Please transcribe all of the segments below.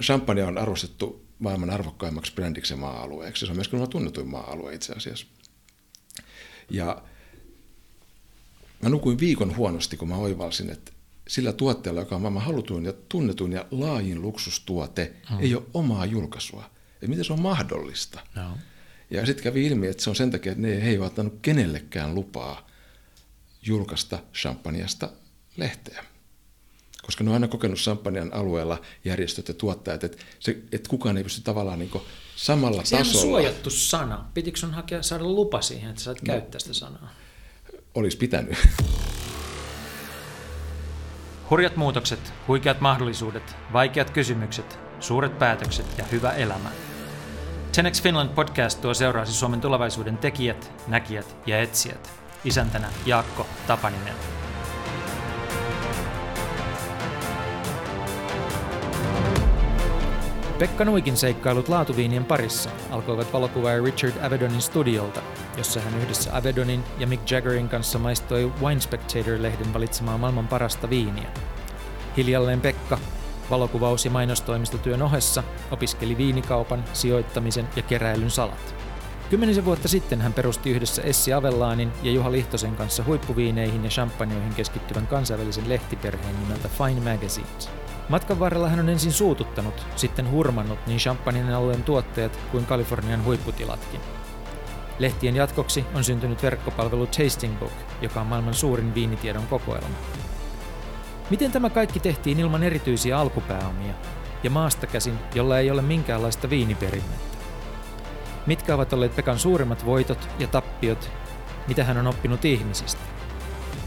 champagne on arvostettu maailman arvokkaimmaksi brändiksi maa-alueeksi. Se on myöskin tunnetuin maa-alue itse asiassa. Ja mä nukuin viikon huonosti, kun mä oivalsin, että sillä tuotteella, joka on maailman halutuin ja tunnetuin ja laajin luksustuote, hmm. ei ole omaa julkaisua. Ja miten se on mahdollista? No. Ja sitten kävi ilmi, että se on sen takia, että ne ei ole kenellekään lupaa julkaista champagneasta lehteä. Koska ne on aina kokenut champagnen alueella järjestöt ja tuottajat, että, se, että kukaan ei pysty tavallaan niin samalla Sehän tasolla. Se on suojattu sana. Pitikö sun hakea, saada lupa siihen, että saat no, käyttää sitä sanaa? Olisi pitänyt. Hurjat muutokset, huikeat mahdollisuudet, vaikeat kysymykset, suuret päätökset ja hyvä elämä. Tenex Finland podcast tuo seuraasi Suomen tulevaisuuden tekijät, näkijät ja etsijät. Isäntänä Jaakko Tapaninen. Pekka Nuikin seikkailut laatuviinien parissa alkoivat valokuvaaja Richard Avedonin studiolta, jossa hän yhdessä Avedonin ja Mick Jaggerin kanssa maistoi Wine Spectator-lehden valitsemaa maailman parasta viiniä. Hiljalleen Pekka, valokuvaus- ja mainostoimistotyön ohessa, opiskeli viinikaupan, sijoittamisen ja keräilyn salat. Kymmenisen vuotta sitten hän perusti yhdessä Essi Avellaanin ja Juha Lihtosen kanssa huippuviineihin ja champagnoihin keskittyvän kansainvälisen lehtiperheen nimeltä Fine Magazines – Matkan varrella hän on ensin suututtanut, sitten hurmannut niin Champagnen alueen tuotteet kuin Kalifornian huipputilatkin. Lehtien jatkoksi on syntynyt verkkopalvelu Tasting Book, joka on maailman suurin viinitiedon kokoelma. Miten tämä kaikki tehtiin ilman erityisiä alkupääomia ja maasta käsin, jolla ei ole minkäänlaista viiniperinnettä? Mitkä ovat olleet Pekan suurimmat voitot ja tappiot? Mitä hän on oppinut ihmisistä?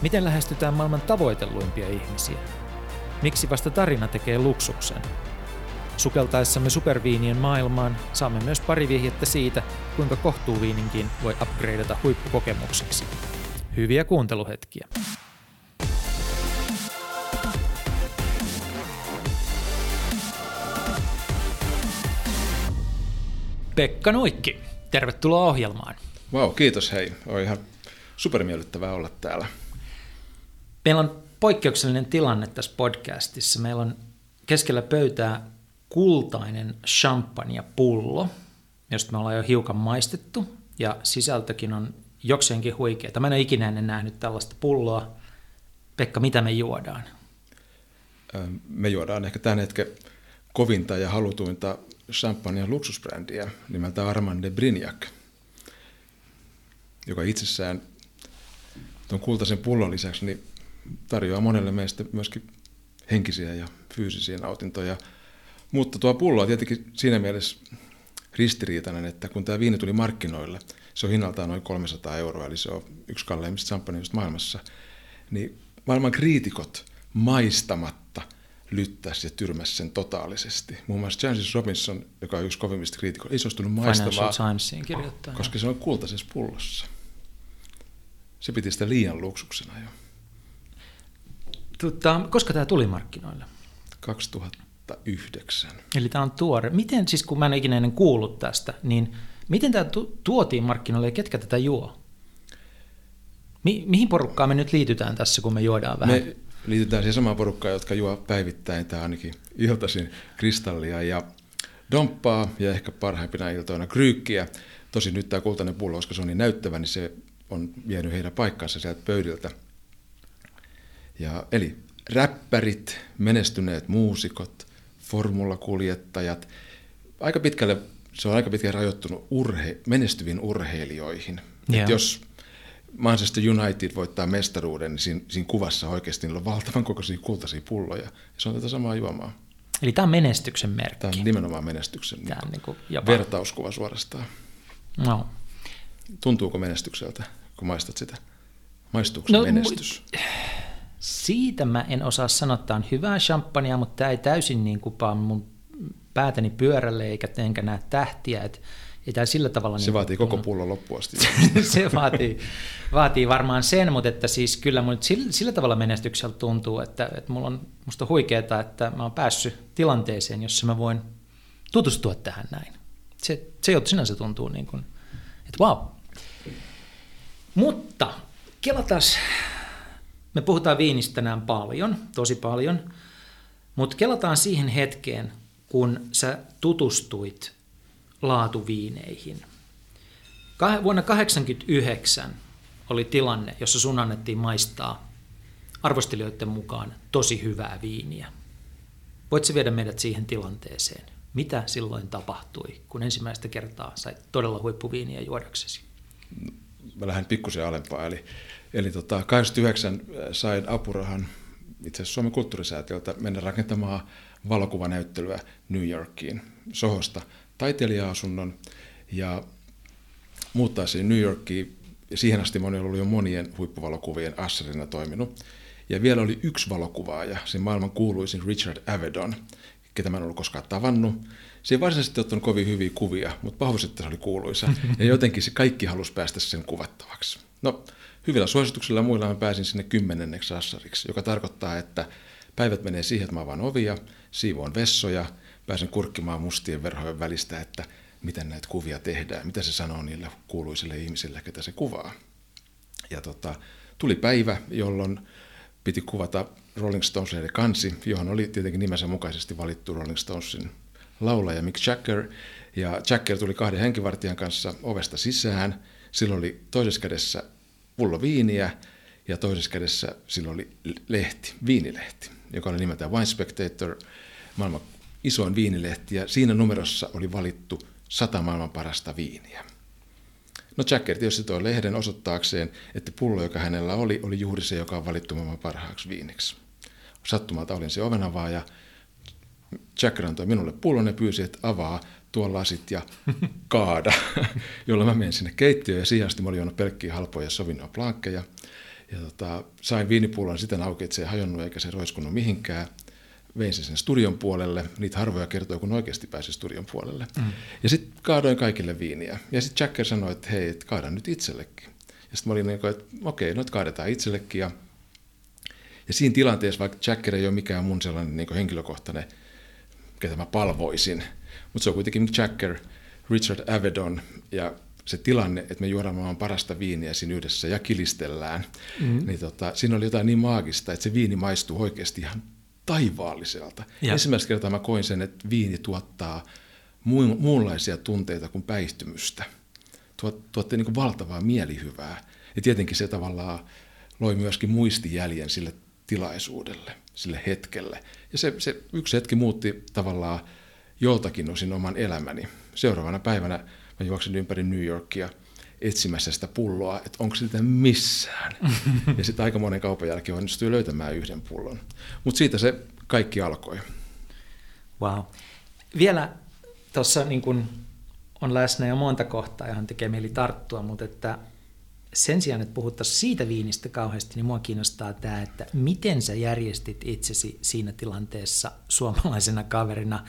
Miten lähestytään maailman tavoitelluimpia ihmisiä? Miksi vasta tarina tekee luksuksen? Sukeltaessamme superviinien maailmaan saamme myös pari vihjettä siitä, kuinka kohtuuviininkin voi upgradeata huippukokemukseksi. Hyviä kuunteluhetkiä. Pekka Nuikki, tervetuloa ohjelmaan. Vau, kiitos hei. On ihan supermiellyttävää olla täällä. Meillä on poikkeuksellinen tilanne tässä podcastissa. Meillä on keskellä pöytää kultainen champagne-pullo, josta me ollaan jo hiukan maistettu, ja sisältökin on jokseenkin huikea. Mä en ole ikinä ennen nähnyt tällaista pulloa. Pekka, mitä me juodaan? Me juodaan ehkä tämän hetken kovinta ja halutuinta champagne luksusbrändiä nimeltä Armand de Brignac, joka itsessään tuon kultaisen pullon lisäksi niin tarjoaa monelle meistä myöskin henkisiä ja fyysisiä nautintoja. Mutta tuo pullo on tietenkin siinä mielessä ristiriitainen, että kun tämä viini tuli markkinoille, se on hinnaltaan noin 300 euroa, eli se on yksi kalleimmista champagneista maailmassa, niin maailman kriitikot maistamatta lyttäisi ja tyrmäsi sen totaalisesti. Muun muassa Jancis Robinson, joka on yksi kovimmista kriitikoista, ei suostunut maistamaan, koska se on kultaisessa pullossa. Se piti sitä liian luksuksena jo. Tota, koska tämä tuli markkinoille? 2009. Eli tämä on tuore. Miten, siis kun mä en ikinä ennen kuullut tästä, niin miten tämä tuotiin markkinoille ja ketkä tätä juo? Mi- mihin porukkaan me nyt liitytään tässä, kun me juodaan vähän? Me liitytään siihen samaan porukkaan, jotka juo päivittäin tai ainakin iltaisin kristallia ja domppaa ja ehkä parhaimpina iltoina kryykkiä. Tosi nyt tämä kultainen pullo, koska se on niin näyttävä, niin se on vienyt heidän paikkansa sieltä pöydiltä. Ja, eli räppärit, menestyneet muusikot, formulakuljettajat, aika pitkälle, se on aika pitkälle rajoittunut urhe, menestyviin urheilijoihin. Yeah. Et jos Manchester United voittaa mestaruuden, niin siinä, siinä kuvassa oikeasti on valtavan kokoisia kultaisia pulloja. Ja se on tätä samaa juomaa. Eli tämä on menestyksen merkki. Tämä on nimenomaan menestyksen tämä niin niin kuin jopa... vertauskuva suorastaan. No. Tuntuuko menestykseltä, kun maistat sitä? Maistuuko no, menestys? Mu- siitä mä en osaa sanoa, että on hyvää champagnea, mutta tämä ei täysin niin kuin mun päätäni pyörälle eikä enkä näe tähtiä. Että ei tämä sillä tavalla... Se niin, vaatii koko pullon loppuun asti. se vaatii, vaatii varmaan sen, mutta että siis kyllä mun sillä, sillä tavalla menestykseltä tuntuu, että, että mulla on, musta on huikeaa, että mä oon päässyt tilanteeseen, jossa mä voin tutustua tähän näin. Se, se jo sinänsä tuntuu niin kuin, että wow. Mutta kelataan me puhutaan viinistä tänään paljon, tosi paljon, mutta kelataan siihen hetkeen, kun sä tutustuit laatuviineihin. Vuonna 1989 oli tilanne, jossa sun annettiin maistaa arvostelijoiden mukaan tosi hyvää viiniä. Voitko viedä meidät siihen tilanteeseen? Mitä silloin tapahtui, kun ensimmäistä kertaa sait todella huippuviiniä juodaksesi? Mä lähden pikkusen alempaa, eli, eli tota, 89 sain apurahan itse asiassa Suomen kulttuurisäätiöltä mennä rakentamaan valokuvanäyttelyä New Yorkiin Sohosta taiteilija-asunnon ja muuttaa siihen New Yorkiin. Siihen asti moni on ollut jo monien huippuvalokuvien asserina toiminut. Ja vielä oli yksi valokuvaaja, se maailman kuuluisin Richard Avedon, ketä mä en ollut koskaan tavannut. Se ei varsinaisesti ottanut kovin hyviä kuvia, mutta pahoin, että se oli kuuluisa. Ja jotenkin se kaikki halusi päästä sen kuvattavaksi. No, hyvillä suosituksilla ja muilla mä pääsin sinne kymmenenneksi assariksi, joka tarkoittaa, että päivät menee siihen, että mä avaan ovia, siivoon vessoja, pääsen kurkkimaan mustien verhojen välistä, että miten näitä kuvia tehdään, mitä se sanoo niille kuuluisille ihmisille, ketä se kuvaa. Ja tota, tuli päivä, jolloin piti kuvata Rolling Stonesin kansi, johon oli tietenkin nimensä mukaisesti valittu Rolling Stonesin laulaja Mick Jagger. Ja Jagger tuli kahden henkivartijan kanssa ovesta sisään. Silloin oli toisessa kädessä pullo viiniä ja toisessa kädessä silloin oli lehti, viinilehti, joka oli nimeltään Wine Spectator, maailman isoin viinilehti. Ja siinä numerossa oli valittu sata maailman parasta viiniä. No Jacker tietysti toi lehden osoittaakseen, että pullo, joka hänellä oli, oli juuri se, joka on valittu maailman parhaaksi viiniksi. Sattumalta olin se ovenavaaja. Jacker antoi minulle pullon ja pyysi, että avaa tuon lasit ja kaada, jolla mä menin sinne keittiöön ja siihen asti mä olin juonut pelkkiä halpoja Sauvignon Blanckeja. Ja tota, sain viinipullon sitten auki, että se ei hajonnut eikä se roiskunut mihinkään vein sen studion puolelle, niitä harvoja kertoja, kun oikeasti pääsi studion puolelle. Mm. Ja sitten kaadoin kaikille viiniä. Ja sitten Jacker sanoi, että hei, et kaadan nyt itsellekin. Ja sitten mä olin niin kuin, että okei, no kaadetaan itsellekin. Ja, ja siinä tilanteessa, vaikka Jacker ei ole mikään mun sellainen niin henkilökohtainen, ketä mä palvoisin, mutta se on kuitenkin Jacker, Richard Avedon ja se tilanne, että me juodaan maailman parasta viiniä siinä yhdessä ja kilistellään, mm-hmm. niin tota, siinä oli jotain niin maagista, että se viini maistuu oikeasti ihan taivaalliselta. Ja. Ensimmäistä kertaa mä koin sen, että viini tuottaa muunlaisia tunteita kuin päihtymystä. Tuot, tuotti niin valtavaa mielihyvää. Ja tietenkin se tavallaan loi myöskin muistijäljen sille tilaisuudelle, sille hetkelle. Ja se, se yksi hetki muutti tavallaan joltakin osin oman elämäni. Seuraavana päivänä mä juoksin ympäri New Yorkia etsimässä sitä pulloa, että onko sitä missään. ja sitten aika monen kaupan jälkeen onnistui löytämään yhden pullon. Mutta siitä se kaikki alkoi. Wow. Vielä tuossa niin kun on läsnä jo monta kohtaa, johon tekee mieli tarttua, mutta että sen sijaan, että puhuttaisiin siitä viinistä kauheasti, niin mua kiinnostaa tämä, että miten sä järjestit itsesi siinä tilanteessa suomalaisena kaverina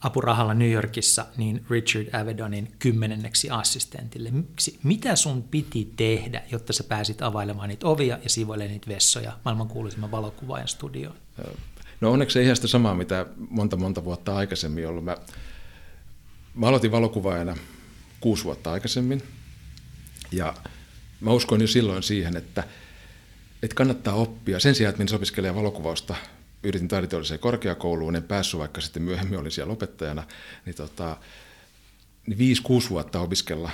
apurahalla New Yorkissa niin Richard Avedonin kymmenenneksi assistentille. Miksi, mitä sun piti tehdä, jotta sä pääsit availemaan niitä ovia ja siivoilemaan niitä vessoja maailman kuuluisimman valokuvaajan studioon? No onneksi ei ihan sitä samaa, mitä monta monta vuotta aikaisemmin ollut. Mä, mä aloitin valokuvaajana kuusi vuotta aikaisemmin ja mä uskoin jo silloin siihen, että, että kannattaa oppia. Sen sijaan, että minä opiskelen valokuvausta yritin taiditeolliseen korkeakouluun, en päässyt, vaikka sitten myöhemmin olin siellä opettajana, niin, tota, niin 5-6 vuotta opiskella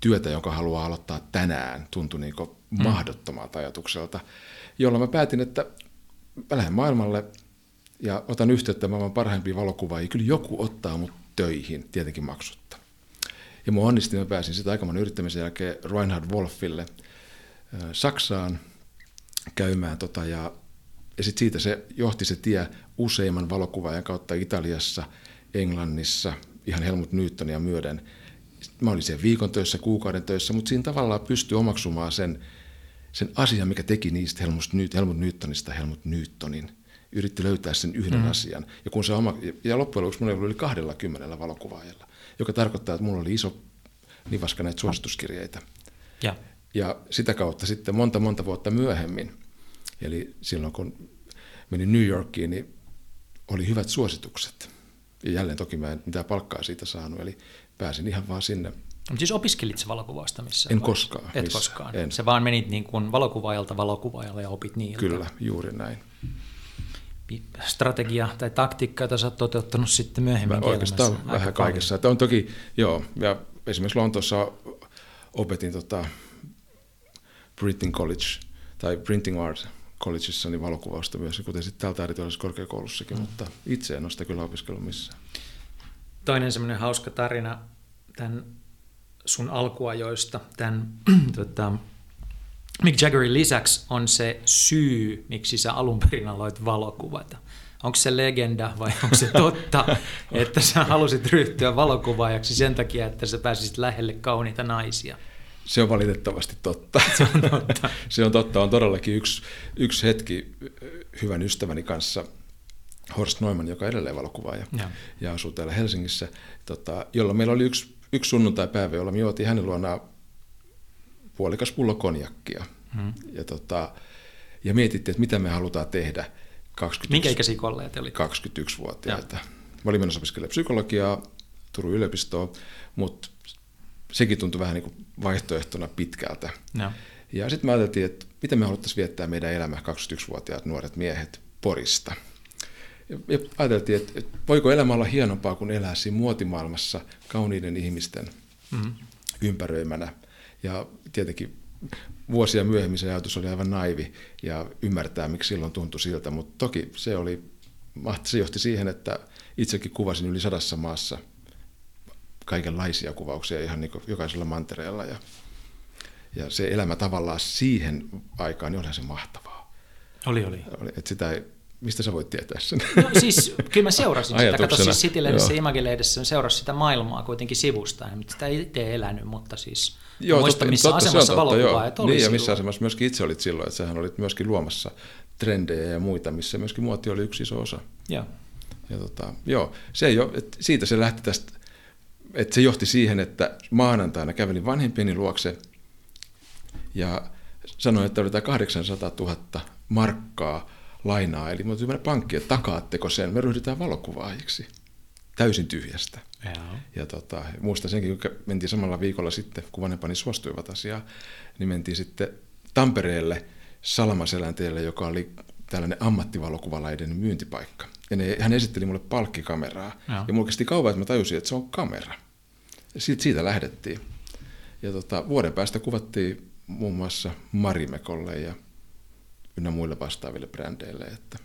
työtä, jonka haluaa aloittaa tänään, tuntui niin mm. mahdottomalta ajatukselta, jolloin mä päätin, että mä lähden maailmalle ja otan yhteyttä maailman parhaimpia valokuvaajia. Kyllä joku ottaa mut töihin, tietenkin maksutta. Ja mun onnistin, mä pääsin sitten aikaman yrittämisen jälkeen Reinhard Wolfille Saksaan käymään tota, ja ja sitten siitä se johti se tie useimman valokuvaajan kautta Italiassa, Englannissa, ihan Helmut Newtonia myöden. Mä olin siellä viikon töissä, kuukauden töissä, mutta siinä tavallaan pystyi omaksumaan sen, sen asian, mikä teki niistä Helmut, Newt, Helmut Newtonista Helmut Newtonin. Yritti löytää sen yhden mm. asian. Ja, kun se oma, ja loppujen lopuksi mulla oli kahdella kymmenellä valokuvaajalla, joka tarkoittaa, että mulla oli iso nivaska näitä suosituskirjeitä. Ja. ja sitä kautta sitten monta monta vuotta myöhemmin – Eli silloin kun menin New Yorkiin, niin oli hyvät suositukset. Ja jälleen toki mä en mitään palkkaa siitä saanut, eli pääsin ihan vaan sinne. Mutta siis opiskelit se valokuvausta missä? En koskaan. Et missä, koskaan. En. Se vaan menit niin kuin valokuvaajalta valokuvaajalle ja opit niiltä. Kyllä, juuri näin. strategia tai taktiikka, jota sä oot toteuttanut sitten myöhemmin Mä Oikeastaan vähän kaikessa. Että on toki, joo, ja esimerkiksi Lontoossa opetin tota Printing College tai Printing Art Collegeissa niin valokuvausta myös, kuten sitten täältä ääritilaisessa korkeakoulussakin, mm. mutta itse en ole sitä kyllä opiskellut missään. Toinen semmoinen hauska tarina tämän sun alkuajoista, tämän tota, Mick Jaggerin lisäksi on se syy, miksi sä alun perin aloit valokuvata. Onko se legenda vai onko se totta, että sä halusit ryhtyä valokuvaajaksi sen takia, että sä pääsisit lähelle kauniita naisia? Se on valitettavasti totta. Se on totta. se on totta. On todellakin yksi, yksi hetki hyvän ystäväni kanssa, Horst Neumann, joka edelleen valokuvaaja ja, ja asuu täällä Helsingissä, tota, jolloin meillä oli yksi, yksi sunnuntai-päivä, jolla me juotiin hänen luonaan puolikas pullo konjakkia. Hmm. Ja, tota, ja mietittiin, että mitä me halutaan tehdä. 21, Minkä ikäisiä kollegat oli? 21-vuotiaita. Mä olin menossa opiskelemaan psykologiaa Turun yliopistoon, mutta sekin tuntui vähän niin kuin vaihtoehtona pitkältä. Ja, ja sitten me ajateltiin, että miten me haluttaisiin viettää meidän elämä 21-vuotiaat nuoret miehet Porista. Ja, ja ajateltiin, että, että voiko elämä olla hienompaa kuin elää siinä muotimaailmassa kauniiden ihmisten mm-hmm. ympäröimänä. Ja tietenkin vuosia myöhemmin se ajatus oli aivan naivi ja ymmärtää, miksi silloin tuntui siltä, mutta toki se, oli, se johti siihen, että itsekin kuvasin yli sadassa maassa kaikenlaisia kuvauksia ihan niin jokaisella mantereella ja, ja se elämä tavallaan siihen aikaan, niin olihan se mahtavaa. Oli, oli. oli että sitä ei, mistä sä voit tietää sen? No siis, kyllä mä seurasin sitä. Kato siis City-lehdessä ja Image-lehdessä seurasin sitä maailmaa kuitenkin sivusta. En sitä itse elänyt, mutta siis Joo, muista, totta, missä totta, asemassa valokuvaajat oli Niin, silloin. ja missä asemassa myöskin itse olit silloin, että sähän olit myöskin luomassa trendejä ja muita, missä myöskin muoti oli yksi iso osa. Joo. Ja tota, joo, se jo, että siitä se lähti tästä, että se johti siihen, että maanantaina kävelin vanhempieni luokse ja sanoin, että oli 800 000 markkaa lainaa, eli mä tulin pankki, että takaatteko sen, me ryhdytään valokuvaajiksi täysin tyhjästä. Jaa. Ja tota, muistan senkin, kun mentiin samalla viikolla sitten, kun vanhempani suostuivat asiaan, niin mentiin sitten Tampereelle Salmaselänteelle, joka oli tällainen ammattivalokuvalaiden myyntipaikka. Ja ne, hän esitteli mulle palkkikameraa. Jaa. Ja mulla kesti kauan, että mä tajusin, että se on kamera. Siitä, siitä lähdettiin. Ja tota, vuoden päästä kuvattiin muun muassa Marimekolle ja ynnä muille vastaaville brändeille, että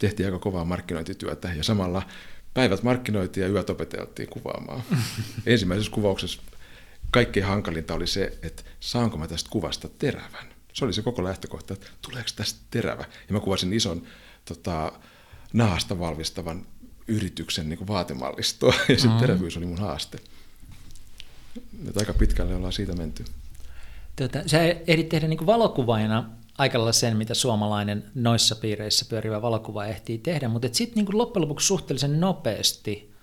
tehtiin aika kovaa markkinointityötä ja samalla päivät markkinoitiin ja yöt opeteltiin kuvaamaan. Ensimmäisessä kuvauksessa kaikkein hankalinta oli se, että saanko mä tästä kuvasta terävän. Se oli se koko lähtökohta, että tuleeko tästä terävä. Ja mä kuvasin ison tota, nahasta valmistavan yrityksen niin kuin vaatemallistoa, ja se mm. terävyys oli mun haaste. Että aika pitkälle ollaan siitä menty. Tota, sä ehdit tehdä niin valokuvaajana aika lailla sen, mitä suomalainen noissa piireissä pyörivä valokuva ehtii tehdä, mutta sitten niin loppujen lopuksi suhteellisen nopeasti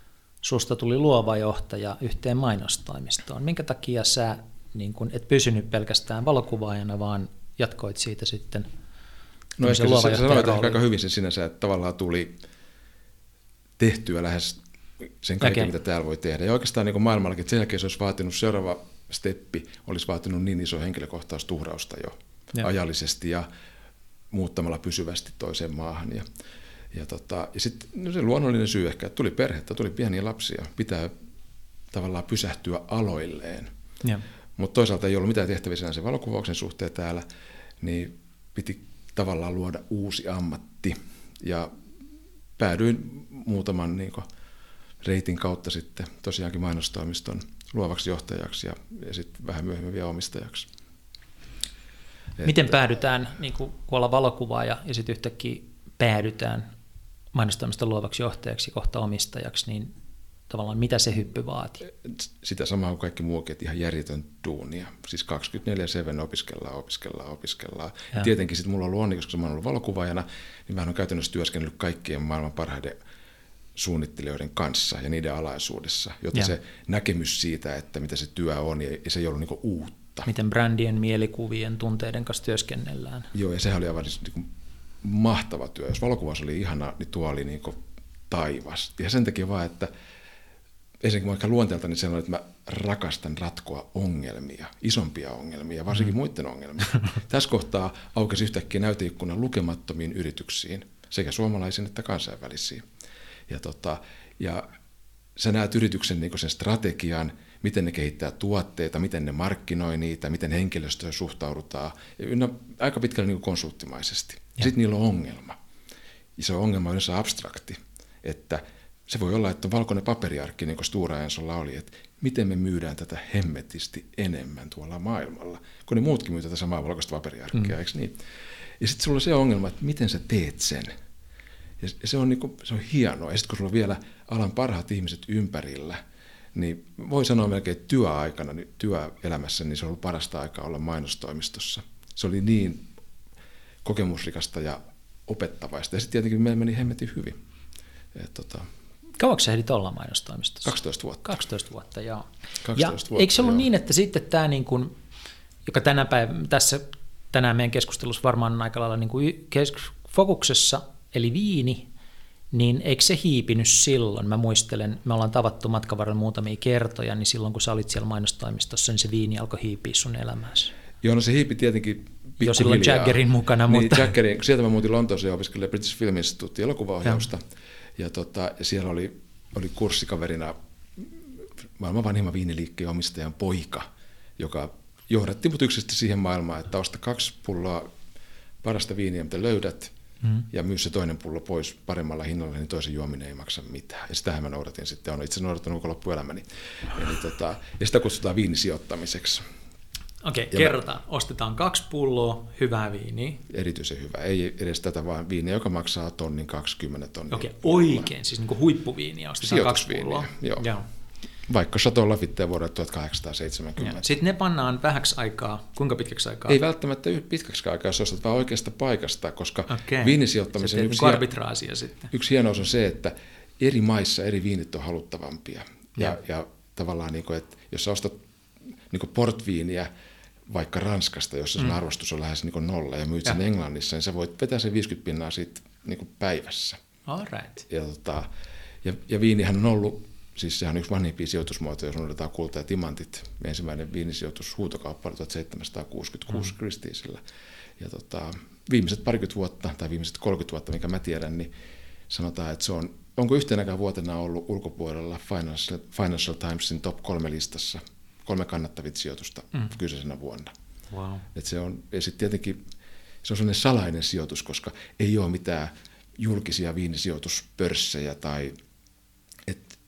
susta tuli luova johtaja yhteen mainostoimistoon. Minkä takia sä niin kun, et pysynyt pelkästään valokuvaajana, vaan jatkoit siitä sitten No ehkä se, se sanoit aika hyvin sen sinänsä, että tavallaan tuli tehtyä lähes sen kaiken, okay. mitä täällä voi tehdä. Ja oikeastaan niin maailmallakin, että sen jälkeen se olisi vaatinut seuraava steppi, olisi vaatinut niin iso henkilökohtaustuhrausta jo ja. ajallisesti ja muuttamalla pysyvästi toiseen maahan. Ja, ja, tota, ja sitten no se luonnollinen syy ehkä, että tuli perhettä, tuli pieniä lapsia, pitää tavallaan pysähtyä aloilleen. Mutta toisaalta ei ollut mitään tehtävissä sen valokuvauksen suhteen täällä, niin piti tavallaan luoda uusi ammatti. Ja päädyin muutaman niin kuin, reitin kautta sitten tosiaankin mainostoimiston luovaksi johtajaksi ja, ja sitten vähän myöhemmin vielä omistajaksi. Miten päädytään, niin kuin, kun ollaan valokuvaaja ja sitten yhtäkkiä päädytään mainostoimista luovaksi johtajaksi, kohta omistajaksi, niin tavallaan mitä se hyppy vaatii? Sitä samaa kuin kaikki muukin, että ihan järjetön duunia. Siis 24-7 opiskellaan, opiskellaan, opiskellaan. Ja. Tietenkin sitten mulla on ollut onni, koska mä olen ollut valokuvaajana, niin mä olen käytännössä työskennellyt kaikkien maailman parhaiden suunnittelijoiden kanssa ja niiden alaisuudessa, jotta ja. se näkemys siitä, että mitä se työ on, ja se ei ollut niin uutta. Miten brändien, mielikuvien, tunteiden kanssa työskennellään. Joo, ja sehän oli aivan siis niin kuin mahtava työ. Jos valokuvaus oli ihana, niin tuo oli niin kuin taivas. Ja sen takia vaan, että ensinnäkin vaikka luonteelta niin sanoin, että mä rakastan ratkoa ongelmia, isompia ongelmia, varsinkin mm. muiden ongelmia. Tässä kohtaa aukesi yhtäkkiä näyteikkunan lukemattomiin yrityksiin, sekä suomalaisiin että kansainvälisiin. Ja, tota, ja sä näet yrityksen niin sen strategian, miten ne kehittää tuotteita, miten ne markkinoi niitä, miten henkilöstöön suhtaudutaan, ja aika pitkälle niin konsulttimaisesti. Sitten niillä on ongelma. Ja se ongelma on yleensä abstrakti, että se voi olla, että on valkoinen paperiarkki, niin kuin Stura Ensolla oli, että miten me myydään tätä hemmetisti enemmän tuolla maailmalla, kun ne muutkin myy tätä samaa valkoista paperiarkkia, mm. eikö niin? Ja sitten sulla on se ongelma, että miten sä teet sen. Ja se on, niinku, se on hienoa. Ja sitten kun sulla on vielä alan parhaat ihmiset ympärillä, niin voi sanoa melkein että työaikana, niin työelämässä, niin se on ollut parasta aikaa olla mainostoimistossa. Se oli niin kokemusrikasta ja opettavaista. Ja sitten tietenkin meillä meni hemmetin hyvin. Et, tota, Kauanko sä ehdit olla mainostoimistossa? 12 vuotta. 12 vuotta, joo. 12 ja vuotta, eikö se ollut joo. niin, että sitten tämä, niin kuin, joka tänä päivä, tässä tänään meidän keskustelussa varmaan on aika lailla niin kuin kes- fokuksessa, eli viini, niin eikö se hiipinyt silloin? Mä muistelen, me ollaan tavattu matkan varrella muutamia kertoja, niin silloin kun sä olit siellä mainostoimistossa, niin se viini alkoi hiipiä sun elämässä. Joo, no se hiipi tietenkin Jo silloin Jaggerin mukana, niin, mutta... Jaggerin, sieltä mä muutin Lontooseen ja opiskelin British Film Institute elokuvaohjausta. Ja, tota, ja siellä oli, oli kurssikaverina maailman vanhimman viiniliikkeen omistajan poika, joka johdatti mut yksisesti siihen maailmaan, että osta kaksi pulloa parasta viiniä, mitä löydät, mm. ja myy se toinen pullo pois paremmalla hinnalla, niin toisen juominen ei maksa mitään. Ja sitähän mä noudatin sitten, olen itse noudattanut koko loppuelämäni. Eli tota, ja sitä kutsutaan viinisijoittamiseksi. Okei, okay, kerrotaan. Ostetaan kaksi pulloa hyvää viiniä. Erityisen hyvä. Ei edes tätä vaan viiniä, joka maksaa tonnin 20 tonnia. Okei, okay, oikein. Siis niin kuin huippuviiniä ostetaan kaksi pulloa. Joo. Joo. Vaikka Chateau Lafitteen vuodelta 1870. Sitten ne pannaan vähäksi aikaa. Kuinka pitkäksi aikaa? Ei välttämättä pitkäksi aikaa, jos ostat vaan oikeasta paikasta, koska okay. viinisijoittamisen yksi, arbitraasia sitten. yksi hienous on se, että eri maissa eri viinit on haluttavampia. Ja, ja, ja tavallaan, niin kuin, että jos sä ostat niin portviiniä, vaikka Ranskasta, jossa sen mm. arvostus on lähes niin nolla, ja myyt sen ja. Englannissa, niin sä voit vetää sen 50 pinnaa siitä niin päivässä. All right. Ja, tota, ja, ja viinihän on ollut, siis sehän on yksi vanhimpia sijoitusmuotoja, jos otetaan kulta ja timantit. Ensimmäinen viinisijoitus huutokauppa oli 1766 mm. Kristiisillä. Ja tota, viimeiset parikymmentä vuotta, tai viimeiset 30 vuotta, mikä mä tiedän, niin sanotaan, että se on, onko yhtenäkään vuotena ollut ulkopuolella Financial, Financial Timesin top kolme listassa – kolme kannattavit sijoitusta mm. kyseisenä vuonna. Wow. Et se on, ja sitten tietenkin se on sellainen salainen sijoitus, koska ei ole mitään julkisia viinisijoituspörssejä tai et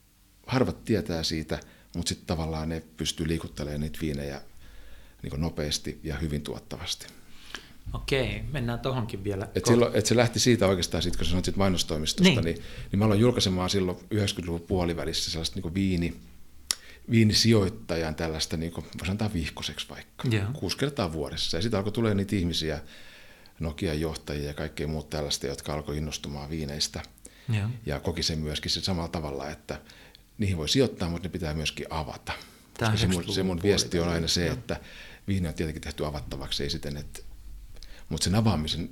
harvat tietää siitä, mutta sitten tavallaan ne pystyy liikuttelemaan niitä viinejä niin nopeasti ja hyvin tuottavasti. Okei, mennään tuohonkin vielä. Et silloin, et se lähti siitä oikeastaan, sit, kun sanoit siitä mainostoimistosta, niin. Niin, niin mä aloin julkaisemaan silloin 90-luvun puolivälissä sellaista niin viini, viinisijoittajan tällaista, niin kuin, voisi antaa vihkoseksi vaikka, yeah. kuusi kertaa vuodessa. Ja sitten alkoi tulee niitä ihmisiä, Nokian johtajia ja kaikkea muut tällaista, jotka alkoi innostumaan viineistä. Yeah. Ja koki sen myöskin sen samalla tavalla, että niihin voi sijoittaa, mutta ne pitää myöskin avata. Koska se mun, se mun viesti on aina se, että viini on tietenkin tehty avattavaksi, ei siten, että, mutta sen avaamisen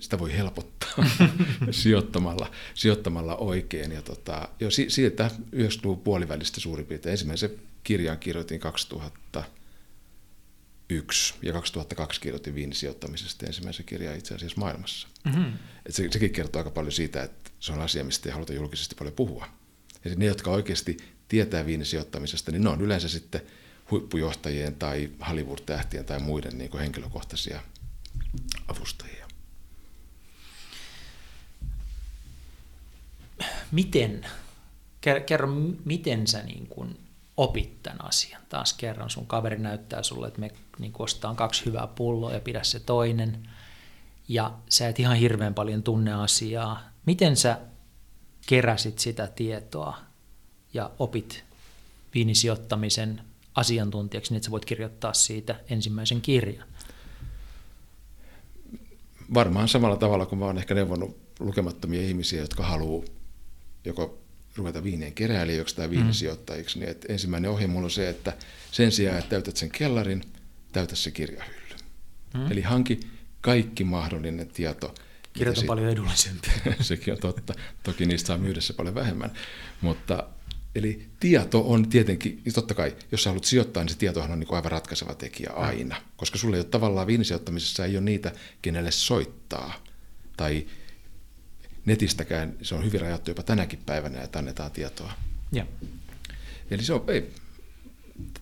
sitä voi helpottaa sijoittamalla, sijoittamalla oikein. Ja tota, jo siitä 90-luvun puolivälistä suurin piirtein. Ensimmäisen kirjan kirjoitin 2001 ja 2002 kirjoitin viinisijoittamisesta ensimmäisen kirjan itse asiassa maailmassa. Mm-hmm. Et se, sekin kertoo aika paljon siitä, että se on asia, mistä ei haluta julkisesti paljon puhua. Ja ne, jotka oikeasti tietää viinisijoittamisesta, niin ne on yleensä sitten huippujohtajien tai Hollywood-tähtien tai muiden niin henkilökohtaisia avustajia. Miten, kerro, miten sä niin kuin opit tämän asian. Taas kerran sun kaveri näyttää sulle, että me niin ostaa kaksi hyvää pulloa ja pidä se toinen. Ja sä et ihan hirveän paljon tunne asiaa. Miten sä keräsit sitä tietoa ja opit viinisijoittamisen asiantuntijaksi, niin että sä voit kirjoittaa siitä ensimmäisen kirjan? Varmaan samalla tavalla kuin mä oon ehkä neuvonut lukemattomia ihmisiä, jotka haluaa joko ruveta viinien keräilijöiksi tai viinisijoittajiksi, niin että ensimmäinen ohje mulla on se, että sen sijaan, että täytät sen kellarin, täytä se kirjahylly. Hmm. Eli hanki kaikki mahdollinen tieto. Kirjat on sit... paljon edullisempi. Sekin on totta. Toki niistä saa myydä se paljon vähemmän. Mutta eli tieto on tietenkin, totta kai, jos sä haluat sijoittaa, niin se tietohan on niin aivan ratkaiseva tekijä aina. Koska sulle ei ole tavallaan viinisijoittamisessa ei ole niitä, kenelle soittaa. Tai netistäkään, se on hyvin rajattu jopa tänäkin päivänä, että annetaan tietoa. Ja. Eli se on ei,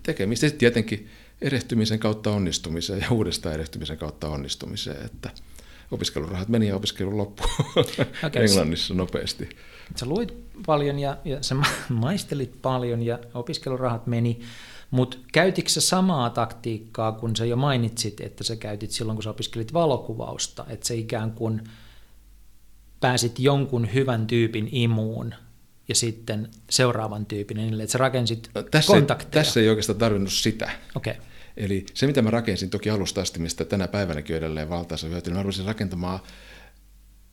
tekemistä sitten tietenkin erehtymisen kautta onnistumiseen ja uudestaan erehtymisen kautta onnistumiseen, että opiskelurahat meni ja opiskelu loppui okay, Englannissa nopeasti. Sä luit paljon ja, ja sä maistelit paljon ja opiskelurahat meni, mutta käytitkö sä samaa taktiikkaa, kun sä jo mainitsit, että sä käytit silloin, kun sä opiskelit valokuvausta, että sä ikään kuin pääsit jonkun hyvän tyypin imuun ja sitten seuraavan tyypin, niin että sä rakensit no, tässä kontakteja? Ei, tässä ei oikeastaan tarvinnut sitä. Okay. Eli se, mitä mä rakensin toki alusta asti, mistä tänä päivänäkin edelleen valtaisa hyöty, niin mä rupesin rakentamaan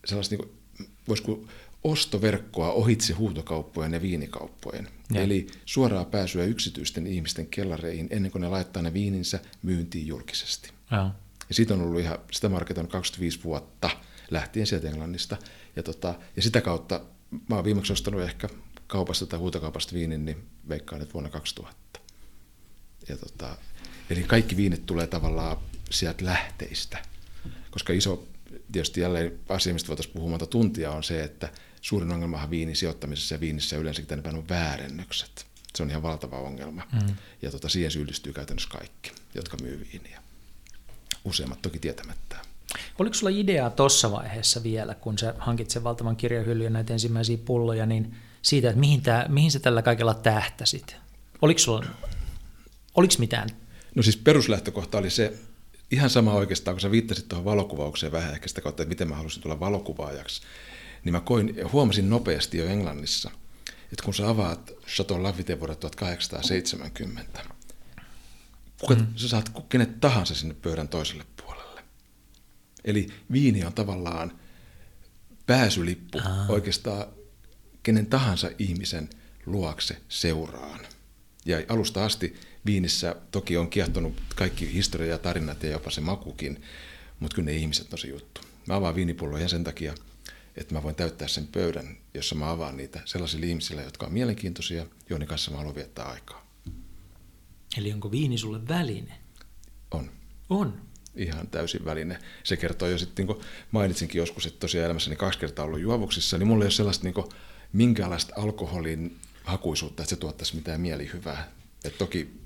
sellaista, niin kuin, voisiko ostoverkkoa ohitse huutokauppojen ja viinikauppojen. Ja. Eli suoraa pääsyä yksityisten ihmisten kellareihin ennen kuin ne laittaa ne viininsä myyntiin julkisesti. Ja, ja siitä on ollut ihan, sitä marketan 25 vuotta lähtien sieltä Englannista. Ja, tota, ja sitä kautta mä oon viimeksi ostanut ehkä kaupasta tai huutokaupasta viinin, niin veikkaan, että vuonna 2000. Ja tota, eli kaikki viinit tulee tavallaan sieltä lähteistä. Koska iso, tietysti jälleen asia, mistä voitaisiin puhua monta tuntia, on se, että suurin ongelmahan viinin sijoittamisessa ja viinissä yleensäkin tänne päin on väärennökset. Se on ihan valtava ongelma. Mm. Ja tota, siihen syyllistyy käytännössä kaikki, jotka myy viiniä. Useimmat toki tietämättä. Oliko sulla ideaa tuossa vaiheessa vielä, kun sä hankit sen valtavan kirjahyllyn näitä ensimmäisiä pulloja, niin siitä, että mihin, tää, mihin sä tällä kaikella tähtäsit? Oliko sulla oliko mitään? No siis peruslähtökohta oli se, ihan sama oikeastaan, kun sä viittasit tuohon valokuvaukseen vähän ehkä sitä kautta, että miten mä halusin tulla valokuvaajaksi, niin mä koin, huomasin nopeasti jo Englannissa, että kun sä avaat Chateau Lafite vuodelta 1870, kuka, mm. sä saat kenet tahansa sinne pöydän toiselle puolelle. Eli viini on tavallaan pääsylippu Aa. oikeastaan kenen tahansa ihmisen luokse seuraan. Ja alusta asti Viinissä toki on kiehtonut kaikki historia ja tarinat ja jopa se makukin, mutta kyllä ne ihmiset on se juttu. Mä avaan viinipulloja sen takia, että mä voin täyttää sen pöydän, jossa mä avaan niitä sellaisille ihmisille, jotka on mielenkiintoisia, joiden kanssa mä haluan viettää aikaa. Eli onko viini sulle väline? On. On? Ihan täysin väline. Se kertoo jo sitten, niin kuin mainitsinkin joskus, että tosiaan elämässäni kaksi kertaa ollut juovuksissa, niin mulla ei ole sellaista niin kuin, minkäänlaista alkoholin hakuisuutta, että se tuottaisi mitään mielihyvää. Et toki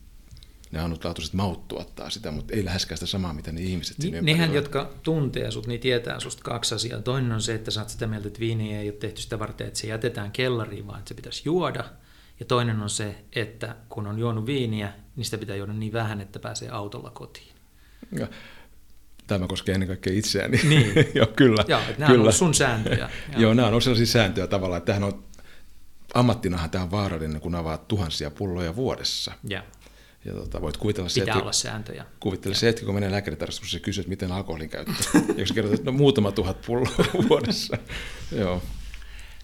ne ainutlaatuiset maut tuottaa sitä, mutta ei läheskään sitä samaa, mitä ne ihmiset Ni, Nehän, jotka tuntee sut, niin tietää susta kaksi asiaa. Toinen on se, että sä oot sitä mieltä, että viini ei ole tehty sitä varten, että se jätetään kellariin, vaan että se pitäisi juoda. Ja toinen on se, että kun on juonut viiniä, niin sitä pitää juoda niin vähän, että pääsee autolla kotiin. Ja, tämä koskee ennen kaikkea itseäni. Niin. Joo, kyllä. Joo, että nämä kyllä. on sun sääntöjä. Joo, nämä on sellaisia sääntöjä tavallaan, että tämähän on, ammattinahan tämä on vaarallinen, kun avaat tuhansia pulloja vuodessa. Ja. Ja tota, voit kuvitella se, Pitää olla sääntöjä. Kuvittele se hetki, kun menee lääkäritarkastuksessa ja kysyy, että miten alkoholin käyttö. Eikö kerrot, että no muutama tuhat pulloa vuodessa. Joo.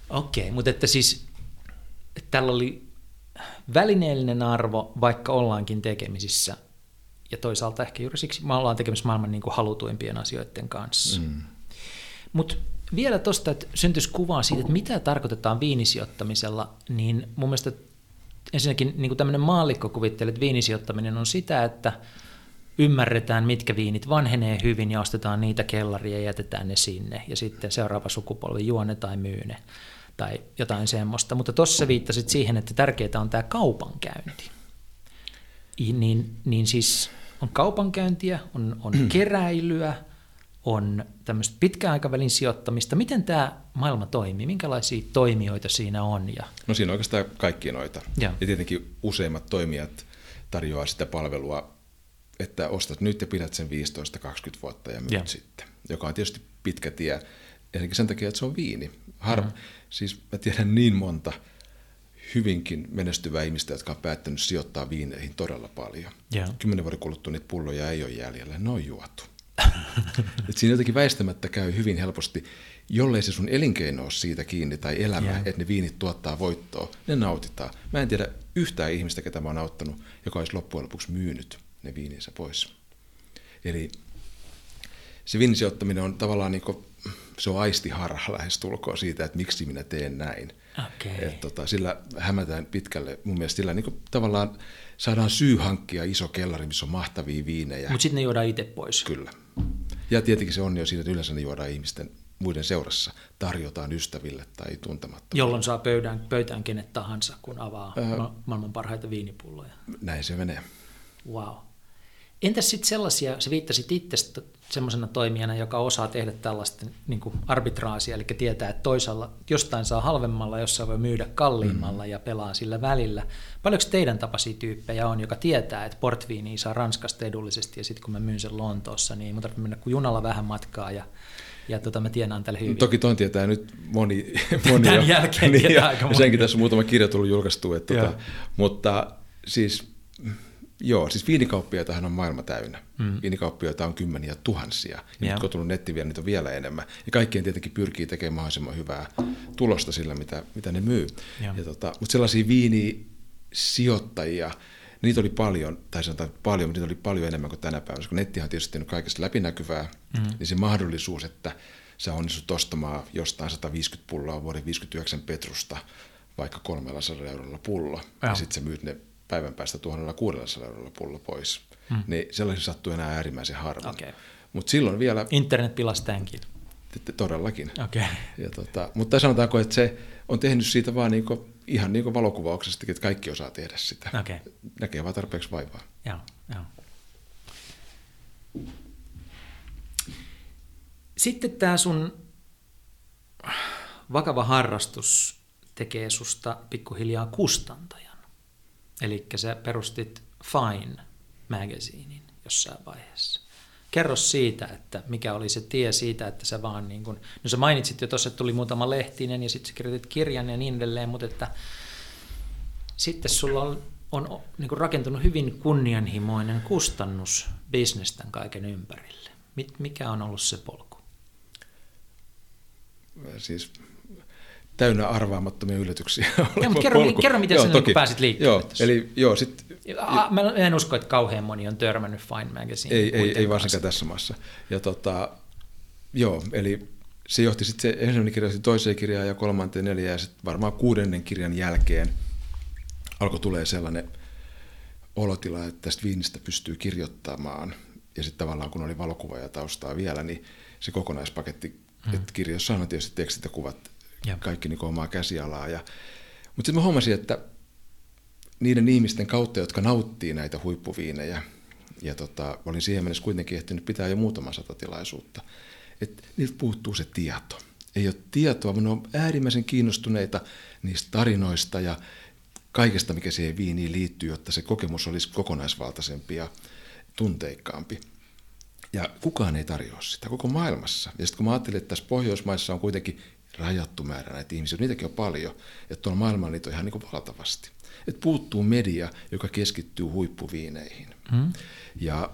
Okei, okay, mutta että siis että tällä oli välineellinen arvo, vaikka ollaankin tekemisissä. Ja toisaalta ehkä juuri siksi me ollaan tekemisissä maailman niin kuin halutuimpien asioiden kanssa. Mm. Mutta vielä tuosta, että syntyisi kuvaa siitä, että mitä tarkoitetaan viinisijoittamisella, niin mun mielestä ensinnäkin niin kuin tämmöinen maallikko kuvittelee, että viinisijoittaminen on sitä, että ymmärretään, mitkä viinit vanhenee hyvin ja ostetaan niitä kellaria ja jätetään ne sinne. Ja sitten seuraava sukupolvi juo ne tai myy ne tai jotain semmoista. Mutta tuossa viittasit siihen, että tärkeää on tämä kaupankäynti. Niin, niin siis on kaupankäyntiä, on, on keräilyä, on tämmöistä pitkän aikavälin sijoittamista. Miten tämä maailma toimii? Minkälaisia toimijoita siinä on? Ja... No siinä on oikeastaan kaikki noita. Ja, ja tietenkin useimmat toimijat tarjoaa sitä palvelua, että ostat nyt ja pidät sen 15-20 vuotta ja myyt ja. sitten, joka on tietysti pitkä tie. Eli sen takia, että se on viini. Har... Mm-hmm. Siis mä tiedän niin monta hyvinkin menestyvää ihmistä, jotka on päättänyt sijoittaa viineihin todella paljon. Ja. Kymmenen vuoden kuluttua niitä pulloja ei ole jäljellä, ne on juotu. Et siinä jotenkin väistämättä käy hyvin helposti, jollei se sun elinkeino ole siitä kiinni tai elämä, yeah. että ne viinit tuottaa voittoa, ne nautitaan. Mä en tiedä yhtään ihmistä, ketä mä oon auttanut, joka olisi loppujen lopuksi myynyt ne viininsä pois. Eli se viinisijoittaminen on tavallaan niin kuin, se on aistiharha lähestulkoon siitä, että miksi minä teen näin. Okay. Et tota, sillä hämätään pitkälle. Mun mielestä sillä niin kuin, tavallaan saadaan syy hankkia iso kellari, missä on mahtavia viinejä. Mutta sitten ne juodaan itse pois. Kyllä. Ja tietenkin se on jo siinä, että yleensä ne juodaan ihmisten muiden seurassa tarjotaan ystäville tai tuntemattomille. Jolloin saa pöydään, pöytään kenet tahansa, kun avaa öö, maailman parhaita viinipulloja. Näin se menee. Wow. Entäs sitten sellaisia, se viittasit itse semmoisena toimijana, joka osaa tehdä tällaista niin kuin arbitraasia, eli tietää, että toisaalla jostain saa halvemmalla, jossain voi myydä kalliimmalla mm. ja pelaa sillä välillä. Paljonko teidän tapaisia tyyppejä on, joka tietää, että portviiniä saa Ranskasta edullisesti ja sitten kun mä myyn sen Lontoossa, niin mun tarvitse mennä kuin junalla vähän matkaa ja ja tota, mä tienaan tälle hyvin. Toki ton tietää nyt moni. moni Tämän jo. jälkeen niin, tietää aika moni. Senkin tässä on muutama kirja tullut julkaistu. Että tota, mutta siis Joo, siis viinikauppiaitahan on maailma täynnä. Mm. Viinikauppiaita on kymmeniä tuhansia. Ja yeah. nyt kun on tullut netti vielä, niitä on vielä enemmän. Ja kaikkien tietenkin pyrkii tekemään mahdollisimman hyvää tulosta sillä, mitä, mitä ne myy. Yeah. Ja tota, mutta sellaisia viinisijoittajia, niitä oli paljon, tai sanotaan paljon, mutta niitä oli paljon enemmän kuin tänä päivänä. Koska nettihan on tietysti on kaikesta läpinäkyvää, mm. niin se mahdollisuus, että sä onnistut ostamaan jostain 150 pulloa vuoden 59 Petrusta vaikka 300 eurolla pullo, ja, ja sitten sä myyt ne päivän päästä 1600 eurolla pullo pois. Hmm. Niin sellaisia sattuu enää äärimmäisen harvoin. Okay. Mutta silloin vielä... Internet pilasi tämänkin. Todellakin. Okay. Ja tota, mutta sanotaanko, että se on tehnyt siitä vaan niinku, ihan niin kuin valokuvauksesta, että kaikki osaa tehdä sitä. Okay. Näkee vaan tarpeeksi vaivaa. Joo, joo. Sitten tämä sun vakava harrastus tekee susta pikkuhiljaa kustantaja. Eli sä perustit Fine magazinein jossain vaiheessa. Kerro siitä, että mikä oli se tie siitä, että sä vaan niin kuin, no sä mainitsit jo tuossa, että tuli muutama lehtinen ja sitten sä kirjoitit kirjan ja niin edelleen, mutta että sitten sulla on, on niin rakentunut hyvin kunnianhimoinen kustannusbisnes tämän kaiken ympärille. Mikä on ollut se polku? Siis täynnä arvaamattomia yllätyksiä. Ja, mutta kerro, kerro, miten joo, sinne niin pääsit liikkeelle. Joo, eli joo, sit, Mä en usko, että kauhean moni on törmännyt Fine Magazine. Ei, ei, ei varsinkaan tässä maassa. Ja tota, joo, eli se johti sitten se ensimmäinen kirja toiseen kirjaan ja kolmanteen neljään ja sitten varmaan kuudennen kirjan jälkeen alkoi tulee sellainen olotila, että tästä viinistä pystyy kirjoittamaan. Ja sitten tavallaan kun oli valokuva ja taustaa vielä, niin se kokonaispaketti, hmm. että kirjassa on tietysti tekstit ja kuvat ja. kaikki niin omaa käsialaa. Ja, mutta sitten mä huomasin, että niiden ihmisten kautta, jotka nauttii näitä huippuviinejä, ja tota, olin siihen mennessä kuitenkin ehtinyt pitää jo muutama sata tilaisuutta, että niiltä puuttuu se tieto. Ei ole tietoa, mutta ne on äärimmäisen kiinnostuneita niistä tarinoista ja kaikesta, mikä siihen viiniin liittyy, jotta se kokemus olisi kokonaisvaltaisempi ja tunteikkaampi. Ja kukaan ei tarjoa sitä koko maailmassa. Ja sitten kun mä ajattelin, että tässä Pohjoismaissa on kuitenkin rajattu määrä näitä ihmisiä, niitäkin on paljon, että tuolla maailmalla niitä on ihan niin kuin valtavasti. Et puuttuu media, joka keskittyy huippuviineihin. Mm. Ja,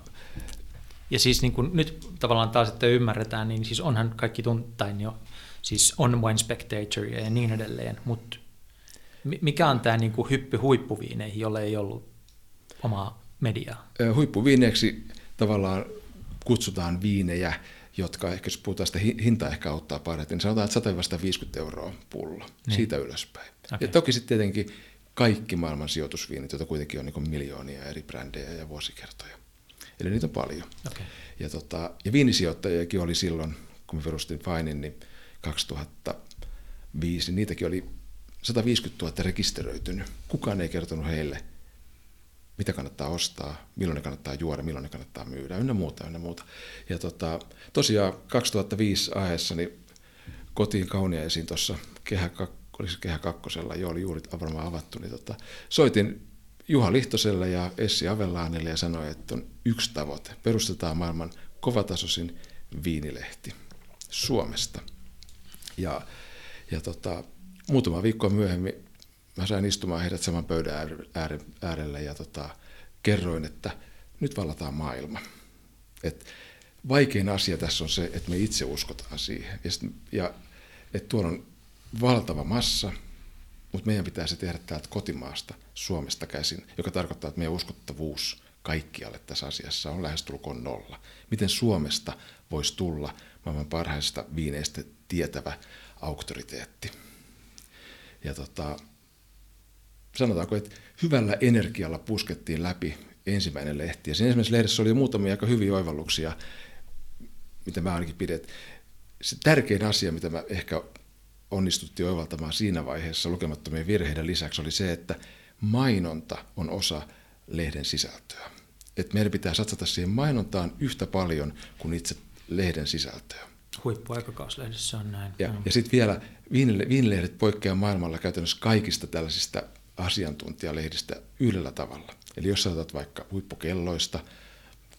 ja siis niin kuin nyt tavallaan taas, että ymmärretään, niin siis onhan kaikki tuntain jo, siis on Wine Spectator ja niin edelleen, mutta mikä on tämä niin kuin hyppy huippuviineihin, jolle ei ollut omaa mediaa? Huippuviineeksi tavallaan kutsutaan viinejä, jotka ehkä, jos puhutaan sitä hintaa ehkä auttaa parhaiten, niin sanotaan, että 150 euroa pullo, niin. siitä ylöspäin. Okay. Ja toki sitten tietenkin kaikki maailman sijoitusviinit, joita kuitenkin on niin miljoonia eri brändejä ja vuosikertoja. Eli niitä on paljon. Okay. Ja, tota, ja viinisijoittajiakin oli silloin, kun me perustin Finein, niin 2005, niin niitäkin oli 150 000 rekisteröitynyt. Kukaan ei kertonut heille, mitä kannattaa ostaa, milloin ne kannattaa juoda, milloin ne kannattaa myydä, ynnä muuta, ynnä muuta. Ja tota, tosiaan 2005 aheessa niin kotiin kauniaisiin tuossa kehä, se kehä kakkosella, jo oli juuri varmaan avattu, niin tota, soitin Juha Lihtoselle ja Essi Avellaanille ja sanoin, että on yksi tavoite. Perustetaan maailman kovatasoisin viinilehti Suomesta. Ja, ja tota, muutama viikko myöhemmin mä sain istumaan heidät saman pöydän äärelle ja tota, kerroin, että nyt vallataan maailma. Et vaikein asia tässä on se, että me itse uskotaan siihen. Ja, ja että tuolla on valtava massa, mutta meidän pitää se tehdä täältä kotimaasta, Suomesta käsin, joka tarkoittaa, että meidän uskottavuus kaikkialle tässä asiassa on lähestulkoon nolla. Miten Suomesta voisi tulla maailman parhaista viineistä tietävä auktoriteetti? Ja tota, sanotaanko, että hyvällä energialla puskettiin läpi ensimmäinen lehti. Ja siinä ensimmäisessä lehdessä oli muutamia aika hyviä oivalluksia, mitä mä ainakin pidin. se tärkein asia, mitä mä ehkä onnistuttiin oivaltamaan siinä vaiheessa lukemattomien virheiden lisäksi, oli se, että mainonta on osa lehden sisältöä. Että meidän pitää satsata siihen mainontaan yhtä paljon kuin itse lehden sisältöä. Huippuaikakauslehdessä on näin. Ja, ja sitten vielä viinilehdet poikkeaa maailmalla käytännössä kaikista tällaisista asiantuntijalehdistä yhdellä tavalla. Eli jos saatat vaikka huippukelloista,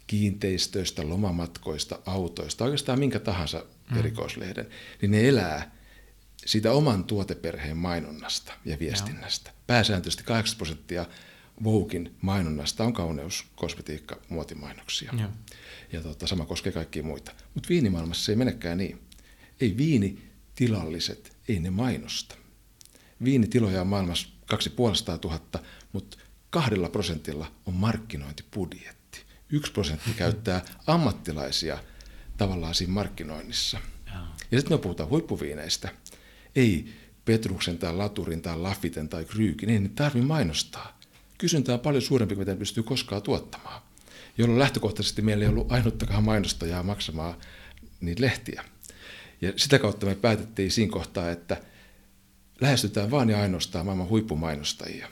kiinteistöistä, lomamatkoista, autoista, oikeastaan minkä tahansa mm. erikoislehden, niin ne elää siitä oman tuoteperheen mainonnasta ja viestinnästä. Joo. Pääsääntöisesti 80 prosenttia Voukin mainonnasta on kauneus, kosmetiikka, muotimainoksia. Joo. Ja tota, sama koskee kaikkia muita. Mutta viinimaailmassa se ei menekään niin. Ei viinitilalliset, ei ne mainosta. Viinitiloja on maailmassa 2500 000, mutta kahdella prosentilla on markkinointibudjetti. Yksi prosentti käyttää ammattilaisia tavallaan siinä markkinoinnissa. Ja sitten me puhutaan huippuviineistä. Ei Petruksen tai Laturin tai Lafiten tai Kryykin, ei ne tarvitse mainostaa. Kysyntä on paljon suurempi kuin mitä ne pystyy koskaan tuottamaan. Jolloin lähtökohtaisesti meillä ei ollut ainuttakaan mainostajaa maksamaan niitä lehtiä. Ja sitä kautta me päätettiin siinä kohtaa, että lähestytään vain ja ainoastaan maailman huippumainostajia.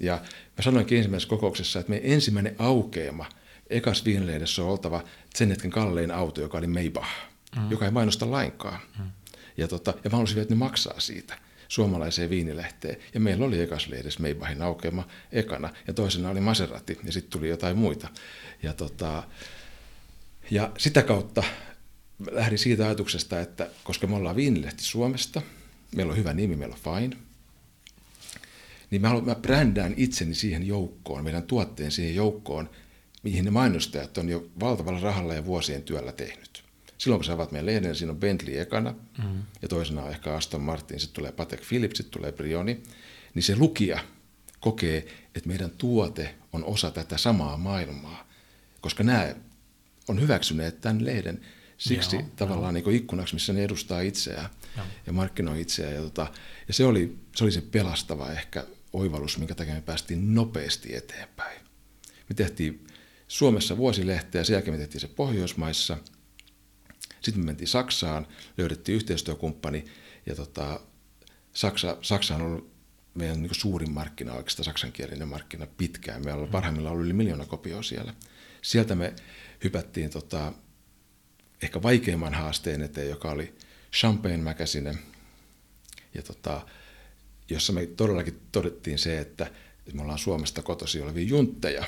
Ja mä sanoinkin ensimmäisessä kokouksessa, että meidän ensimmäinen aukeama ekas viinilehdessä on oltava sen hetken kallein auto, joka oli Maybach, mm. joka ei mainosta lainkaan. Mm. Ja, tota, ja mä halusin, että ne maksaa siitä suomalaiseen viinilehteen. Ja meillä oli ekas lehdessä Maybachin aukeama ekana, ja toisena oli Maserati, ja sitten tuli jotain muita. Ja, tota, ja sitä kautta lähdin siitä ajatuksesta, että koska me ollaan viinilehti Suomesta, meillä on hyvä nimi, meillä on Fine, niin mä, haluan, mä brändään itseni siihen joukkoon, meidän tuotteen siihen joukkoon, mihin ne mainostajat on jo valtavalla rahalla ja vuosien työllä tehnyt. Silloin kun sä avaat meidän lehden, siinä on Bentley ekana, mm. ja toisena on ehkä Aston Martin, sitten tulee Patek Philippe, sitten tulee Brioni, niin se lukija kokee, että meidän tuote on osa tätä samaa maailmaa, koska nämä on hyväksyneet tämän lehden siksi Joo, tavallaan niin ikkunaksi, missä ne edustaa itseään Ja markkinoi itseään. Ja, tota, ja se, oli, se oli se pelastava ehkä oivallus, minkä takia me päästiin nopeasti eteenpäin. Me tehtiin Suomessa vuosilehteä, sen jälkeen me tehtiin se Pohjoismaissa. Sitten me mentiin Saksaan, löydettiin yhteistyökumppani ja tota, Saksa, Saksa on ollut meidän niin suurin markkina, oikeastaan saksankielinen markkina pitkään. Meillä on parhaimmillaan ollut yli miljoona kopioa siellä. Sieltä me hypättiin tota, ehkä vaikeimman haasteen eteen, joka oli Champagne Magazine, ja tota, jossa me todellakin todettiin se, että me ollaan Suomesta kotosi olevia juntteja.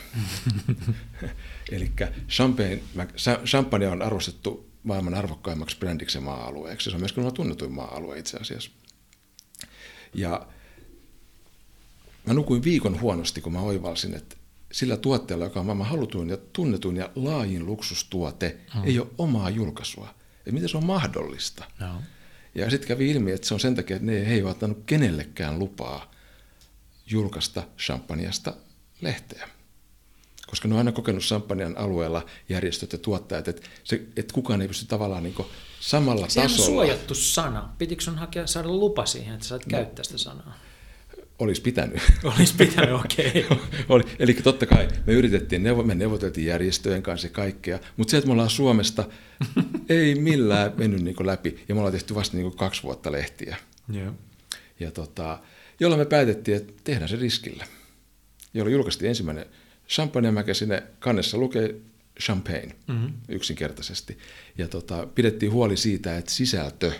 Eli champagne, champagne on arvostettu maailman arvokkaimmaksi brändiksi maa-alueeksi. Se on myöskin tunnetuin maa-alue itse asiassa. Ja mä nukuin viikon huonosti, kun mä oivalsin, että sillä tuotteella, joka on maailman halutuin ja tunnetuin ja laajin luksustuote, hmm. ei ole omaa julkaisua. Että miten se on mahdollista? No. Ja sitten kävi ilmi, että se on sen takia, että ne ei ole ottanut kenellekään lupaa julkaista champagneasta lehteä. Koska ne on aina kokenut champagnean alueella järjestöt ja tuottajat, että, se, että kukaan ei pysty tavallaan niin samalla Sehän tasolla. Se on suojattu sana. Pitikö sun hakea, saada lupa siihen, että saat no, käyttää sitä sanaa? Olisi pitänyt. Olisi pitänyt, okei. Okay. Eli totta kai me yritettiin, me neuvoteltiin järjestöjen kanssa ja kaikkea, mutta se, että me ollaan Suomesta, ei millään mennyt niin läpi. Ja me ollaan tehty vasta niin kaksi vuotta lehtiä. Yeah. Ja tota, jolloin me päätettiin, että tehdään se riskillä. Jolloin julkaistiin ensimmäinen Champagne Magazine, kannessa lukee Champagne mm-hmm. yksinkertaisesti. Ja tota, pidettiin huoli siitä, että sisältö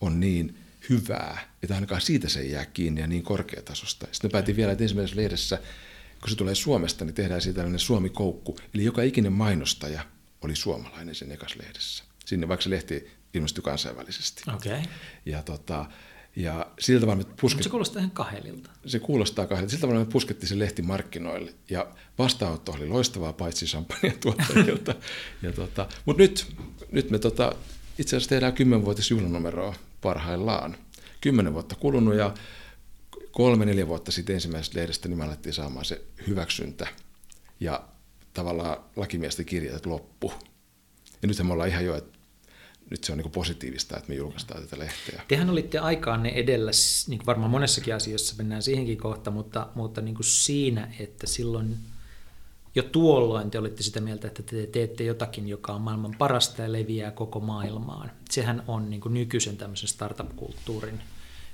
on niin hyvää, että ainakaan siitä se ei jää kiinni ja niin korkeatasosta. Sitten päätin vielä, että ensimmäisessä lehdessä, kun se tulee Suomesta, niin tehdään siitä tällainen Suomi-koukku. Eli joka ikinen mainostaja oli suomalainen sen ekas lehdessä. Sinne vaikka se lehti ilmestyi kansainvälisesti. Okay. Ja, tota, ja sillä tavalla me pusket... se kuulostaa ihan kahelilta. Se kuulostaa kahelilta. Sillä tavalla me puskettiin sen lehti markkinoille. Ja vastaanotto oli loistavaa paitsi champagne tuottajilta. ja tota, Mutta nyt, nyt me tota, itse asiassa tehdään kymmenvuotis juhlanumeroa parhaillaan. Kymmenen vuotta kulunut ja kolme, neljä vuotta sitten ensimmäisestä lehdestä niin me alettiin saamaan se hyväksyntä ja tavallaan lakimiesten kirjat loppu. Ja nythän me ollaan ihan jo, että nyt se on niin positiivista, että me julkaistaan tätä lehteä. Tehän olitte aikaanne edellä, niin varmaan monessakin asiassa mennään siihenkin kohta, mutta, mutta niin kuin siinä, että silloin jo tuolloin te olitte sitä mieltä, että te teette jotakin, joka on maailman parasta ja leviää koko maailmaan. Sehän on niin kuin nykyisen tämmöisen startup-kulttuurin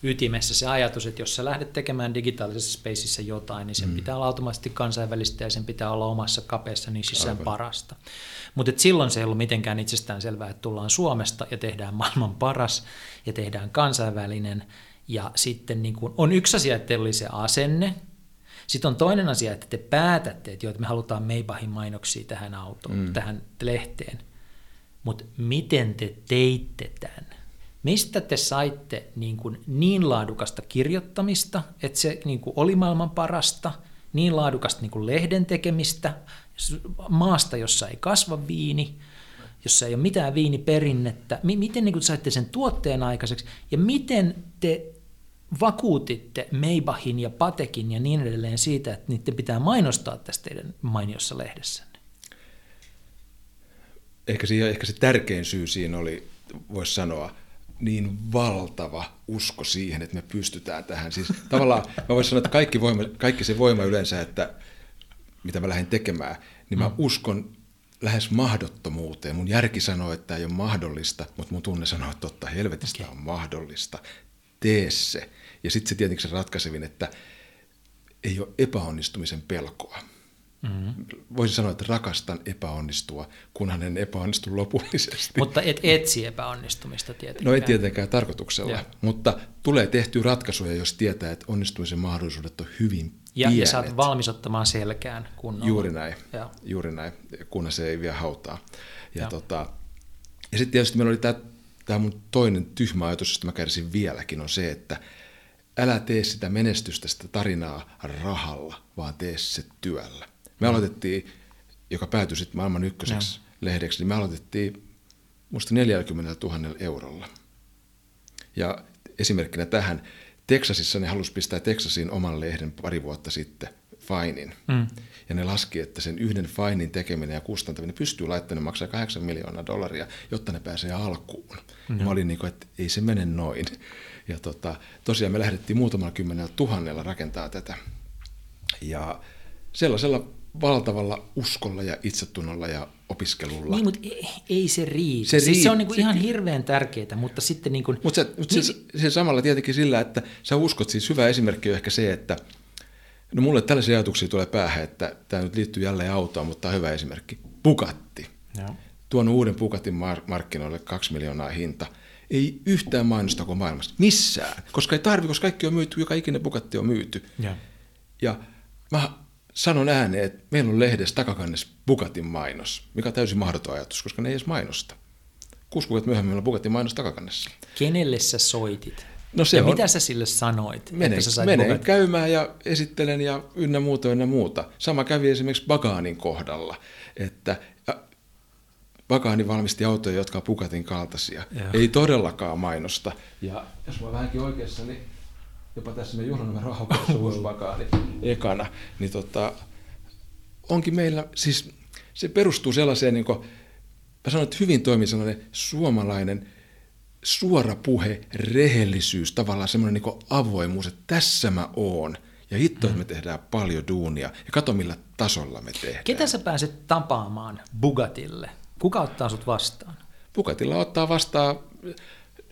ytimessä se ajatus, että jos sä lähdet tekemään digitaalisessa spaceissa jotain, niin sen mm. pitää olla automaattisesti kansainvälistä ja sen pitää olla omassa kapeassa niissä parasta. Mutta silloin se ei ollut mitenkään itsestään selvää, että tullaan Suomesta ja tehdään maailman paras ja tehdään kansainvälinen. Ja sitten niin kun, on yksi asia, että oli se asenne, sitten on toinen asia, että te päätätte, että, jo, että me halutaan Maybachin mainoksia tähän autoon, mm. tähän lehteen. Mutta miten te teitte tämän? Mistä te saitte niin, kuin niin laadukasta kirjoittamista, että se niin kuin oli maailman parasta, niin laadukasta niin kuin lehden tekemistä, maasta, jossa ei kasva viini, jossa ei ole mitään viiniperinnettä. Miten niin kuin saitte sen tuotteen aikaiseksi ja miten te vakuutitte Maybachin ja Patekin ja niin edelleen siitä, että niiden pitää mainostaa tästä teidän mainiossa lehdessänne? Ehkä, siihen, ehkä se tärkein syy siinä oli, voisi sanoa, niin valtava usko siihen, että me pystytään tähän. Siis tavallaan mä voisin sanoa, että kaikki, voima, kaikki se voima yleensä, että mitä mä lähdin tekemään, niin mä mm. uskon lähes mahdottomuuteen. Mun järki sanoo, että ei ole mahdollista, mutta mun tunne sanoo, että totta helvetistä okay. on mahdollista. Tee se. Ja sitten se tietenkin se ratkaisevin, että ei ole epäonnistumisen pelkoa. Mm-hmm. Voisin sanoa, että rakastan epäonnistua, kunhan en epäonnistu lopullisesti. Mutta et etsi epäonnistumista tietenkään. No ei tietenkään tarkoituksella, ja. mutta tulee tehty ratkaisuja, jos tietää, että onnistumisen mahdollisuudet on hyvin ja, pienet. Ja sä oot valmis ottamaan selkään kunnolla. Juuri näin, ja. juuri näin, kunhan se ei vie hautaa. Ja, ja. Tota, ja sitten tietysti meillä oli tämä, tämä mun toinen tyhmä ajatus, josta mä kärsin vieläkin, on se, että älä tee sitä menestystä, sitä tarinaa rahalla, vaan tee se työllä. Me aloitettiin, joka päätyi sitten maailman ykköseksi no. lehdeksi, niin me aloitettiin musta 40 000 eurolla. Ja esimerkkinä tähän, Teksasissa ne halusi pistää Teksasiin oman lehden pari vuotta sitten, Fainin. Mm. Ja ne laski, että sen yhden Fainin tekeminen ja kustantaminen pystyy laittamaan maksaa 8 miljoonaa dollaria, jotta ne pääsee alkuun. Mm. Ja mä olin niin kuin, että ei se mene noin. Ja tota, tosiaan me lähdettiin muutamalla kymmenellä tuhannella rakentaa tätä. Ja sellaisella valtavalla uskolla ja itsetunnolla ja opiskelulla. Niin, mutta ei, ei se riitä. Se, siis se on niinku ihan hirveän tärkeää, mutta sitten... Niinku, mutta se, mut niin, se, se samalla tietenkin sillä, että sä uskot, siis hyvä esimerkki on ehkä se, että no mulle tällaisia ajatuksia tulee päähän, että tämä nyt liittyy jälleen autoon, mutta tämä on hyvä esimerkki. Pukatti. Tuon Tuonut uuden Pukatin markkinoille kaksi miljoonaa hinta. Ei yhtään mainosta kuin maailmassa. Missään. Koska ei tarvi, koska kaikki on myyty, joka ikinen Pukatti on myyty. Ja, ja mä sanon ääneen, että meillä on lehdessä takakannessa Bukatin mainos, mikä on täysin mahdoton ajatus, koska ne ei edes mainosta. Kuusi kuukautta myöhemmin meillä on Bukatin mainos takakannessa. Kenelle sä soitit? No se ja on, mitä sä sille sanoit? Menen, että sä menen käymään ja esittelen ja ynnä muuta ynnä muuta. Sama kävi esimerkiksi Bagaanin kohdalla, että Bagaani valmisti autoja, jotka on Bukatin kaltaisia. Joo. Ei todellakaan mainosta. Ja jos mä vähänkin oikeassa, niin jopa tässä me juhlanumero haukossa uusvakaali ekana, niin tota, onkin meillä, siis se perustuu sellaiseen, niin kuin, mä sanon, että hyvin toimii sellainen suomalainen suora puhe, rehellisyys, tavallaan semmoinen niin avoimuus, että tässä mä oon. Ja hitto, että me tehdään paljon duunia. Ja kato, millä tasolla me tehdään. Ketä sä pääset tapaamaan Bugatille? Kuka ottaa sut vastaan? Bugatilla ottaa vastaan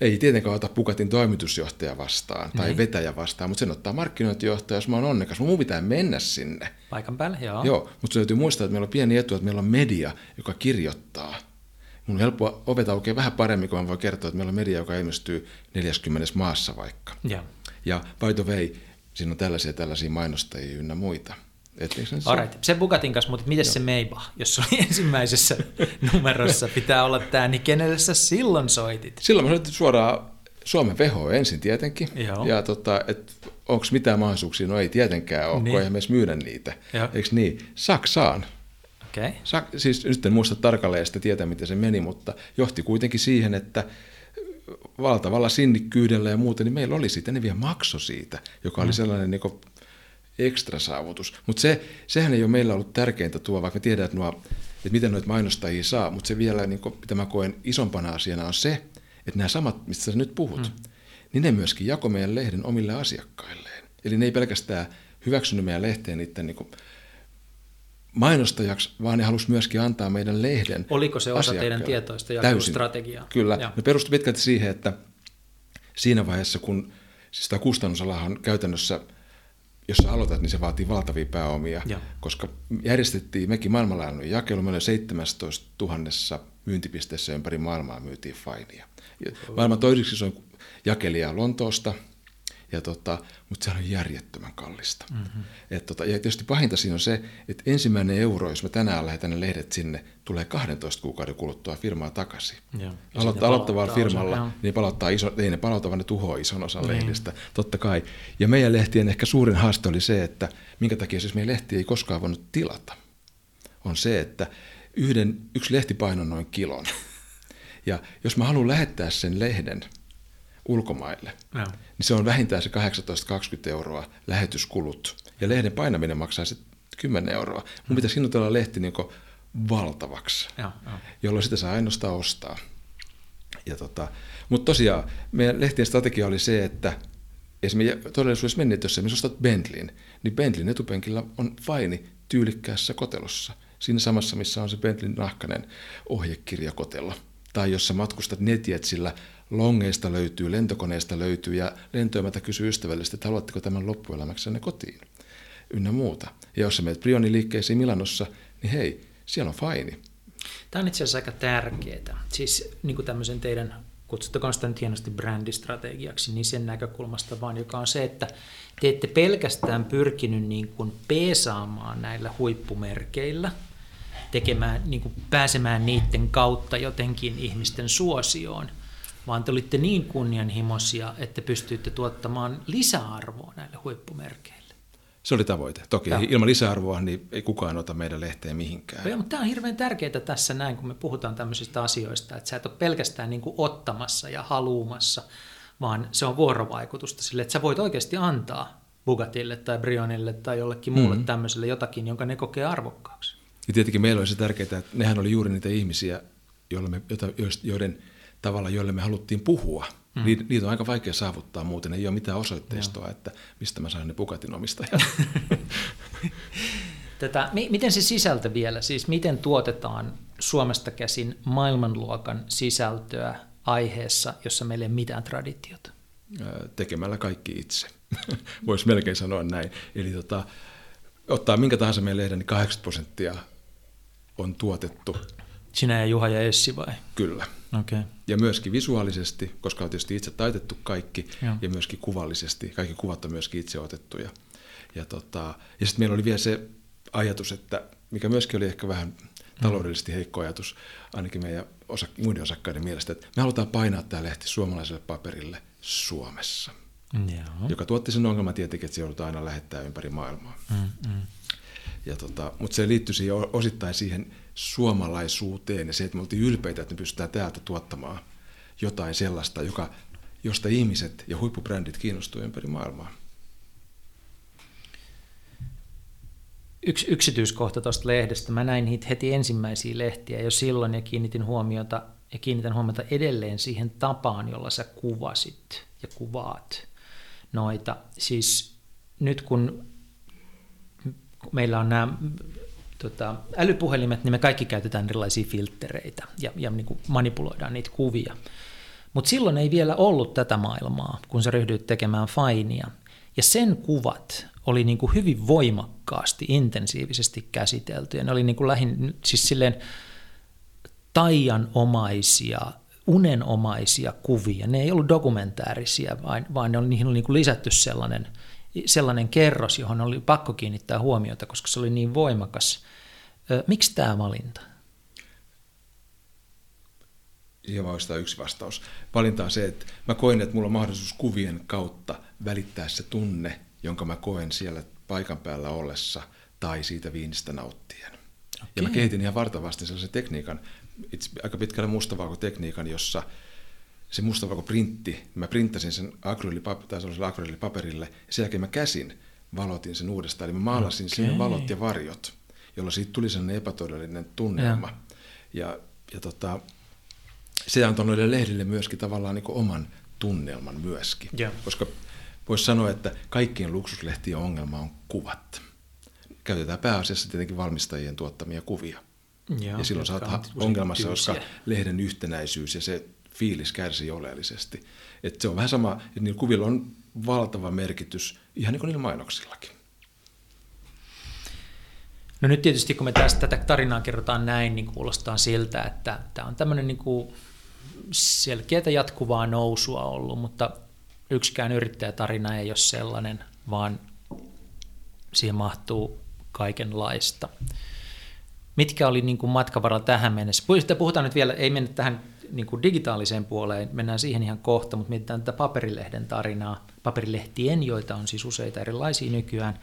ei tietenkään ota Pukatin toimitusjohtaja vastaan tai niin. vetäjä vastaan, mutta sen ottaa markkinointijohtaja, jos mä oon onnekas. Mun pitää mennä sinne. Paikan päälle, joo. Joo, mutta se täytyy muistaa, että meillä on pieni etu, että meillä on media, joka kirjoittaa. Mun on helppo ovet aukeaa vähän paremmin, kun mä voin kertoa, että meillä on media, joka ilmestyy 40 maassa vaikka. Ja, ja by the way, siinä on tällaisia tällaisia mainostajia ynnä muita. Alright. Se Bugatin kanssa, mutta miten se Maybach, jos oli ensimmäisessä numerossa, pitää olla tämä, niin kenelle sä silloin soitit? Silloin mä soitin suoraan Suomen veho ensin tietenkin. Joo. Ja tota, onko mitään mahdollisuuksia? No ei tietenkään ole, niin. kun ei edes myydä niitä. Eikö niin? Saksaan. Okay. Sa- siis nyt en muista tarkalleen sitä tietää, miten se meni, mutta johti kuitenkin siihen, että valtavalla sinnikkyydellä ja muuten, niin meillä oli sitten, ne vielä makso siitä, joka oli mm. sellainen niin ekstra saavutus. Mutta se, sehän ei ole meillä ollut tärkeintä tuo, vaikka tiedän, että, nuo, että miten noita mainostajia saa, mutta se vielä, niin kuin, mitä mä koen isompana asiana, on se, että nämä samat, mistä sä nyt puhut, mm. niin ne myöskin jako meidän lehden omille asiakkailleen. Eli ne ei pelkästään hyväksynyt meidän lehteen niiden niin kuin, mainostajaksi, vaan ne halusi myöskin antaa meidän lehden Oliko se osa teidän tietoista jakelustrategiaa? Kyllä. Ja. Ne perustui pitkälti siihen, että siinä vaiheessa, kun siis tämä kustannusalahan käytännössä, jos sä aloitat, niin se vaatii valtavia pääomia, ja. koska järjestettiin, mekin maailmanlaajuinen jakelu, meillä oli 17 000 myyntipisteessä ympäri maailmaa myytiin fainia. Maailman toiseksi isoin jakelija Lontoosta, ja tota, mutta se on järjettömän kallista. Mm-hmm. Et tota, ja tietysti pahinta siinä on se, että ensimmäinen euro, jos me tänään lähetän ne lehdet sinne, tulee 12 kuukauden kuluttua firmaa takaisin. Aloitta, aloittavalla firmalla, osa, niin palauttaa iso, ei ne palauta, vaan ne tuhoaa ison osan niin. lehdistä, totta kai. Ja meidän lehtien ehkä suurin haaste oli se, että minkä takia siis meidän lehti ei koskaan voinut tilata, on se, että yhden, yksi lehti painoi noin kilon. Ja jos mä haluan lähettää sen lehden ulkomaille, ja. Niin se on vähintään se 18-20 euroa lähetyskulut. Ja lehden painaminen maksaa sitten 10 euroa. Mun pitäisi hinnoitella lehti niin valtavaksi, ja, ja. jolloin sitä saa ainoastaan ostaa. Ja tota, mutta tosiaan meidän lehtien strategia oli se, että esimerkiksi todellisuudessa meni, että jos ostat Bentleyn, niin Bentleyn etupenkillä on faini tyylikkäässä kotelossa. Siinä samassa, missä on se Bentleyn nahkainen ohjekirjakotelo. Tai jos sä matkustat netjetsillä longeista löytyy, lentokoneesta löytyy ja lentoimätä kysyy ystävällisesti, että haluatteko tämän loppuelämäksenne kotiin ynnä muuta. Ja jos sä menet Brionin liikkeisiin Milanossa, niin hei, siellä on faini. Tämä on itse asiassa aika tärkeää. Siis niin kuin tämmöisen teidän, kutsuttakoon sitä nyt hienosti brändistrategiaksi, niin sen näkökulmasta vaan, joka on se, että te ette pelkästään pyrkinyt niin kuin peesaamaan näillä huippumerkeillä, tekemään, niin kuin pääsemään niiden kautta jotenkin ihmisten suosioon, vaan te olitte niin kunnianhimoisia, että pystyitte tuottamaan lisäarvoa näille huippumerkeille. Se oli tavoite. Toki ja. ilman lisäarvoa niin ei kukaan ota meidän lehteen mihinkään. Ja, mutta tämä on hirveän tärkeää tässä näin, kun me puhutaan tämmöisistä asioista, että sä et ole pelkästään niin kuin ottamassa ja haluumassa, vaan se on vuorovaikutusta sille, että sä voit oikeasti antaa Bugatille tai Brionille tai jollekin muulle mm-hmm. tämmöiselle jotakin, jonka ne kokee arvokkaaksi. Ja tietenkin meillä oli se tärkeää, että nehän oli juuri niitä ihmisiä, joille me, joiden tavalla, joille me haluttiin puhua. Mm. Niitä on aika vaikea saavuttaa muuten, ei ole mitään osoitteistoa, no. että mistä mä sain ne Bugatin omistajat. Tätä, miten se sisältö vielä, siis miten tuotetaan Suomesta käsin maailmanluokan sisältöä aiheessa, jossa meillä ei ole mitään traditiota? Tekemällä kaikki itse, voisi melkein sanoa näin. Eli tota, ottaa minkä tahansa meidän lehden, niin 80 prosenttia on tuotettu sinä ja Juha ja Essi vai? Kyllä. Okay. Ja myöskin visuaalisesti, koska on tietysti itse taitettu kaikki, ja, ja myöskin kuvallisesti. Kaikki kuvat on myöskin itse otettuja. Ja, tota, ja sitten meillä oli vielä se ajatus, että mikä myöskin oli ehkä vähän taloudellisesti heikko ajatus, ainakin meidän osa, muiden osakkaiden mielestä, että me halutaan painaa tämä lehti suomalaiselle paperille Suomessa. Joo. Joka tuotti sen ongelman tietenkin, että se joudutaan aina lähettää ympäri maailmaa. Mm-mm. Ja tota, mutta se liittyy siihen, osittain siihen suomalaisuuteen ja se, että me oltiin ylpeitä, että me pystytään täältä tuottamaan jotain sellaista, joka, josta ihmiset ja huippubrändit kiinnostuvat ympäri maailmaa. Yksi yksityiskohta tuosta lehdestä. Mä näin niitä heti ensimmäisiä lehtiä jo silloin ja kiinnitin huomiota ja kiinnitän huomiota edelleen siihen tapaan, jolla sä kuvasit ja kuvaat noita. Siis nyt kun meillä on nämä tota, älypuhelimet, niin me kaikki käytetään erilaisia filtreitä ja, ja niin kuin manipuloidaan niitä kuvia. Mutta silloin ei vielä ollut tätä maailmaa, kun sä ryhdyit tekemään fainia. Ja sen kuvat oli niin kuin hyvin voimakkaasti, intensiivisesti käsitelty. Ja ne oli niin kuin lähin, siis silleen taianomaisia, unenomaisia kuvia. Ne ei ollut dokumentaarisia, vaan, vaan ne oli, niihin oli niin kuin lisätty sellainen – sellainen kerros, johon oli pakko kiinnittää huomiota, koska se oli niin voimakas. Miksi tämä valinta? Siihen vaan yksi vastaus. Valinta on se, että mä koen, että mulla on mahdollisuus kuvien kautta välittää se tunne, jonka mä koen siellä paikan päällä ollessa tai siitä viinistä nauttien. Okay. Ja mä kehitin ihan vartavasti sellaisen tekniikan, itse aika pitkälle mustavalkotekniikan, jossa – se printti, mä printtasin sen akryylipaperille ja sen jälkeen mä käsin valotin sen uudestaan. Eli mä maalasin okay. sinne valot ja varjot, jolloin siitä tuli sellainen epätodellinen tunnelma. Ja, ja, ja tota, se antoi noille lehdille myöskin tavallaan niin oman tunnelman myöskin. Ja. Koska voisi sanoa, että kaikkien luksuslehtien ongelma on kuvat. käytetään pääasiassa tietenkin valmistajien tuottamia kuvia. Joo, ja silloin saat ongelmassa, koska lehden yhtenäisyys ja se fiilis kärsii oleellisesti. Et se on vähän sama, että niillä kuvilla on valtava merkitys, ihan niin kuin niillä mainoksillakin. No nyt tietysti kun me tästä tätä tarinaa kerrotaan näin, niin kuulostaa siltä, että tämä on tämmöinen niin kuin selkeätä jatkuvaa nousua ollut, mutta yksikään yrittäjätarina ei ole sellainen, vaan siihen mahtuu kaikenlaista. Mitkä oli niin kuin matkan varrella tähän mennessä? Puhutaan nyt vielä, ei mennä tähän niin kuin digitaaliseen puoleen, mennään siihen ihan kohta, mutta mietitään tätä paperilehden tarinaa, paperilehtien, joita on siis useita erilaisia nykyään,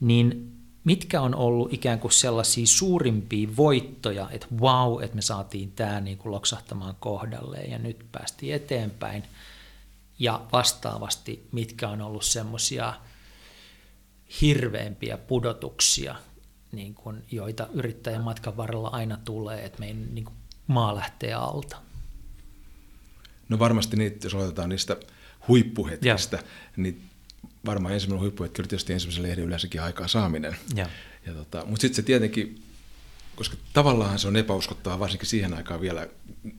niin mitkä on ollut ikään kuin sellaisia suurimpia voittoja, että vau, että me saatiin tämä niin kuin loksahtamaan kohdalleen ja nyt päästiin eteenpäin, ja vastaavasti mitkä on ollut semmoisia hirveämpiä pudotuksia, niin kuin, joita yrittäjän matkan varrella aina tulee, että meidän niin kuin, maa lähtee alta. No varmasti niitä, jos aloitetaan niistä huippuhetkistä, niin varmaan ensimmäinen huippuhetki oli tietysti ensimmäisen lehden yleensäkin aikaa saaminen. Ja. Ja tota, mutta sitten se tietenkin, koska tavallaan se on epäuskottavaa, varsinkin siihen aikaan vielä,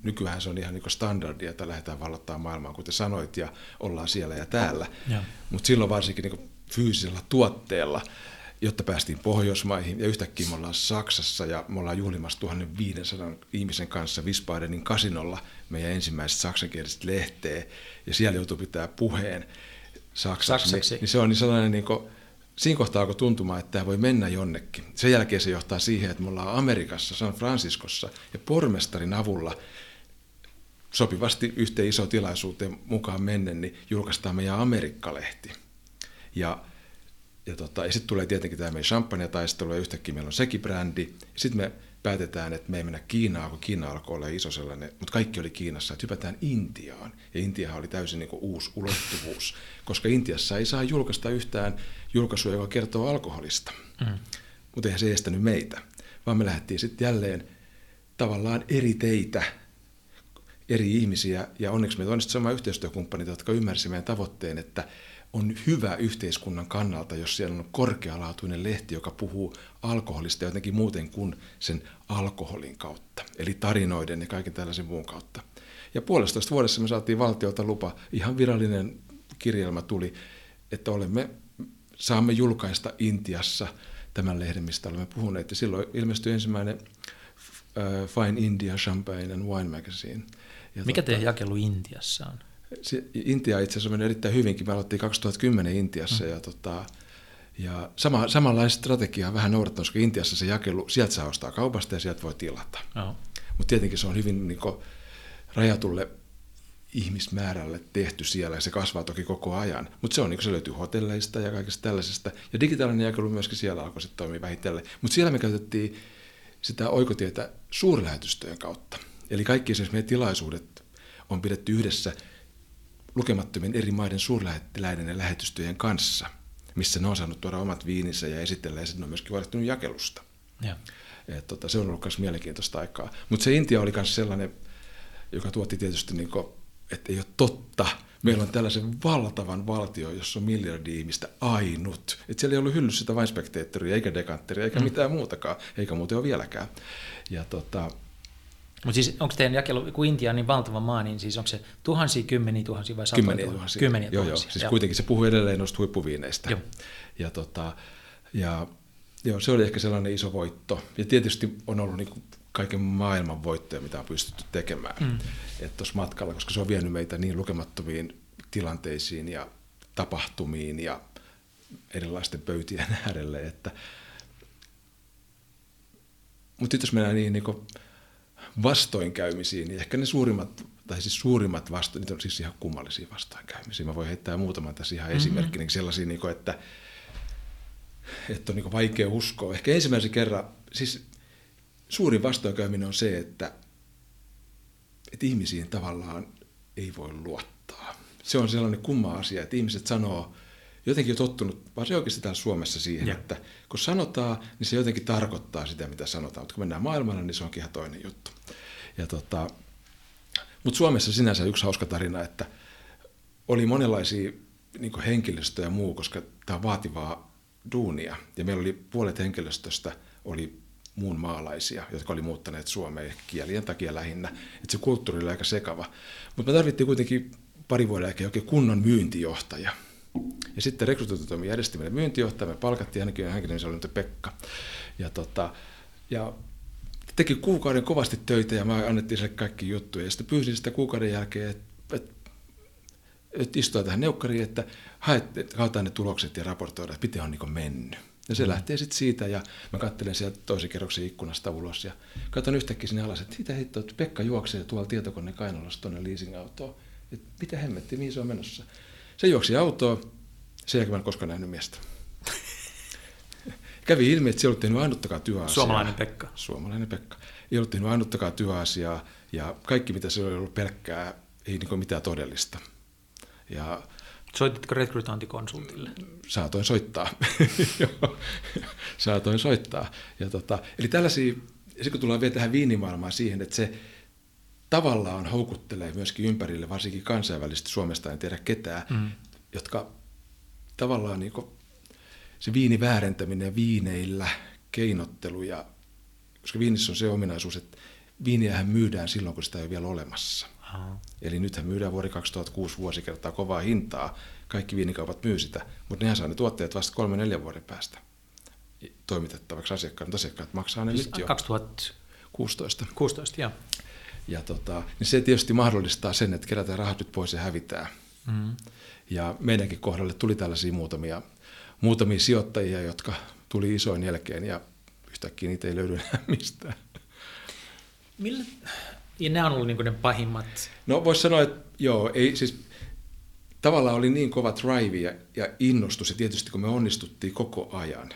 nykyään se on ihan niin standardia, että lähdetään vallottaa maailmaa, kuten sanoit, ja ollaan siellä ja täällä. Ja. Mutta silloin varsinkin niin fyysisellä tuotteella, jotta päästiin Pohjoismaihin, ja yhtäkkiä me ollaan Saksassa, ja me ollaan juhlimassa 1500 ihmisen kanssa Wiesbadenin kasinolla meidän ensimmäiset saksankieliset lehteä, ja siellä joutuu pitää puheen saksaksi, Saksaksi. Niin, niin se on niin sellainen niin kuin, siinä kohtaa alkoi tuntumaan, että tämä voi mennä jonnekin. Sen jälkeen se johtaa siihen, että me ollaan Amerikassa, San Franciscossa, ja pormestarin avulla sopivasti yhteen iso tilaisuuteen mukaan mennen, niin julkaistaan meidän Amerikka-lehti. Ja, ja, tota, ja sitten tulee tietenkin tämä meidän champagne-taistelu, ja yhtäkkiä meillä on sekin brändi. Sitten me päätetään, että me ei mennä Kiinaan, kun Kiina alkoi olla iso sellainen, mutta kaikki oli Kiinassa, että hypätään Intiaan. Ja Intiahan oli täysin niin kuin uusi ulottuvuus, koska Intiassa ei saa julkaista yhtään julkaisua, joka kertoo alkoholista. Mm. Mutta eihän se estänyt meitä, vaan me lähdettiin sitten jälleen tavallaan eri teitä, eri ihmisiä, ja onneksi meillä on sitten sama yhteistyökumppanit, jotka ymmärsivät meidän tavoitteen, että on hyvä yhteiskunnan kannalta, jos siellä on korkealaatuinen lehti, joka puhuu alkoholista jotenkin muuten kuin sen alkoholin kautta, eli tarinoiden ja kaiken tällaisen muun kautta. Ja puolestoista vuodessa me saatiin valtiolta lupa, ihan virallinen kirjelmä tuli, että olemme, saamme julkaista Intiassa tämän lehden, mistä olemme puhuneet. Ja silloin ilmestyi ensimmäinen uh, Fine India Champagne and Wine Magazine. Ja Mikä teidän jakelu Intiassa on? Se, Intia itse asiassa meni erittäin hyvinkin. Me aloittiin 2010 Intiassa mm. ja, tota, ja sama, samanlaista strategiaa vähän noudattanut, koska Intiassa se jakelu, sieltä saa ostaa kaupasta ja sieltä voi tilata. No. Mutta tietenkin se on hyvin niin kuin, rajatulle ihmismäärälle tehty siellä ja se kasvaa toki koko ajan. Mutta se on niin se löytyy hotelleista ja kaikesta tällaisesta. Ja digitaalinen jakelu myöskin siellä alkoi sitten toimia vähitellen. Mutta siellä me käytettiin sitä oikotietä suurlähetystöjen kautta. Eli kaikki esimerkiksi meidän tilaisuudet on pidetty yhdessä lukemattomien eri maiden suurlähettiläiden ja lähetystöjen kanssa, missä ne on saanut tuoda omat viininsä ja esitellä, ja sitten on myöskin huolehtinut jakelusta. Ja. Et, tota, se on ollut myös mielenkiintoista aikaa. Mutta se Intia oli myös sellainen, joka tuotti tietysti, niin kuin, että ei ole totta. Meillä on tällaisen valtavan valtio, jossa on miljardi ihmistä ainut. Et siellä ei ollut hyllyssä sitä vain spekteettoria, eikä dekantteria, eikä mm. mitään muutakaan, eikä muuten ole vieläkään. Ja tota, mutta siis onko teidän jakelu, kun Intia on niin valtava maa, niin siis onko se tuhansia, kymmeniä tuhansia vai satoja Kymmeniä tuhansia. Kymmeniä joo, tuhansia. Joo, siis joo. kuitenkin se puhuu edelleen noista huippuviineistä. Joo. Ja, tota, ja joo, se oli ehkä sellainen iso voitto. Ja tietysti on ollut niin kaiken maailman voittoja, mitä on pystytty tekemään mm. tuossa matkalla, koska se on vienyt meitä niin lukemattomiin tilanteisiin ja tapahtumiin ja erilaisten pöytien äärelle. Että... Mutta jos mennään niin, niin kuin vastoinkäymisiin, niin ehkä ne suurimmat, tai siis suurimmat vasto, niitä on siis ihan kummallisia vastoinkäymisiä. Mä voin heittää muutaman tässä ihan mm-hmm. esimerkki, niin sellaisia, niin kuin, että, että on niin vaikea uskoa. Ehkä ensimmäisen kerran, siis suurin vastoinkäyminen on se, että, että ihmisiin tavallaan ei voi luottaa. Se on sellainen kumma asia, että ihmiset sanoo, jotenkin on tottunut, vaan se oikeasti täällä Suomessa siihen, ja. että kun sanotaan, niin se jotenkin tarkoittaa sitä, mitä sanotaan, mutta kun mennään maailmalle, niin se onkin ihan toinen juttu. Ja tota, mutta Suomessa sinänsä yksi hauska tarina, että oli monenlaisia niin henkilöstöjä ja muu, koska tämä on vaativaa duunia. Ja meillä oli puolet henkilöstöstä oli muun maalaisia, jotka oli muuttaneet Suomeen kielien takia lähinnä. Että se kulttuuri oli aika sekava. Mutta me tarvittiin kuitenkin pari vuoden jälkeen oikein kunnon myyntijohtaja. Ja sitten rekrytointitoimi järjesti meille myyntijohtaja, me palkattiin ainakin hänkin nimensä oli Pekka. Ja, tota, ja teki kuukauden kovasti töitä ja mä annettiin sille kaikki juttuja. Ja sitten pyysin sitä kuukauden jälkeen, että, että, että istua tähän neukkariin, että haetaan ne tulokset ja raportoida, että miten on niin mennyt. Ja se mm. lähtee sitten siitä ja mä katselen sieltä toisen kerroksen ikkunasta ulos ja katson yhtäkkiä sinne alas, että mitä hittoa, että Pekka juoksee tuolla tietokone kainalossa tuonne leasing-autoon. Että mitä hemmetti, mihin se on menossa. Se juoksi autoon, sen jälkeen mä en koskaan nähnyt miestä. Kävi ilmi, että se ei ollut tehnyt ainuttakaan työasiaa. Suomalainen Pekka. Suomalainen Pekka. Ei ollut tehnyt ainuttakaan työasiaa ja kaikki mitä se oli ollut pelkkää, ei niin mitään todellista. Ja Soititko rekrytointikonsultille? Saatoin soittaa. Saatoin soittaa. Ja tota, eli tällaisia, ja kun tullaan vielä tähän viinimaailmaan siihen, että se tavallaan houkuttelee myöskin ympärille, varsinkin kansainvälisesti Suomesta en tiedä ketään, mm. jotka tavallaan niin se viiniväärentäminen ja viineillä keinottelu, ja, koska viinissä on se ominaisuus, että viiniähän myydään silloin, kun sitä ei ole vielä olemassa. Aha. Eli nythän myydään vuori 2006 vuosikertaa kovaa hintaa. Kaikki viinikaupat myy sitä, mutta nehän saa ne tuotteet vasta kolme neljän vuoden päästä toimitettavaksi asiakkaille. Asiakkaat maksaa ne siis nyt jo. 2016. 16, joo. Ja tota, niin se tietysti mahdollistaa sen, että kerätään rahat nyt pois ja hävitään. Mm. Ja meidänkin kohdalle tuli tällaisia muutamia, muutamia sijoittajia, jotka tuli isoin jälkeen ja yhtäkkiä niitä ei löydy enää mistään. Millä, ja nämä on ollut niin ne pahimmat? No voisi sanoa, että joo, ei siis tavallaan oli niin kova drive ja, ja innostus, ja tietysti kun me onnistuttiin koko ajan.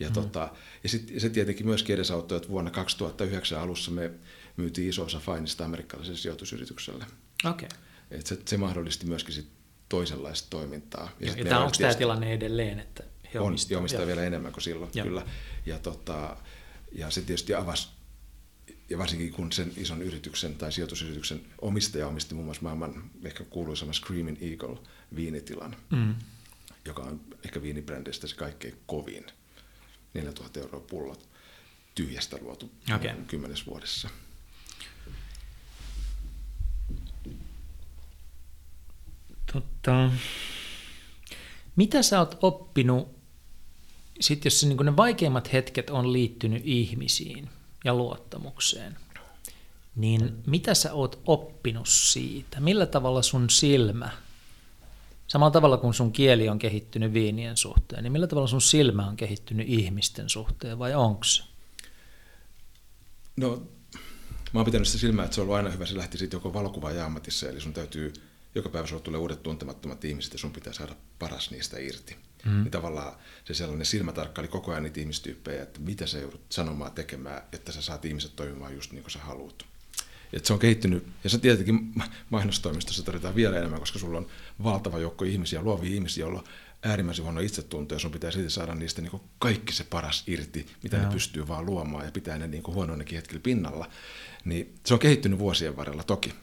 Ja, mm. tota, ja sit, se tietenkin myöskin edesauttoi, että vuonna 2009 alussa me myytiin iso osa Fainista amerikkalaiselle sijoitusyritykselle. Okay. Et se, se mahdollisti myöskin sit toisenlaista toimintaa. Ja, ja tämä, onko tämä tilanne edelleen? Että he on, omistaa, omistaa vielä enemmän kuin silloin, ja. kyllä. Ja, tota, ja se tietysti avasi ja varsinkin kun sen ison yrityksen tai sijoitusyrityksen omistaja omisti muun muassa maailman ehkä kuuluisamman Screaming Eagle viinitilan, mm. joka on ehkä viinibrändistä se kaikkein kovin. 4000 euroa pullot tyhjästä luotu okay. kymmenes vuodessa. Totta. Mitä sä oot oppinut, sit jos niin ne vaikeimmat hetket on liittynyt ihmisiin ja luottamukseen, niin mitä sä oot oppinut siitä? Millä tavalla sun silmä, samalla tavalla kuin sun kieli on kehittynyt viinien suhteen, niin millä tavalla sun silmä on kehittynyt ihmisten suhteen vai onko se? No, mä oon pitänyt sitä silmää, että se on ollut aina hyvä. Se lähti sitten joko valokuvaaja ammatissa, eli sun täytyy joka päivä sulle tulee uudet tuntemattomat ihmiset ja sun pitää saada paras niistä irti. Mm. Niin tavallaan se sellainen silmätarkkaili koko ajan niitä ihmistyyppejä, että mitä sä joudut sanomaan, tekemään, että sä saat ihmiset toimimaan just niin kuin sä haluat. Et se on kehittynyt, ja se tietenkin mainostoimistossa tarvitaan vielä enemmän, koska sulla on valtava joukko ihmisiä, luovia ihmisiä, joilla on äärimmäisen huono itsetunto, ja sun pitää silti saada niistä niin kaikki se paras irti, mitä Joo. ne pystyy vaan luomaan, ja pitää ne niin huonoinnekin hetkellä pinnalla. Niin se on kehittynyt vuosien varrella toki.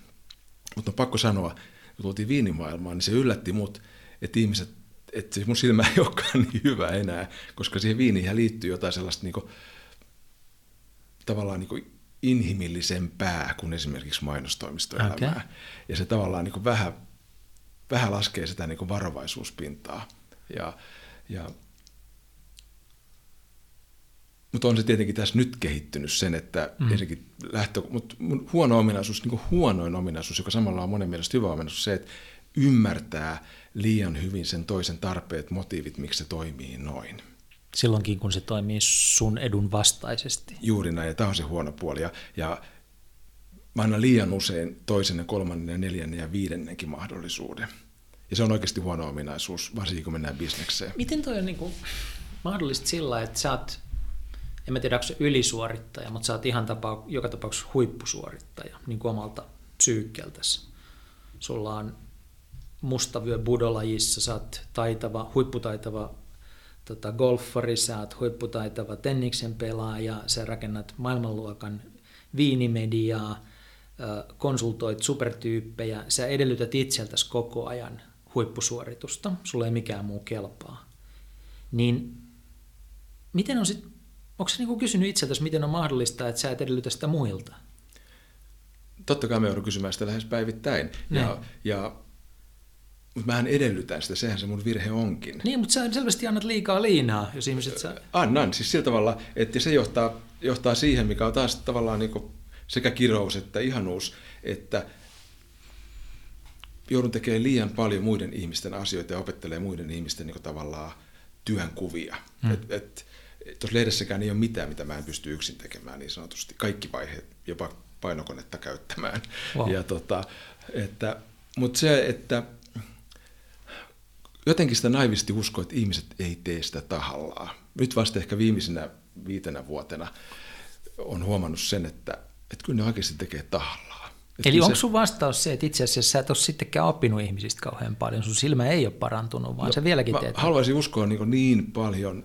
Mutta on pakko sanoa, kun tultiin viinimaailmaan, niin se yllätti mut, että ihmiset, että mun silmä ei olekaan niin hyvä enää, koska siihen viiniin liittyy jotain sellaista niin kuin, tavallaan niin kuin inhimillisempää kuin esimerkiksi mainostoimistoelämää. Okay. Ja se tavallaan niin kuin vähän, vähän laskee sitä niin kuin varovaisuuspintaa. Ja, ja mutta on se tietenkin tässä nyt kehittynyt sen, että mm. ensinnäkin lähtö, mutta huono ominaisuus, niin kuin huonoin ominaisuus, joka samalla on monen mielestä hyvä ominaisuus, se, että ymmärtää liian hyvin sen toisen tarpeet, motiivit, miksi se toimii noin. Silloinkin, kun se toimii sun edun vastaisesti. Juuri näin, ja tämä on se huono puoli. Ja, ja mä annan liian usein toisen ja kolmannen ja neljännen ja viidennenkin mahdollisuuden. Ja se on oikeasti huono ominaisuus, varsinkin kun mennään bisnekseen. Miten toi on niin kuin mahdollista sillä, että sä oot en mä tiedä, onko se ylisuorittaja, mutta sä oot ihan tapa, joka tapauksessa huippusuorittaja niin kuin omalta psyykkeltäsi. Sulla on mustavyö budolajissa, sä oot taitava, huipputaitava tota, golfari, sä oot huipputaitava tenniksen pelaaja, sä rakennat maailmanluokan viinimediaa, konsultoit supertyyppejä, sä edellytät itseltäsi koko ajan huippusuoritusta, sulle ei mikään muu kelpaa. Niin miten on sit, onko se niinku kysynyt itseltäsi, miten on mahdollista, että sä et edellytä sitä muilta? Totta kai me joudun kysymään sitä lähes päivittäin. Ja, ja, mutta mähän edellytän sitä, sehän se mun virhe onkin. Niin, mutta sä selvästi annat liikaa liinaa, jos ihmiset saa... Annan, siis sillä tavalla, että se johtaa, johtaa siihen, mikä on taas tavallaan niin sekä kirous että ihanuus, että joudun tekemään liian paljon muiden ihmisten asioita ja opettelee muiden ihmisten niin tavallaan työnkuvia. Hmm. Et, et, tuossa lehdessäkään ei ole mitään, mitä mä en pysty yksin tekemään niin sanotusti. Kaikki vaiheet, jopa painokonetta käyttämään. Wow. Ja tota, että, mutta se, että jotenkin sitä naivisti uskoo, että ihmiset ei tee sitä tahallaan. Nyt vasta ehkä viimeisenä viitenä vuotena on huomannut sen, että, että kyllä ne oikeasti tekee tahallaan. Että Eli onko sun vastaus se, että itse asiassa sä et ole sittenkään oppinut ihmisistä kauhean paljon, sun silmä ei ole parantunut, vaan no, sä vieläkin teet? haluaisin uskoa niin, niin paljon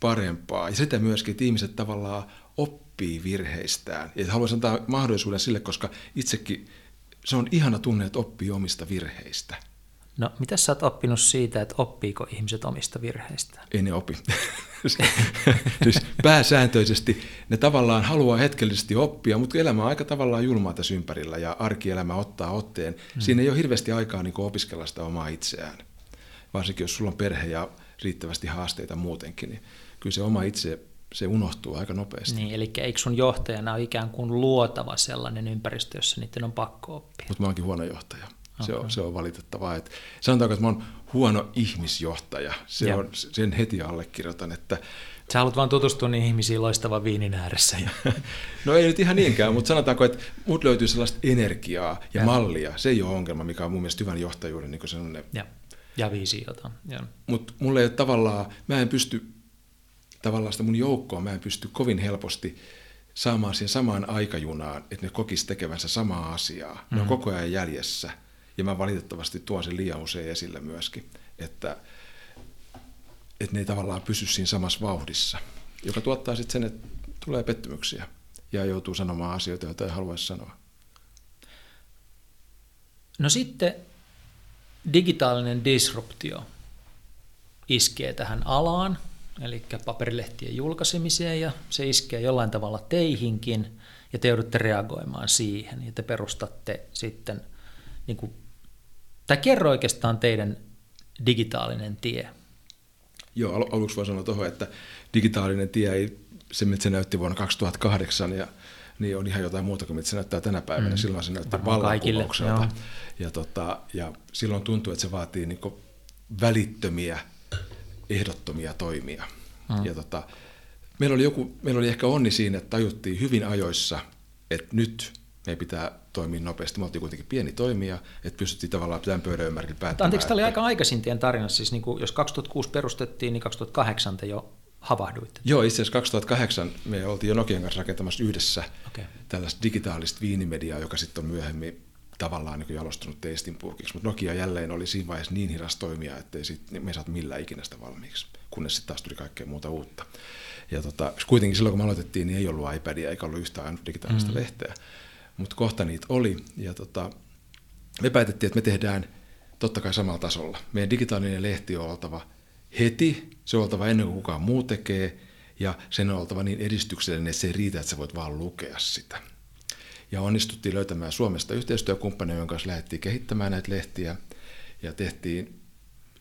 parempaa, ja sitä myöskin, että ihmiset tavallaan oppii virheistään. Ja haluaisin antaa mahdollisuuden sille, koska itsekin se on ihana tunne, että oppii omista virheistä. No, mitä sä oot oppinut siitä, että oppiiko ihmiset omista virheistä? Ei ne opi. siis pääsääntöisesti ne tavallaan haluaa hetkellisesti oppia, mutta elämä on aika tavallaan julmaa tässä ympärillä ja arkielämä ottaa otteen. Hmm. Siinä ei ole hirveästi aikaa niin opiskella sitä omaa itseään. Varsinkin jos sulla on perhe ja riittävästi haasteita muutenkin, niin kyllä se oma itse se unohtuu aika nopeasti. Niin, eli eikö sun johtajana ole ikään kuin luotava sellainen ympäristö, jossa niiden on pakko oppia? Mutta mä oonkin huono johtaja. Okay. Se, on, se on valitettavaa. Että sanotaanko, että mä oon huono ihmisjohtaja. Se on, sen heti allekirjoitan, että Sä haluat vaan tutustua niihin ihmisiin loistavan viinin ääressä. Ja... no ei nyt ihan niinkään, mutta sanotaanko, että mut löytyy sellaista energiaa ja, ja. mallia. Se ei ole ongelma, mikä on mun mielestä hyvän johtajuuden niin sellainen... Ja, ja visiota. Mutta mulle ei ole tavallaan, mä en pysty tavallaan sitä mun joukkoa, mä en pysty kovin helposti saamaan siihen samaan aikajunaan, että ne kokis tekevänsä samaa asiaa. Mm-hmm. Ne on koko ajan jäljessä. Ja mä valitettavasti tuon sen liian usein esille myöskin, että, että ne ei tavallaan pysy siinä samassa vauhdissa, joka tuottaa sitten sen, että tulee pettymyksiä ja joutuu sanomaan asioita, joita ei haluaisi sanoa. No sitten digitaalinen disruptio iskee tähän alaan, eli paperilehtien julkaisemiseen, ja se iskee jollain tavalla teihinkin, ja te joudutte reagoimaan siihen, ja te perustatte sitten niin kuin tai kerro oikeastaan teidän digitaalinen tie. Joo, al- aluksi voin sanoa tuohon, että digitaalinen tie ei, se mitä se näytti vuonna 2008 ja niin on ihan jotain muuta kuin mitä se näyttää tänä päivänä. Mm. Silloin se näytti vallankumoukselta. Ja, tota, ja silloin tuntuu, että se vaatii niin välittömiä, ehdottomia toimia. Mm. Ja tota, meillä, oli joku, meillä oli ehkä onni siinä, että tajuttiin hyvin ajoissa, että nyt meidän pitää toimia nopeasti. Me oltiin kuitenkin pieni toimija, että pystyttiin tavallaan tämän pöydän ympärillä päättämään. Anteeksi, tämä oli aika aikaisin teidän tarinassa. Siis niin kuin, jos 2006 perustettiin, niin 2008 te jo havahduitte. Joo, itse asiassa 2008 me oltiin jo Nokian kanssa rakentamassa yhdessä okay. tällaista digitaalista viinimediaa, joka sitten on myöhemmin tavallaan niin jalostunut teistinpurkiksi, mutta Nokia jälleen oli siinä vaiheessa niin hidas toimija, että sit, niin me ei saatu millään ikinä sitä valmiiksi, kunnes sitten taas tuli kaikkea muuta uutta. Ja tota, kuitenkin silloin kun me aloitettiin, niin ei ollut iPadia eikä ollut yhtään digitaalista mm. lehteä mutta kohta niitä oli. Ja tota, me päätettiin, että me tehdään totta kai samalla tasolla. Meidän digitaalinen lehti on oltava heti, se on oltava ennen kuin kukaan muu tekee, ja sen on oltava niin edistyksellinen, että se ei riitä, että sä voit vaan lukea sitä. Ja onnistuttiin löytämään Suomesta yhteistyökumppaneja, jonka kanssa lähdettiin kehittämään näitä lehtiä, ja tehtiin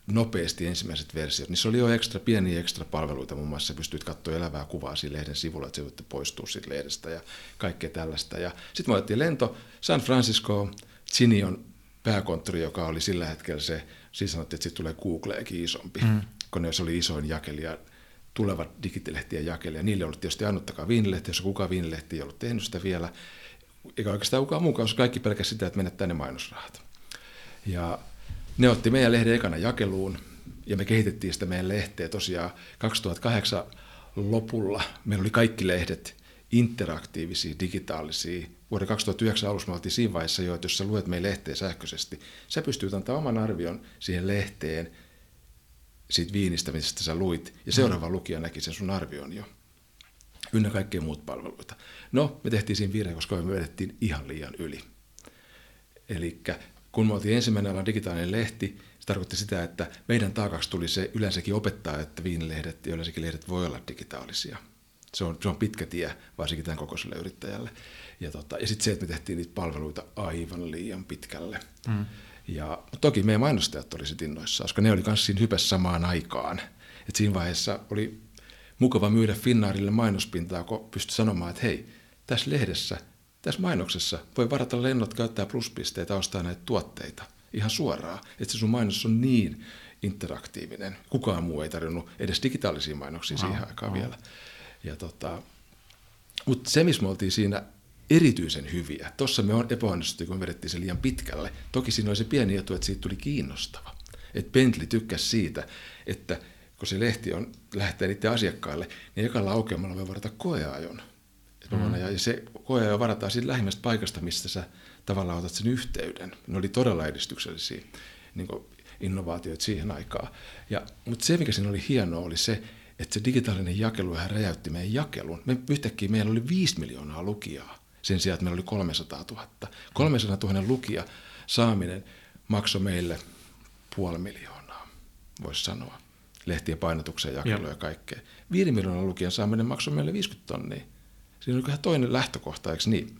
nopeasti ensimmäiset versiot. Niissä oli jo ekstra, pieniä ekstra palveluita, muun muassa pystyt katsoa elävää kuvaa siinä lehden sivulla, että se voitte poistua siitä lehdestä ja kaikkea tällaista. Ja sitten me otettiin lento San Francisco, Chinion pääkonttori, joka oli sillä hetkellä se, siis sanottiin, että sitten tulee Googleekin isompi, mm. kun se oli isoin jakelija, tulevat digitilehtien jakelija. Niille ei ollut tietysti ainuttakaan viinilehti, jos kukaan viinilehti ei ollut tehnyt sitä vielä. Eikä oikeastaan kukaan muukaan, kaikki pelkästään sitä, että menettää ne mainosrahat. Ja ne otti meidän lehden ekana jakeluun ja me kehitettiin sitä meidän lehteä tosiaan 2008 lopulla. Meillä oli kaikki lehdet interaktiivisia, digitaalisia. Vuoden 2009 alussa me oltiin siinä vaiheessa jo, että jos sä luet meidän lehteä sähköisesti, sä pystyt antaa oman arvion siihen lehteen siitä viinistä, mistä sä luit, ja seuraava lukija näki sen sun arvion jo. Ynnä kaikkea muut palveluita. No, me tehtiin siinä virhe, koska me vedettiin ihan liian yli. Eli kun me oltiin ensimmäinen ala digitaalinen lehti, Se tarkoitti sitä, että meidän taakaksi tuli se yleensäkin opettaa, että viinilehdet ja yleensäkin lehdet voi olla digitaalisia. Se on, se on pitkä tie, varsinkin tämän kokoiselle yrittäjälle. Ja, tota, ja sitten se, että me tehtiin niitä palveluita aivan liian pitkälle. Mm. Ja toki meidän mainostajat oli sitten innoissaan, koska ne oli myös siinä hypässä samaan aikaan. Et siinä vaiheessa oli mukava myydä Finnaarille mainospintaa, kun pystyi sanomaan, että hei, tässä lehdessä, tässä mainoksessa voi varata lennot, käyttää pluspisteitä, ostaa näitä tuotteita ihan suoraan. Että se sun mainos on niin interaktiivinen. Kukaan muu ei tarjonnut edes digitaalisia mainoksia wow, siihen aikaan wow. vielä. Ja tota, mutta se, missä me oltiin siinä erityisen hyviä, tuossa me on epäonnistuttu, kun me vedettiin se liian pitkälle. Toki siinä oli se pieni etu, että siitä tuli kiinnostava. Että Bentley tykkäsi siitä, että kun se lehti on, lähtee niiden asiakkaille, niin ekalla aukeamalla voi varata koeajon. Mm. Ja se koeajo varataan siitä lähimmästä paikasta, mistä sä tavallaan otat sen yhteyden. Ne oli todella edistyksellisiä niin innovaatioita siihen aikaan. Ja, mutta se, mikä siinä oli hienoa, oli se, että se digitaalinen jakelu räjäytti meidän jakelun. Me yhtäkkiä meillä oli 5 miljoonaa lukijaa sen sijaan, että meillä oli 300 000. 300 000 lukija saaminen maksoi meille puoli miljoonaa, voisi sanoa. Lehtien painotukseen, jakelua ja kaikkea. 5 miljoonan lukijan saaminen maksoi meille 50 tonnia. Siinä on ihan toinen lähtökohta, eikö niin?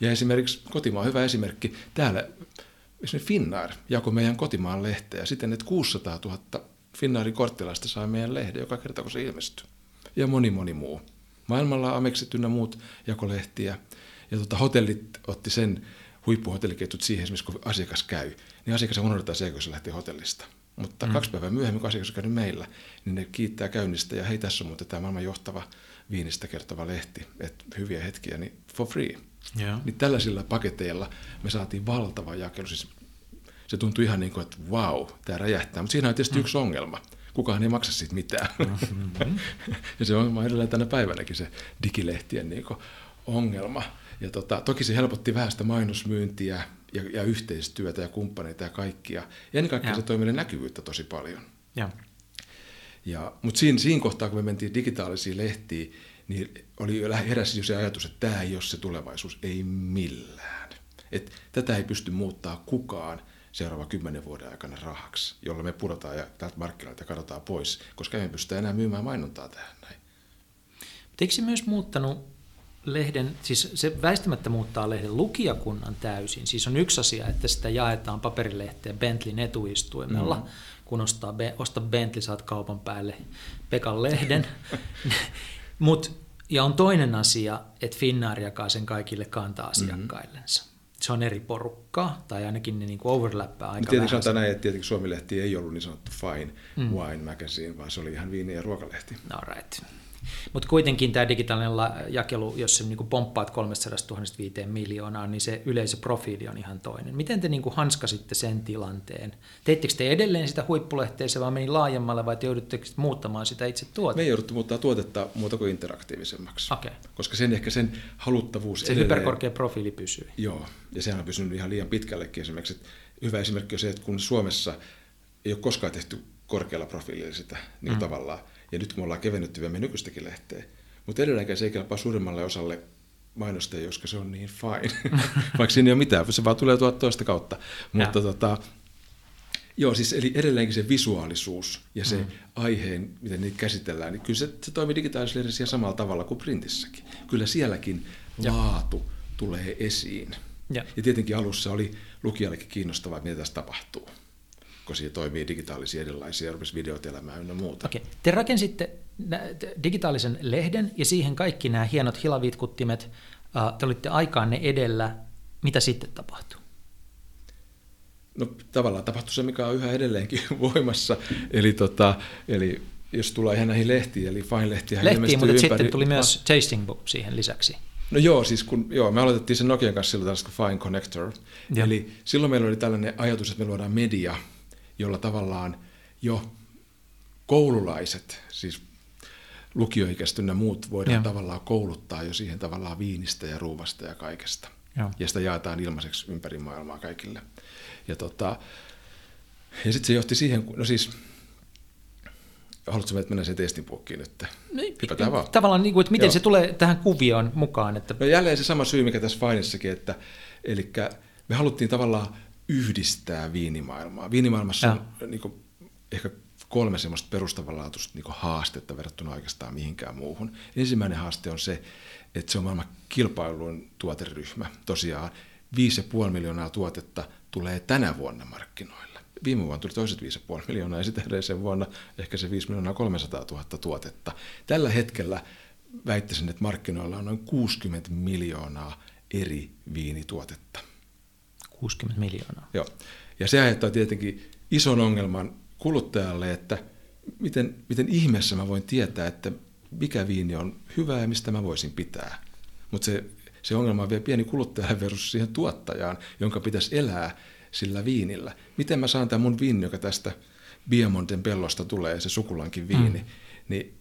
Ja esimerkiksi kotimaa on hyvä esimerkki. Täällä esimerkiksi Finnair jakoi meidän kotimaan lehteä siten, että 600 000 Finnairin korttilaista sai meidän lehden joka kerta, kun se ilmestyi. Ja moni moni muu. Maailmalla Amexit ynnä muut jakolehtiä. Ja tota, hotellit otti sen huippuhotelliketjut siihen, esimerkiksi kun asiakas käy, niin asiakas unohdetaan se, kun se lähtee hotellista. Mutta mm. kaksi päivää myöhemmin, kun asiakas on käynyt meillä, niin ne kiittää käynnistä ja hei, tässä on muuten tämä maailman johtava viinistä kertova lehti, että hyviä hetkiä, niin for free. Yeah. Niin tällaisilla paketeilla me saatiin valtava jakelu. Siis se tuntui ihan niin kuin, että wow, tämä räjähtää. Mutta siinä on tietysti mm. yksi ongelma. Kukaan ei maksa siitä mitään. Mm-hmm. ja se on edelleen tänä päivänäkin se digilehtien niin ongelma. Ja tota, toki se helpotti vähän sitä mainosmyyntiä ja, ja yhteistyötä ja kumppaneita ja kaikkia. Ja ennen kaikkea ja. se toi meille näkyvyyttä tosi paljon. Ja. Ja, mutta siinä, siinä kohtaa, kun me mentiin digitaalisiin lehtiin, niin oli jo heräsi jo se ajatus, että tämä ei ole se tulevaisuus, ei millään. Et tätä ei pysty muuttaa kukaan seuraava kymmenen vuoden aikana rahaksi, jolla me pudotaan ja tältä markkinoilta katsotaan pois, koska emme pysty enää myymään mainontaa tähän näin. Eikö se myös muuttanut lehden, siis se väistämättä muuttaa lehden lukijakunnan täysin. Siis on yksi asia, että sitä jaetaan paperilehteen Bentleyn etuistuimella. Mm. Kun ostaa, osta Bentley, saat kaupan päälle Pekan lehden. Mut, ja on toinen asia, että Finnair jakaa sen kaikille kanta-asiakkaillensa. Mm-hmm. Se on eri porukkaa, tai ainakin ne niin overlappaa aika Tietenkin sanotaan näin, että tietenkin Suomi-lehti ei ollut niin sanottu fine mm. wine magazine, vaan se oli ihan viini- ja ruokalehti. No right. Mutta kuitenkin tämä digitaalinen jakelu, jos se niin kuin pomppaat 300 000 5 miljoonaa, niin se yleisöprofiili on ihan toinen. Miten te niin kuin hanskasitte sen tilanteen? Teittekö te edelleen sitä huippulehteä, se vaan meni laajemmalle vai te joudutte muuttamaan sitä itse tuotetta? Me ei jouduttu muuttaa tuotetta muuta kuin interaktiivisemmaksi. Okay. Koska sen ehkä sen haluttavuus Se edelleen... hyperkorkea profiili pysyy. Joo, ja sehän on pysynyt ihan liian pitkällekin esimerkiksi. Hyvä esimerkki on se, että kun Suomessa ei ole koskaan tehty korkealla profiililla sitä niin mm. tavallaan, ja nyt kun me ollaan kevennetty vielä nykyistäkin lehteä, mutta edelleenkään se ei kelpaa suurimmalle osalle mainostajia, koska se on niin fine. Vaikka siinä ei ole mitään, se vaan tulee tuolta toista kautta. Mutta tota, joo, siis eli edelleenkin se visuaalisuus ja se mm. aiheen, miten niitä käsitellään, niin kyllä se, se toimii digitaalisessa lehdessä samalla tavalla kuin printissäkin. Kyllä sielläkin ja. laatu tulee esiin. Ja. ja tietenkin alussa oli lukijallekin kiinnostavaa, mitä tässä tapahtuu kun toimii digitaalisia erilaisia, rupesi videot elämään ynnä muuta. Okay. Te rakensitte digitaalisen lehden ja siihen kaikki nämä hienot hilaviitkuttimet. Te olitte aikaanne edellä. Mitä sitten tapahtui? No tavallaan tapahtui se, mikä on yhä edelleenkin voimassa. Eli, tota, eli jos tullaan ihan näihin lehtiin, eli Fine-lehtiä Lehtiin, mutta ympäri... sitten tuli myös tasting book siihen lisäksi. No joo, siis kun, joo, me aloitettiin sen Nokian kanssa silloin tällaista Fine Connector. Ja. Eli silloin meillä oli tällainen ajatus, että me luodaan media, jolla tavallaan jo koululaiset, siis lukioikäiset ja muut voidaan ja. tavallaan kouluttaa jo siihen tavallaan viinistä ja ruuvasta ja kaikesta. Ja, ja sitä jaetaan ilmaiseksi ympäri maailmaa kaikille. Ja, tota, ja sitten se johti siihen, no siis, haluatko että mennä sen testin puokkiin nyt? No, Hypätään vaan. Tavallaan, niin kuin, että miten Joo. se tulee tähän kuvioon mukaan? Että... No jälleen se sama syy, mikä tässä Finessakin, että eli me haluttiin tavallaan yhdistää viinimaailmaa. Viinimaailmassa on niin kuin, ehkä kolme semmoista perustavanlaatuista niin haastetta verrattuna oikeastaan mihinkään muuhun. Ensimmäinen haaste on se, että se on maailman kilpailun tuoteryhmä. Tosiaan 5,5 miljoonaa tuotetta tulee tänä vuonna markkinoille. Viime vuonna tuli toiset 5,5 miljoonaa ja sitten edellisen vuonna ehkä se 5 miljoonaa 300 000 tuotetta. Tällä hetkellä väittäisin, että markkinoilla on noin 60 miljoonaa eri viinituotetta. 60 miljoonaa. Joo. Ja se aiheuttaa tietenkin ison ongelman kuluttajalle, että miten, miten ihmeessä mä voin tietää, että mikä viini on hyvä ja mistä mä voisin pitää. Mutta se, se ongelma on vielä pieni kuluttaja versus siihen tuottajaan, jonka pitäisi elää sillä viinillä. Miten mä saan tämän mun viini, joka tästä Biomonten pellosta tulee, se sukulankin viini, mm. niin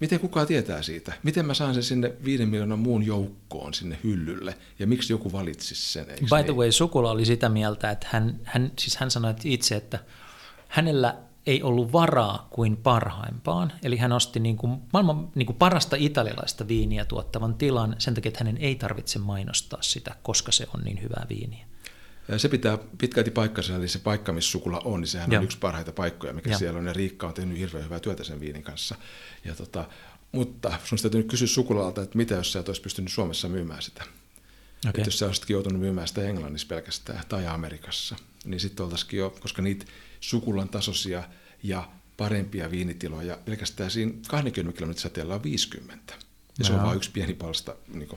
Miten kukaan tietää siitä? Miten mä saan sen sinne viiden miljoonan muun joukkoon sinne hyllylle? Ja miksi joku valitsisi sen? By the niin? way, Sukula oli sitä mieltä, että hän, hän, siis hän sanoi itse, että hänellä ei ollut varaa kuin parhaimpaan. Eli hän osti niin kuin maailman niin kuin parasta italialaista viiniä tuottavan tilan sen takia, että hänen ei tarvitse mainostaa sitä, koska se on niin hyvää viiniä. Se pitää pitkälti paikkansa, eli se paikka, missä sukula on, niin sehän Joo. on yksi parhaita paikkoja, mikä Joo. siellä on, ja Riikka on tehnyt hirveän hyvää työtä sen viinin kanssa. Ja tota, mutta sun täytyy nyt kysyä sukulalta, että mitä jos sä et olisi pystynyt Suomessa myymään sitä. Okay. Että jos sä olisitkin joutunut myymään sitä Englannissa pelkästään tai Amerikassa, niin sitten oltaisikin jo, koska niitä sukulan tasoisia ja parempia viinitiloja pelkästään siinä 20 kilometrin säteellä on 50. Ja se on vain yksi pieni palsta niin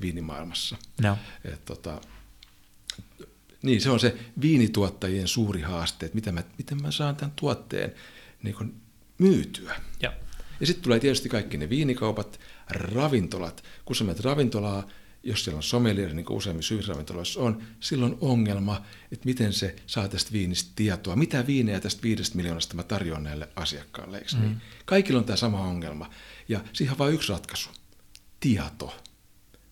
viinimaailmassa. No. Et, tota, niin, se on se viinituottajien suuri haaste, että miten mä, miten mä saan tämän tuotteen niin kuin myytyä. Ja, ja sitten tulee tietysti kaikki ne viinikaupat, ravintolat. Kun sä menet ravintolaa, jos siellä on sommelier, niin kuin useimmissa ravintoloissa on, silloin ongelma, että miten se saa tästä viinistä tietoa. Mitä viinejä tästä viidestä miljoonasta mä tarjoan näille asiakkaille, eikö niin? mm. niin? Kaikilla on tämä sama ongelma. Ja siihen on vain yksi ratkaisu. Tieto.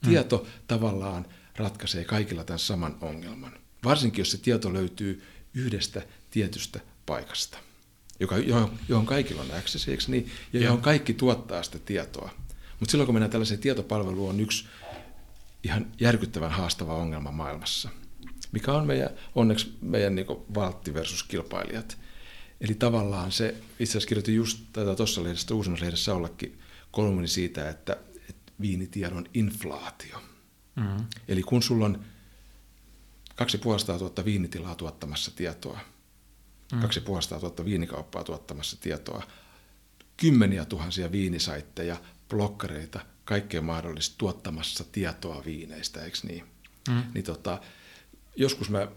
Tieto mm. tavallaan ratkaisee kaikilla tämän saman ongelman. Varsinkin, jos se tieto löytyy yhdestä tietystä paikasta, joka, johon, johon kaikilla on access, eikö niin? Ja johon kaikki tuottaa sitä tietoa. Mutta silloin, kun mennään tällaiseen tietopalveluun, on yksi ihan järkyttävän haastava ongelma maailmassa, mikä on meidän, onneksi meidän niin valtti versus kilpailijat. Eli tavallaan se, itse asiassa kirjoitin just tätä tuossa lehdessä, uusimmassa lehdessä Saullekin kolmuni siitä, että, että viinitiedon inflaatio. Mm-hmm. Eli kun sulla on kaksi puolestaan tuhatta viinitilaa tuottamassa tietoa, mm. kaksi puolestaan tuhatta viinikauppaa tuottamassa tietoa, kymmeniä tuhansia viinisaitteja, blokkareita, kaikkea mahdollista tuottamassa tietoa viineistä, eikö niin? Mm. niin tota, joskus mä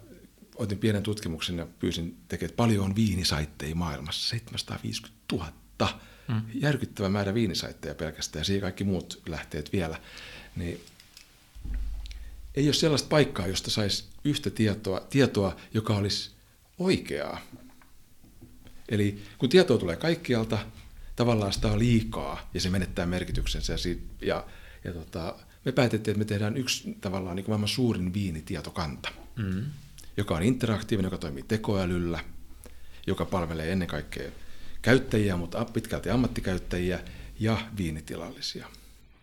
otin pienen tutkimuksen ja pyysin tekemään, paljon on viinisaitteja maailmassa, 750 000. Mm. Järkyttävä määrä viinisaitteja pelkästään ja siihen kaikki muut lähteet vielä. Niin ei ole sellaista paikkaa, josta saisi yhtä tietoa, tietoa, joka olisi oikeaa. Eli kun tietoa tulee kaikkialta, tavallaan sitä on liikaa ja se menettää merkityksensä. Ja, ja tota, me päätettiin, että me tehdään yksi tavallaan niin kuin maailman suurin viinitietokanta, mm. joka on interaktiivinen, joka toimii tekoälyllä, joka palvelee ennen kaikkea käyttäjiä, mutta pitkälti ammattikäyttäjiä ja viinitilallisia.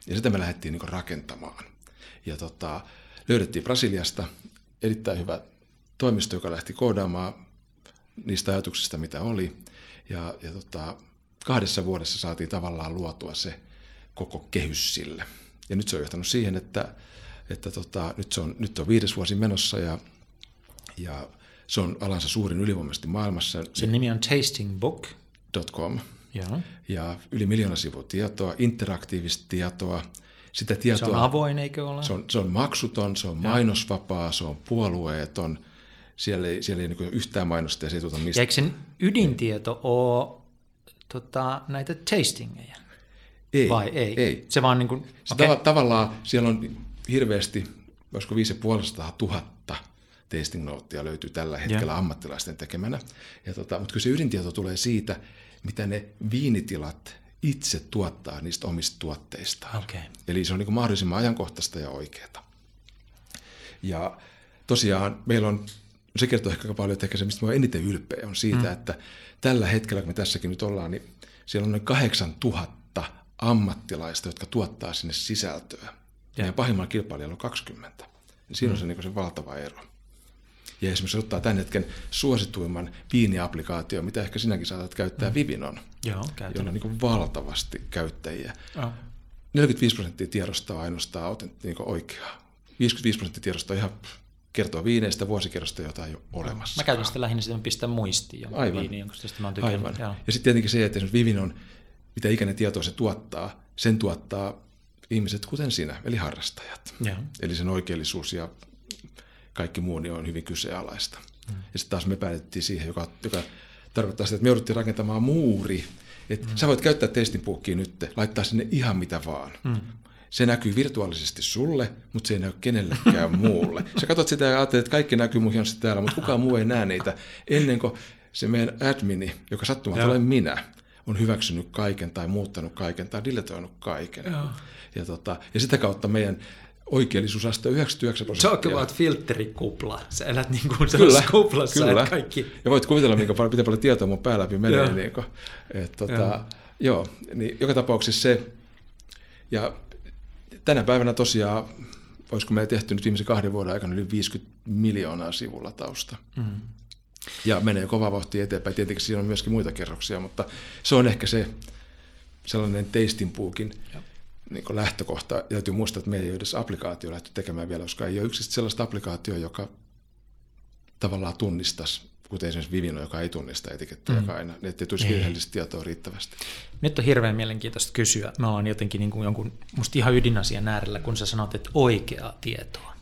Ja sitä me lähdettiin niin rakentamaan. Ja tota, löydettiin Brasiliasta erittäin hyvä toimisto, joka lähti koodaamaan niistä ajatuksista, mitä oli. Ja, ja tota, kahdessa vuodessa saatiin tavallaan luotua se koko kehys sille. Ja nyt se on johtanut siihen, että, että tota, nyt, se on, nyt on viides vuosi menossa ja, ja se on alansa suurin ylivoimaisesti maailmassa. Sen nimi on Tasting .com. Ja. ja yli miljoona sivua tietoa, interaktiivista tietoa, sitä tietoa, se on avoin, eikö ole? Se on, se on maksuton, se on ja. mainosvapaa, se on puolueeton. Siellä ei, siellä ei niin yhtään mainosta ja se ei tuota mistä. Ja eikö sen ydintieto ole tota, näitä tastingeja? Ei, Vai ei? ei. Se vaan niin kuin, se okay. tav- tavallaan siellä on hirveästi, olisiko 5500 tuhatta tasting notea löytyy tällä hetkellä ja. ammattilaisten tekemänä. Ja tota, mutta kyllä se ydintieto tulee siitä, mitä ne viinitilat itse tuottaa niistä omista tuotteistaan. Okay. Eli se on niin mahdollisimman ajankohtaista ja oikeaa. Ja tosiaan meillä on, se kertoo ehkä paljon, että ehkä se, mistä mä olen eniten ylpeä, on siitä, mm. että tällä hetkellä, kun me tässäkin nyt ollaan, niin siellä on noin 8000 ammattilaista, jotka tuottaa sinne sisältöä. Ja, ja pahimmalla kilpailijalla on 20. Ja siinä mm. on se, niin se valtava ero. Ja esimerkiksi ottaa tämän hetken suosituimman viiniaplikaatio, mitä ehkä sinäkin saatat käyttää, mm. Vivinon, Joo, jolla on niin valtavasti käyttäjiä. Oh. 45 prosenttia tiedosta on ainoastaan niin oikeaa. 55 prosenttia tiedosta on ihan kertoo viineistä vuosikerrosta, jota ei ole olemassa. Mä käytän sitä lähinnä sitä, pistan muistiin jonkun Aivan. viini, jonka mä oon Aivan. Joo. Ja sitten tietenkin se, että esimerkiksi Vivin on, mitä ikäinen tietoa se tuottaa, sen tuottaa ihmiset kuten sinä, eli harrastajat. Ja. Eli sen oikeellisuus ja kaikki muu niin on hyvin kyseenalaista. Mm. Ja sitten taas me päätettiin siihen, joka, joka tarkoittaa sitä, että me jouduttiin rakentamaan muuri, että mm. sä voit käyttää testinpuukkiin nyt, laittaa sinne ihan mitä vaan. Mm. Se näkyy virtuaalisesti sulle, mutta se ei näy kenellekään muulle. Sä katsot sitä ja ajattelet, että kaikki näkyy mun täällä, mutta kukaan muu ei näe niitä ennen kuin se meidän admini, joka sattumalta olen minä, on hyväksynyt kaiken tai muuttanut kaiken tai diletoinut kaiken. Ja, tota, ja sitä kautta meidän oikeellisuusaste on 99 prosenttia. Talk about filterikupla. Sä elät niin kuin kyllä, kuplassa, kyllä. kaikki... Ja voit kuvitella, minkä paljon, miten paljon tietoa mun pää läpi menee. niin kuin, et, tota, joo. joo, niin joka tapauksessa se, ja tänä päivänä tosiaan, olisiko meillä tehty nyt viimeisen kahden vuoden aikana yli 50 miljoonaa sivulla tausta. Mm. Ja menee kova vauhti eteenpäin. Tietenkin siinä on myöskin muita kerroksia, mutta se on ehkä se sellainen teistinpuukin niin lähtökohta. Ja täytyy muistaa, että meillä ei ole edes applikaatio lähty tekemään vielä, koska ei ole yksi sellaista applikaatio, joka tavallaan tunnistaisi kuten esimerkiksi Vivino, joka ei tunnista etikettejä mm. aina, niin ettei tulisi virheellistä tietoa riittävästi. Nyt on hirveän mielenkiintoista kysyä. Mä oon jotenkin niin kuin jonkun, musta ihan ydinasian äärellä, kun sä sanot, että oikeaa tietoa.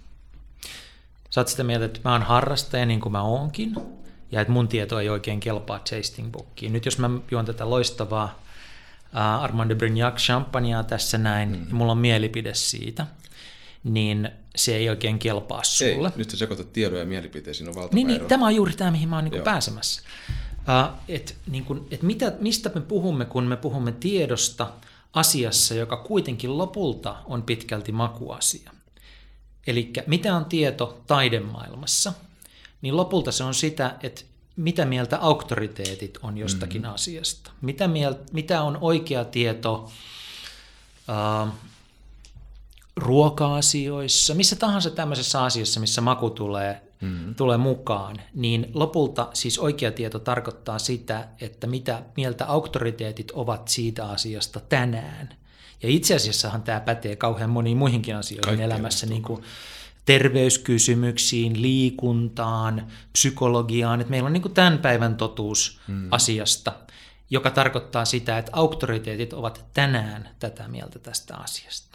Sä oot sitä mieltä, että mä oon harrastaja niin kuin mä oonkin, ja että mun tieto ei oikein kelpaa tasting bookiin. Nyt jos mä juon tätä loistavaa Armand de Brignac champagnea tässä näin, mm. ja mulla on mielipide siitä, niin se ei oikein kelpaa sulle. Ei, nyt sä sekoitat tiedon ja mielipiteisiin, on valtava niin, niin, tämä on juuri tämä, mihin mä oon niin pääsemässä. Uh, et, niin kun, et mitä, mistä me puhumme, kun me puhumme tiedosta asiassa, joka kuitenkin lopulta on pitkälti makuasia. Eli mitä on tieto taidemaailmassa, niin lopulta se on sitä, että mitä mieltä auktoriteetit on jostakin mm-hmm. asiasta. Mitä, mieltä, mitä on oikea tieto uh, ruoka-asioissa, missä tahansa tämmöisessä asiassa, missä maku tulee, mm-hmm. tulee mukaan, niin lopulta siis oikea tieto tarkoittaa sitä, että mitä mieltä auktoriteetit ovat siitä asiasta tänään. Ja itse asiassahan tämä pätee kauhean moniin muihinkin asioihin Kaikki elämässä, niin kuin terveyskysymyksiin, liikuntaan, psykologiaan. Että meillä on niin tämän päivän totuus mm. asiasta, joka tarkoittaa sitä, että auktoriteetit ovat tänään tätä mieltä tästä asiasta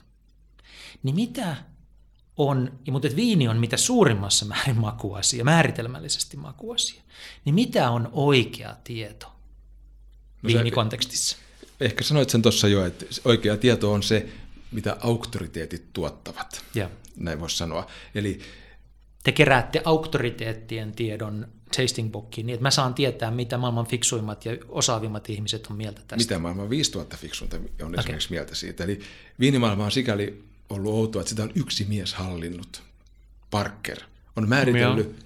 niin mitä on, mutta että viini on mitä suurimmassa määrin makuasia, määritelmällisesti makuasia, niin mitä on oikea tieto no viinikontekstissa? Ehkä sanoit sen tuossa jo, että oikea tieto on se, mitä auktoriteetit tuottavat, ja. näin voisi sanoa. Eli te keräätte auktoriteettien tiedon tasting bookiin, niin että mä saan tietää, mitä maailman fiksuimmat ja osaavimmat ihmiset on mieltä tästä. Mitä maailman 5000 fiksuinta on okay. esimerkiksi mieltä siitä. Eli viinimaailma on sikäli ollut outoa, että sitä on yksi mies hallinnut. Parker on määritellyt,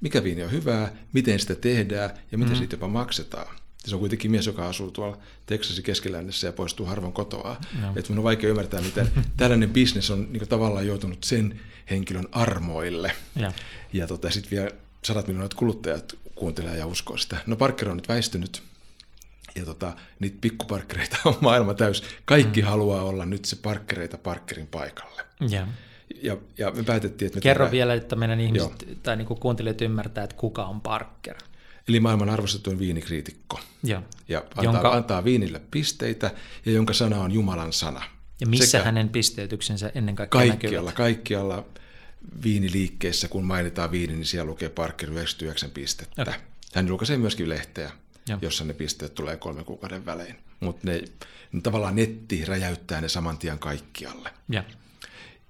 mikä viini on hyvää, miten sitä tehdään ja miten mm. siitä jopa maksetaan. Se on kuitenkin mies, joka asuu tuolla Texasin keskilännessä ja poistuu harvoin kotoa. No. Että minun on vaikea ymmärtää, miten tällainen bisnes on niin tavallaan joutunut sen henkilön armoille. Ja, ja tota, sitten vielä sadat miljoonat kuluttajat kuuntelee ja uskoo sitä. No Parker on nyt väistynyt ja tota, niitä pikkuparkkereita on maailma täys. Kaikki mm. haluaa olla nyt se parkkereita parkkerin paikalle. Yeah. Ja, ja me päätettiin, että... Me Kerro tehdään... vielä, että meidän ihmiset Joo. tai niin kuuntelijat ymmärtää, että kuka on Parker. Eli maailman arvostetuin viinikriitikko. Ja, ja antaa, jonka... antaa viinille pisteitä, ja jonka sana on Jumalan sana. Ja missä Sekä hänen pisteytyksensä ennen kaikkea Kaikkialla, näkyvät? kaikkialla viiniliikkeessä, kun mainitaan viini, niin siellä lukee Parker 99 pistettä. Okay. Hän julkaisee myöskin lehteä ja. jossa ne pisteet tulee kolmen kuukauden välein. Mutta ne, ne tavallaan netti räjäyttää ne saman tien kaikkialle. Ja.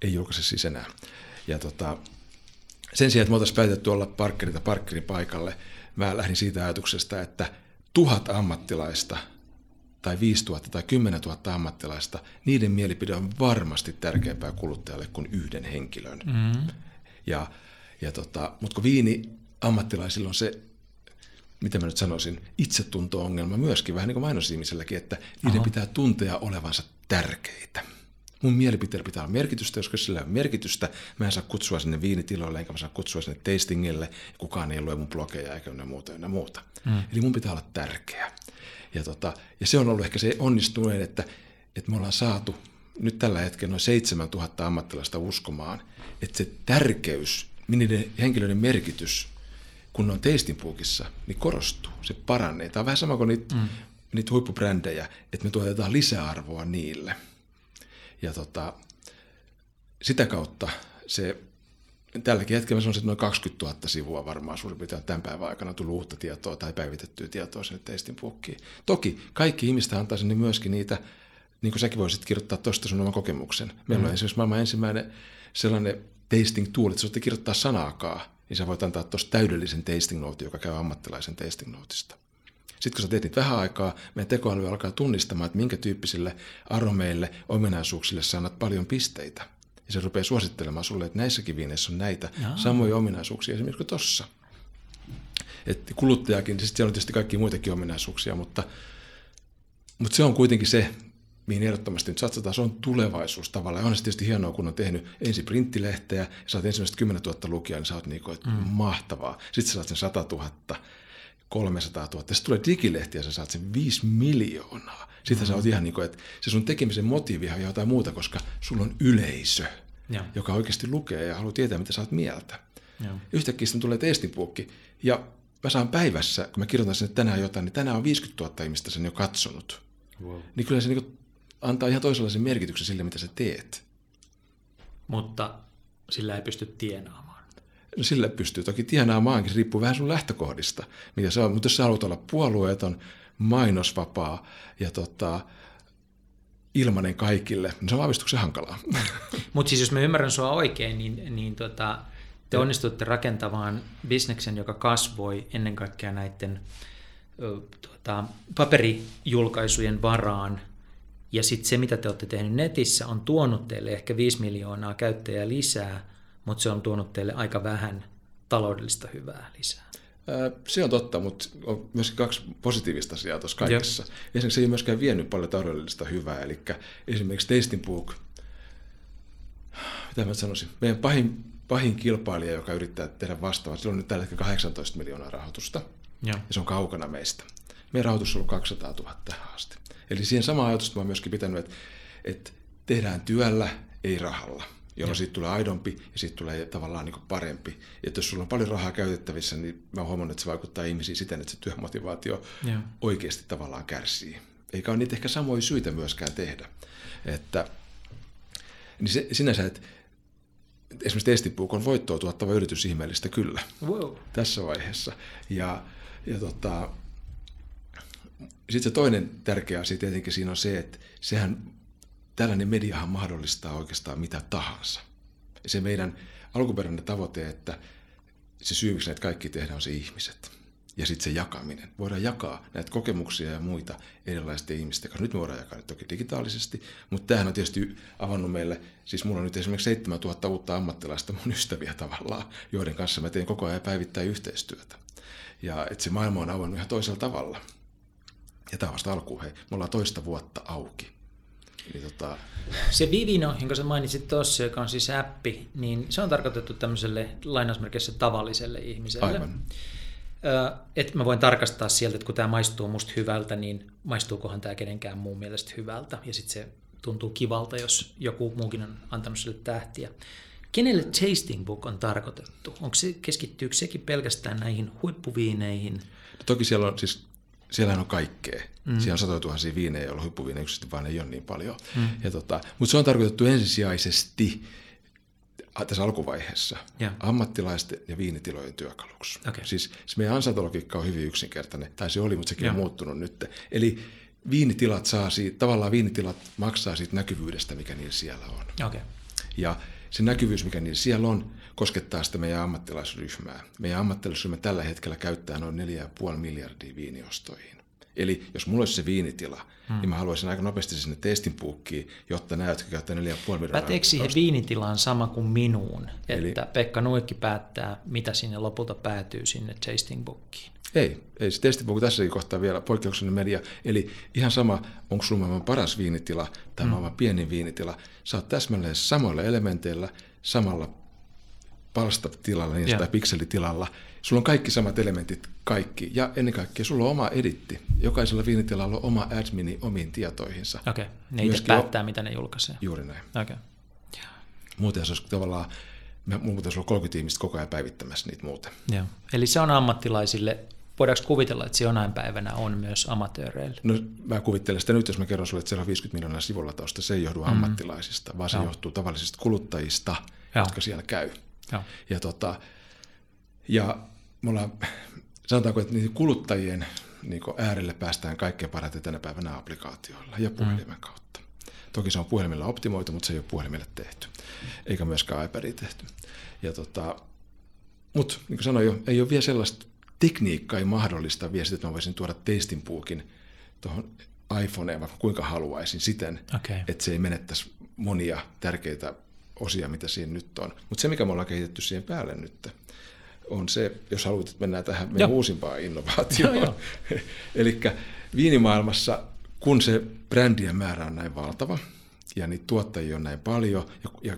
Ei julkaise siis enää. Ja tota, sen sijaan, että me oltaisiin päätetty olla parkkerilta parkkerin paikalle, mä lähdin siitä ajatuksesta, että tuhat ammattilaista tai 5000 tai 10 000 ammattilaista, niiden mielipide on varmasti tärkeämpää kuluttajalle kuin yhden henkilön. Mm. Ja, ja tota, mutta kun viini ammattilaisilla on se miten mä nyt sanoisin, itsetunto-ongelma myöskin, vähän niin kuin mainosihmiselläkin, että niiden Aha. pitää tuntea olevansa tärkeitä. Mun mielipiteellä pitää olla merkitystä, koska sillä on merkitystä. Mä en saa kutsua sinne viinitiloille, enkä mä saa kutsua sinne tastingille. Kukaan ei lue mun blogeja eikä ne muuta ja muuta. Mm. Eli mun pitää olla tärkeä. Ja, tota, ja se on ollut ehkä se onnistuneen, että, että me ollaan saatu nyt tällä hetkellä noin 7000 ammattilaista uskomaan, että se tärkeys, niiden henkilöiden merkitys, kun ne on teistinpuukissa, niin korostuu, se paranee. Tämä on vähän sama kuin niitä, mm. niitä huippubrändejä, että me tuotetaan lisäarvoa niille. Ja tota, sitä kautta se, tälläkin hetkellä se on noin 20 000 sivua varmaan suurin piirtein tämän päivän aikana tullut uutta tietoa tai päivitettyä tietoa sinne teistinpuukkiin. Toki kaikki ihmiset antaa sinne myöskin niitä niin kuin säkin voisit kirjoittaa tuosta sun oman kokemuksen. Meillä mm. on esimerkiksi maailman ensimmäinen sellainen tasting tool, että sä kirjoittaa sanaakaan, niin sä voit antaa tuosta täydellisen tasting note, joka käy ammattilaisen tasting noteista. Sitten kun sä teet niitä vähän aikaa, meidän tekoäly alkaa tunnistamaan, että minkä tyyppisille aromeille, ominaisuuksille sä annat paljon pisteitä. Ja se rupeaa suosittelemaan sulle, että näissäkin viineissä on näitä Jaa. samoja ominaisuuksia esimerkiksi kuin tossa. Et kuluttajakin, siis siellä on tietysti kaikki muitakin ominaisuuksia, mutta, mutta se on kuitenkin se, mihin ehdottomasti nyt satsataan, se on tulevaisuus tavallaan. Ja on se tietysti hienoa, kun on tehnyt ensin printtilehteä ja saat ensimmäiset 10 000 lukijaa, niin sä oot niin kuin, että mm. mahtavaa. Sitten sä saat sen 100 000, 300 000. Sitten tulee digilehti ja sä saat sen 5 miljoonaa. Sitten mm. sä oot ihan niin kuin, että se sun tekemisen motiivi on jotain muuta, koska sulla on yleisö, ja. joka oikeasti lukee ja haluaa tietää, mitä sä oot mieltä. Ja. Yhtäkkiä sitten tulee testinpuukki ja mä saan päivässä, kun mä kirjoitan sinne tänään jotain, niin tänään on 50 000 ihmistä sen jo katsonut. Wow. Niin kyllä se niin antaa ihan toisenlaisen merkityksen sille, mitä sä teet. Mutta sillä ei pysty tienaamaan. No sillä pystyy toki tienaamaankin, se riippuu vähän sun lähtökohdista, mitä se on. Mutta jos sä haluat olla puolueeton, mainosvapaa ja tota, ilmanen kaikille, niin se on vahvistuksen hankalaa. Mutta siis jos mä ymmärrän sua oikein, niin, niin tota, te onnistuitte rakentamaan bisneksen, joka kasvoi ennen kaikkea näiden tuota, paperijulkaisujen varaan – ja sitten se, mitä te olette tehneet netissä, on tuonut teille ehkä 5 miljoonaa käyttäjää lisää, mutta se on tuonut teille aika vähän taloudellista hyvää lisää. Se on totta, mutta on myös kaksi positiivista asiaa tuossa kaikessa. Joo. Esimerkiksi se ei myöskään vienyt paljon taloudellista hyvää, eli esimerkiksi Tasting Book, mitä mä sanoisin, meidän pahin, pahin kilpailija, joka yrittää tehdä vastaavaa, sillä on nyt tällä hetkellä 18 miljoonaa rahoitusta, Joo. ja se on kaukana meistä. Meidän rahoitus on ollut 200 000 tähän asti. Eli siihen sama ajatus mä oon myöskin pitänyt, että, että tehdään työllä, ei rahalla jolloin siitä tulee aidompi ja siitä tulee tavallaan niin parempi. Ja jos sulla on paljon rahaa käytettävissä, niin mä oon huomannut, että se vaikuttaa ihmisiin siten, että se työmotivaatio ja. oikeasti tavallaan kärsii. Eikä ole niitä ehkä samoja syitä myöskään tehdä. Että, niin se, sinänsä, että esimerkiksi Testipuuk on voittoa tuottava yritys ihmeellistä kyllä wow. tässä vaiheessa. Ja, ja tota, sitten se toinen tärkeä asia tietenkin siinä on se, että sehän, tällainen mediahan mahdollistaa oikeastaan mitä tahansa. Se meidän alkuperäinen tavoite, että se syy, miksi näitä kaikki tehdään, on se ihmiset. Ja sitten se jakaminen. Voidaan jakaa näitä kokemuksia ja muita erilaisten ihmisten kanssa. Nyt me voidaan jakaa ne toki digitaalisesti, mutta tämähän on tietysti avannut meille, siis mulla on nyt esimerkiksi 7000 uutta ammattilaista mun ystäviä tavallaan, joiden kanssa mä teen koko ajan päivittäin yhteistyötä. Ja että se maailma on avannut ihan toisella tavalla. Ja tämä vasta alkuun, hei, me ollaan toista vuotta auki. Eli tota... Se Vivino, jonka sä mainitsit tuossa, joka on siis appi, niin se on tarkoitettu tämmöiselle lainausmerkeissä tavalliselle ihmiselle. Aivan. Että mä voin tarkastaa sieltä, että kun tämä maistuu musta hyvältä, niin maistuukohan tämä kenenkään muun mielestä hyvältä. Ja sitten se tuntuu kivalta, jos joku muukin on antanut sille tähtiä. Kenelle Tasting Book on tarkoitettu? Onko se, keskittyykö sekin pelkästään näihin huippuviineihin? No toki siellä on siis siellähän on kaikkea. Mm. Siellä on satoja tuhansia viinejä, joilla huippuviinejä yksisesti vaan ei ole niin paljon. Mm. Ja tota, mutta se on tarkoitettu ensisijaisesti tässä alkuvaiheessa ja. ammattilaisten ja viinitilojen työkaluksi. Okay. Siis se meidän ansaintologiikka on hyvin yksinkertainen, tai se oli, mutta sekin ja. on muuttunut nyt. Eli viinitilat saa siitä, tavallaan viinitilat maksaa siitä näkyvyydestä, mikä niillä siellä on. Okay. Ja se näkyvyys, mikä niillä siellä on, koskettaa sitä meidän ammattilaisryhmää. Meidän ammattilaisryhmä tällä hetkellä käyttää noin 4,5 miljardia viiniostoihin. Eli jos mulla olisi se viinitila, hmm. niin mä haluaisin aika nopeasti sinne testinpuukkiin, jotta nämä, jotka käyttää 4,5 miljoonaa. Päteekö siihen viinitilaan sama kuin minuun, Eli... että Pekka Nuikki päättää, mitä sinne lopulta päätyy sinne tasting bookiin? Ei, ei se testipuku tässä kohtaa vielä poikkeuksellinen media. Eli ihan sama, onko sulla maailman paras viinitila tai mm. maailman pienin viinitila. Sä oot täsmälleen samoilla elementeillä, samalla palstatilalla niin tai pikselitilalla. Sulla on kaikki samat elementit, kaikki. Ja ennen kaikkea sulla on oma editti. Jokaisella viinitilalla on oma admini omiin tietoihinsa. Okei, okay. ne itse päättää, o- mitä ne julkaisee. Juuri näin. Okei. Okay. Muuten se olisi tavallaan, mulla pitäisi olla 30 ihmistä koko ajan päivittämässä niitä muuten. Joo. Eli se on ammattilaisille voidaanko kuvitella, että se jonain päivänä on myös amatööreille? No mä kuvittelen sitä nyt, jos mä kerron sulle, että siellä on 50 miljoonaa sivulla tausta, se ei johdu mm. ammattilaisista, vaan se Joo. johtuu tavallisista kuluttajista, Joo. jotka siellä käy. Joo. Ja, tota, ja me ollaan, sanotaanko, että niiden kuluttajien niin äärelle päästään kaikkein parhaiten tänä päivänä applikaatioilla ja puhelimen mm. kautta. Toki se on puhelimella optimoitu, mutta se ei ole puhelimelle tehty, eikä myöskään iPadiin tehty. Ja tota, mutta niin kuin sanoin jo, ei ole vielä sellaista tekniikka ei mahdollista vielä sitä, että mä voisin tuoda testinpuukin tuohon iPhoneen vaikka kuinka haluaisin siten, okay. että se ei menettäisi monia tärkeitä osia, mitä siinä nyt on. Mutta se, mikä me ollaan kehitetty siihen päälle nyt, on se, jos haluat, että mennään tähän meidän Joo. uusimpaan innovaatioon. Eli viinimaailmassa, kun se brändien määrä on näin valtava, ja niitä tuottajia on näin paljon, ja, ja,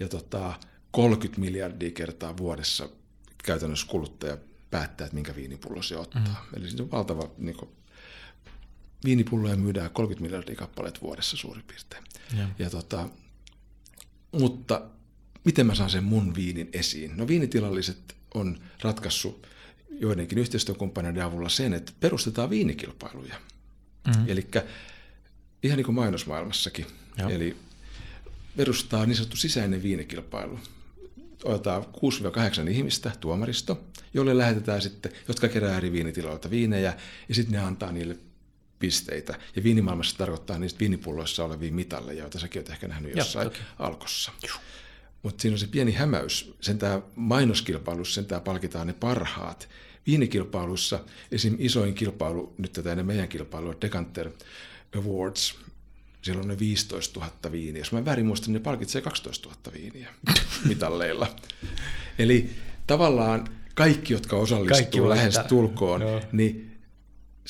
ja tota, 30 miljardia kertaa vuodessa käytännössä kuluttaja päättää, että minkä viinipullo se ottaa. Mm. Eli se on valtava, niin kuin, viinipulloja myydään 30 miljardia kappaleet vuodessa suurin piirtein. Ja. Ja tota, mutta miten mä saan sen mun viinin esiin? No viinitilalliset on ratkaissut joidenkin yhteistyökumppaneiden avulla sen, että perustetaan viinikilpailuja. Mm. Eli ihan niin kuin mainosmaailmassakin. Joo. Eli perustaa niin sanottu sisäinen viinikilpailu otetaan 6-8 ihmistä, tuomaristo, jolle lähetetään sitten, jotka kerää eri viinitiloilta viinejä, ja sitten ne antaa niille pisteitä. Ja viinimaailmassa tarkoittaa niistä viinipulloissa olevia mitalleja, joita säkin olet ehkä nähnyt jossain okay. alkossa. Mutta siinä on se pieni hämäys. Sen tämä mainoskilpailussa, sen tämä palkitaan ne parhaat. Viinikilpailussa esim. isoin kilpailu, nyt tätä ennen meidän kilpailua, Decanter Awards, siellä on ne 15 000 viiniä. Jos mä väärin muistan, niin ne palkitsee 12 000 viiniä mitalleilla. Eli tavallaan kaikki, jotka osallistuu lähes tulkoon, niin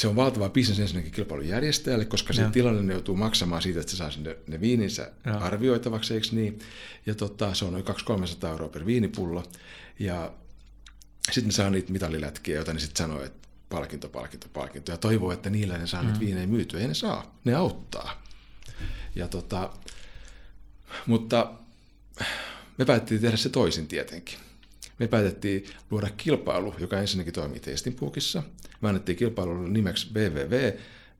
se on valtava bisnes ensinnäkin kilpailun järjestäjälle, koska se tilanne joutuu maksamaan siitä, että se saa sinne ne viininsä Joo. arvioitavaksi, eikö niin? Ja tota, se on noin 200-300 euroa per viinipullo. Ja sitten ne saa niitä mitalilätkiä, joita ne sitten sanoo, että palkinto, palkinto, palkinto. Ja toivoo, että niillä ne saa mm. niitä viinejä myytyä. Ei ne saa, ne auttaa. Ja tota, mutta me päätettiin tehdä se toisin tietenkin. Me päätettiin luoda kilpailu, joka ensinnäkin toimii Tastingbookissa. Me annettiin kilpailulle nimeksi BVV,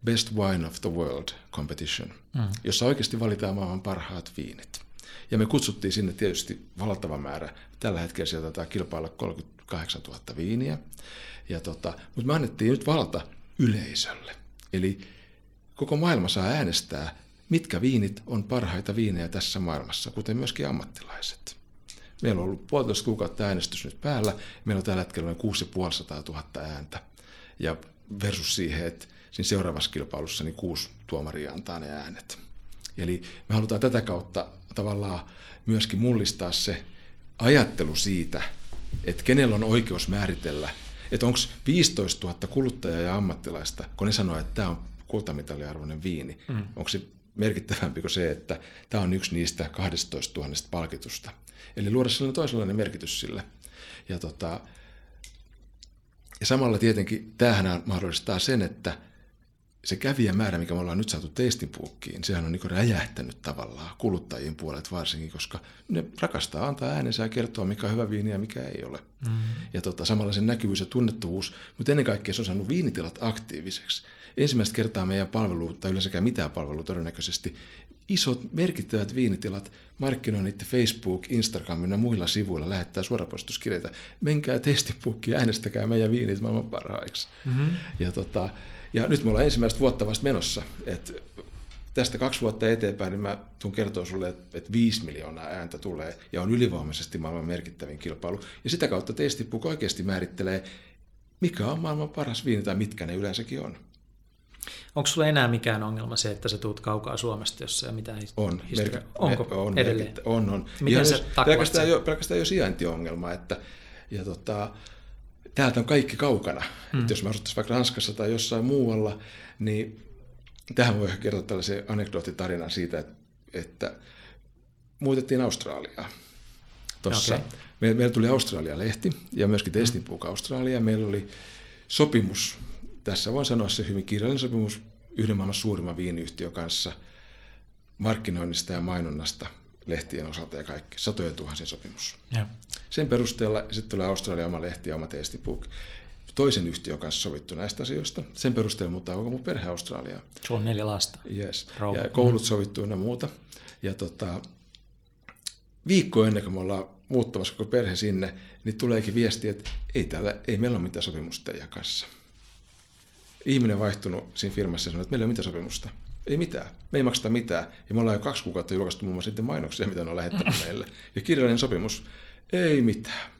Best Wine of the World Competition, mm. jossa oikeasti valitaan maailman parhaat viinit. Ja me kutsuttiin sinne tietysti valtava määrä. Tällä hetkellä sieltä taitaa kilpailla 38 000 viiniä. Ja tota, mutta me annettiin nyt valta yleisölle. Eli koko maailma saa äänestää mitkä viinit on parhaita viinejä tässä maailmassa, kuten myöskin ammattilaiset. Meillä on ollut puolitoista kuukautta äänestys nyt päällä. Meillä on tällä hetkellä noin 6500 000 ääntä. Ja versus siihen, että siinä seuraavassa kilpailussa niin kuusi tuomaria antaa ne äänet. Eli me halutaan tätä kautta tavallaan myöskin mullistaa se ajattelu siitä, että kenellä on oikeus määritellä, että onko 15 000 kuluttajaa ja ammattilaista, kun ne sanoo, että tämä on kultamitaliarvoinen viini, mm. onko se merkittävämpi kuin se, että tämä on yksi niistä 12 000 palkitusta. Eli luoda sellainen toisenlainen merkitys sille. Ja, tota, ja samalla tietenkin tämähän mahdollistaa sen, että se kävijämäärä, mikä me ollaan nyt saatu teistinpuukkiin, sehän on niin räjähtänyt tavallaan kuluttajien puolet varsinkin, koska ne rakastaa antaa äänensä ja kertoa, mikä on hyvä viini ja mikä ei ole. Mm. Ja tota, samalla sen näkyvyys ja tunnettuvuus, mutta ennen kaikkea se on saanut viinitilat aktiiviseksi ensimmäistä kertaa meidän palvelu, tai yleensäkään mitään palvelua todennäköisesti, isot merkittävät viinitilat markkinoi niitä Facebook, Instagram ja muilla sivuilla, lähettää suorapoistuskirjeitä. Menkää testipuukkiin ja äänestäkää meidän viinit maailman parhaiksi. Mm-hmm. Ja, tota, ja nyt me ollaan ensimmäistä vuotta vasta menossa. Et tästä kaksi vuotta eteenpäin, niin mä tuun kertoa sulle, että, viisi miljoonaa ääntä tulee ja on ylivoimaisesti maailman merkittävin kilpailu. Ja sitä kautta testipuk oikeasti määrittelee, mikä on maailman paras viini tai mitkä ne yleensäkin on. Onko sulla enää mikään ongelma se, että sä tuut kaukaa Suomesta, jossa ei mitään on, merkit, Onko on, edelleen? On, on. Miten sä jos- taklaat pelkästään, sen? jo, pelkästään jo sijaintiongelma, että ja tota, täältä on kaikki kaukana. Mm. Jos me asuttaisiin vaikka Ranskassa tai jossain muualla, niin tähän voi kertoa tällaisen anekdoottitarinan siitä, että, että muutettiin Australiaa. Okay. Meillä, meillä tuli Australia-lehti ja myöskin Testinpuuk Australia. Meillä oli sopimus, tässä voin sanoa se hyvin kirjallinen sopimus yhden maailman suurimman viiniyhtiön kanssa markkinoinnista ja mainonnasta lehtien osalta ja kaikki. Satojen tuhansien sopimus. Joo. Sen perusteella sitten tulee Australia oma lehti ja oma Testinpuuk. Toisen yhtiön kanssa sovittu näistä asioista. Sen perusteella muuttaa koko mun perhe Australiaan. Sulla on neljä lasta. Yes. Rouva. Ja koulut sovittu ja muuta. Ja tota, viikko ennen kuin me ollaan muuttamassa koko perhe sinne, niin tuleekin viesti, että ei, täällä, ei meillä ole mitään sopimusta teidän kanssa. Ihminen vaihtunut siinä firmassa ja sanoi, että meillä ei ole mitään sopimusta. Ei mitään. Me ei makseta mitään. Ja me ollaan jo kaksi kuukautta julkaistu muun muassa sitten mainoksia, mitä ne on lähettänyt meille. Ja kirjallinen sopimus. Ei mitään.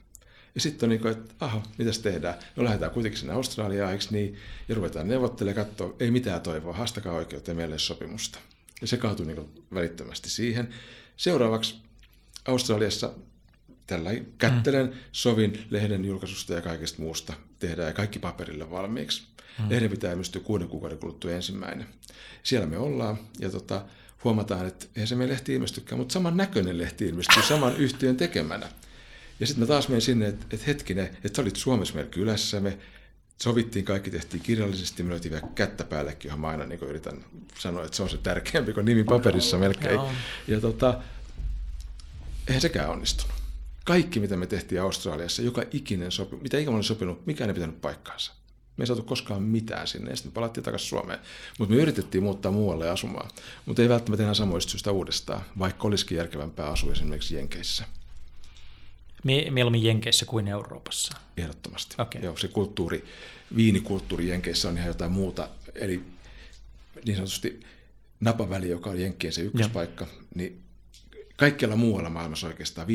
Ja sitten on niin kuin, että aha, mitäs tehdään? No lähdetään kuitenkin sinne Australiaan, eikö niin? Ja ruvetaan neuvottelemaan, katsoa, ei mitään toivoa, haastakaa ei ole sopimusta. Ja se kaatui niin välittömästi siihen. Seuraavaksi Australiassa tällä kättelen, sovin lehden julkaisusta ja kaikesta muusta tehdään ja kaikki paperille valmiiksi. Lehden pitää ilmestyä kuuden kuukauden kuluttua ensimmäinen. Siellä me ollaan ja tota, huomataan, että eihän se meidän lehti ilmestykään, mutta saman näköinen lehti ilmestyy saman yhtiön tekemänä. Ja sitten mä taas menin sinne, että, että hetkinen, että sä olit Suomessa meillä kylässä, me sovittiin kaikki, tehtiin kirjallisesti, me löytiin vielä kättä päällekin, johon mä aina niin yritän sanoa, että se on se tärkeämpi kuin nimi paperissa melkein. Joo. Ja tota, eihän sekään onnistunut. Kaikki, mitä me tehtiin Australiassa, joka ikinen sopi, mitä ikinä mä olin sopinut, mikään ei pitänyt paikkaansa. Me ei saatu koskaan mitään sinne, ja sitten me palattiin takaisin Suomeen. Mutta me yritettiin muuttaa muualle asumaan, mutta ei välttämättä enää samoista syystä uudestaan, vaikka olisikin järkevämpää asua esimerkiksi Jenkeissä. Mie- Mieluummin Jenkeissä kuin Euroopassa. Ehdottomasti. Okei. Joo, se kulttuuri, viinikulttuuri Jenkeissä on ihan jotain muuta. Eli niin sanotusti napaväli, joka on Jenkkien se ykköspaikka, niin kaikkialla muualla maailmassa oikeastaan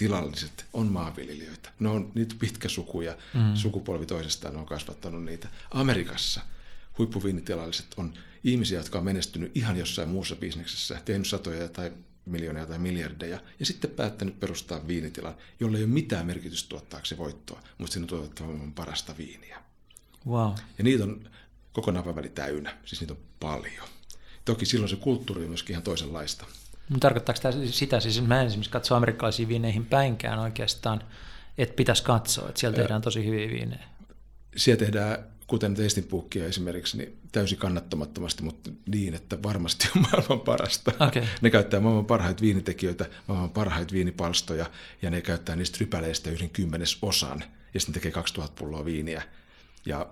viinitilalliset on maanviljelijöitä. Ne on niitä pitkä suku ja mm. sukupolvi toisestaan on kasvattanut niitä. Amerikassa huippuviinitilalliset on ihmisiä, jotka on menestynyt ihan jossain muussa bisneksessä, tehnyt satoja tai miljoonia tai miljardeja, ja sitten päättänyt perustaa viinitilan, jolle ei ole mitään merkitystä tuottaakseen voittoa, mutta siinä maailman parasta viiniä. Wow. Ja niitä on koko napaväli täynnä, siis niitä on paljon. Toki silloin se kulttuuri on myöskin ihan toisenlaista. Tarkoittaako tämä sitä, siis mä en esimerkiksi katso amerikkalaisiin viineihin päinkään oikeastaan, että pitäisi katsoa, että siellä tehdään tosi hyviä viinejä. Siellä tehdään, kuten testinpuukkia esimerkiksi, niin täysin kannattamattomasti, mutta niin, että varmasti on maailman parasta. Okei. Ne käyttää maailman parhaita viinitekijöitä, maailman parhaita viinipalstoja, ja ne käyttää niistä rypäleistä yhden kymmenes osan, ja sitten tekee 2000 pulloa viiniä. Ja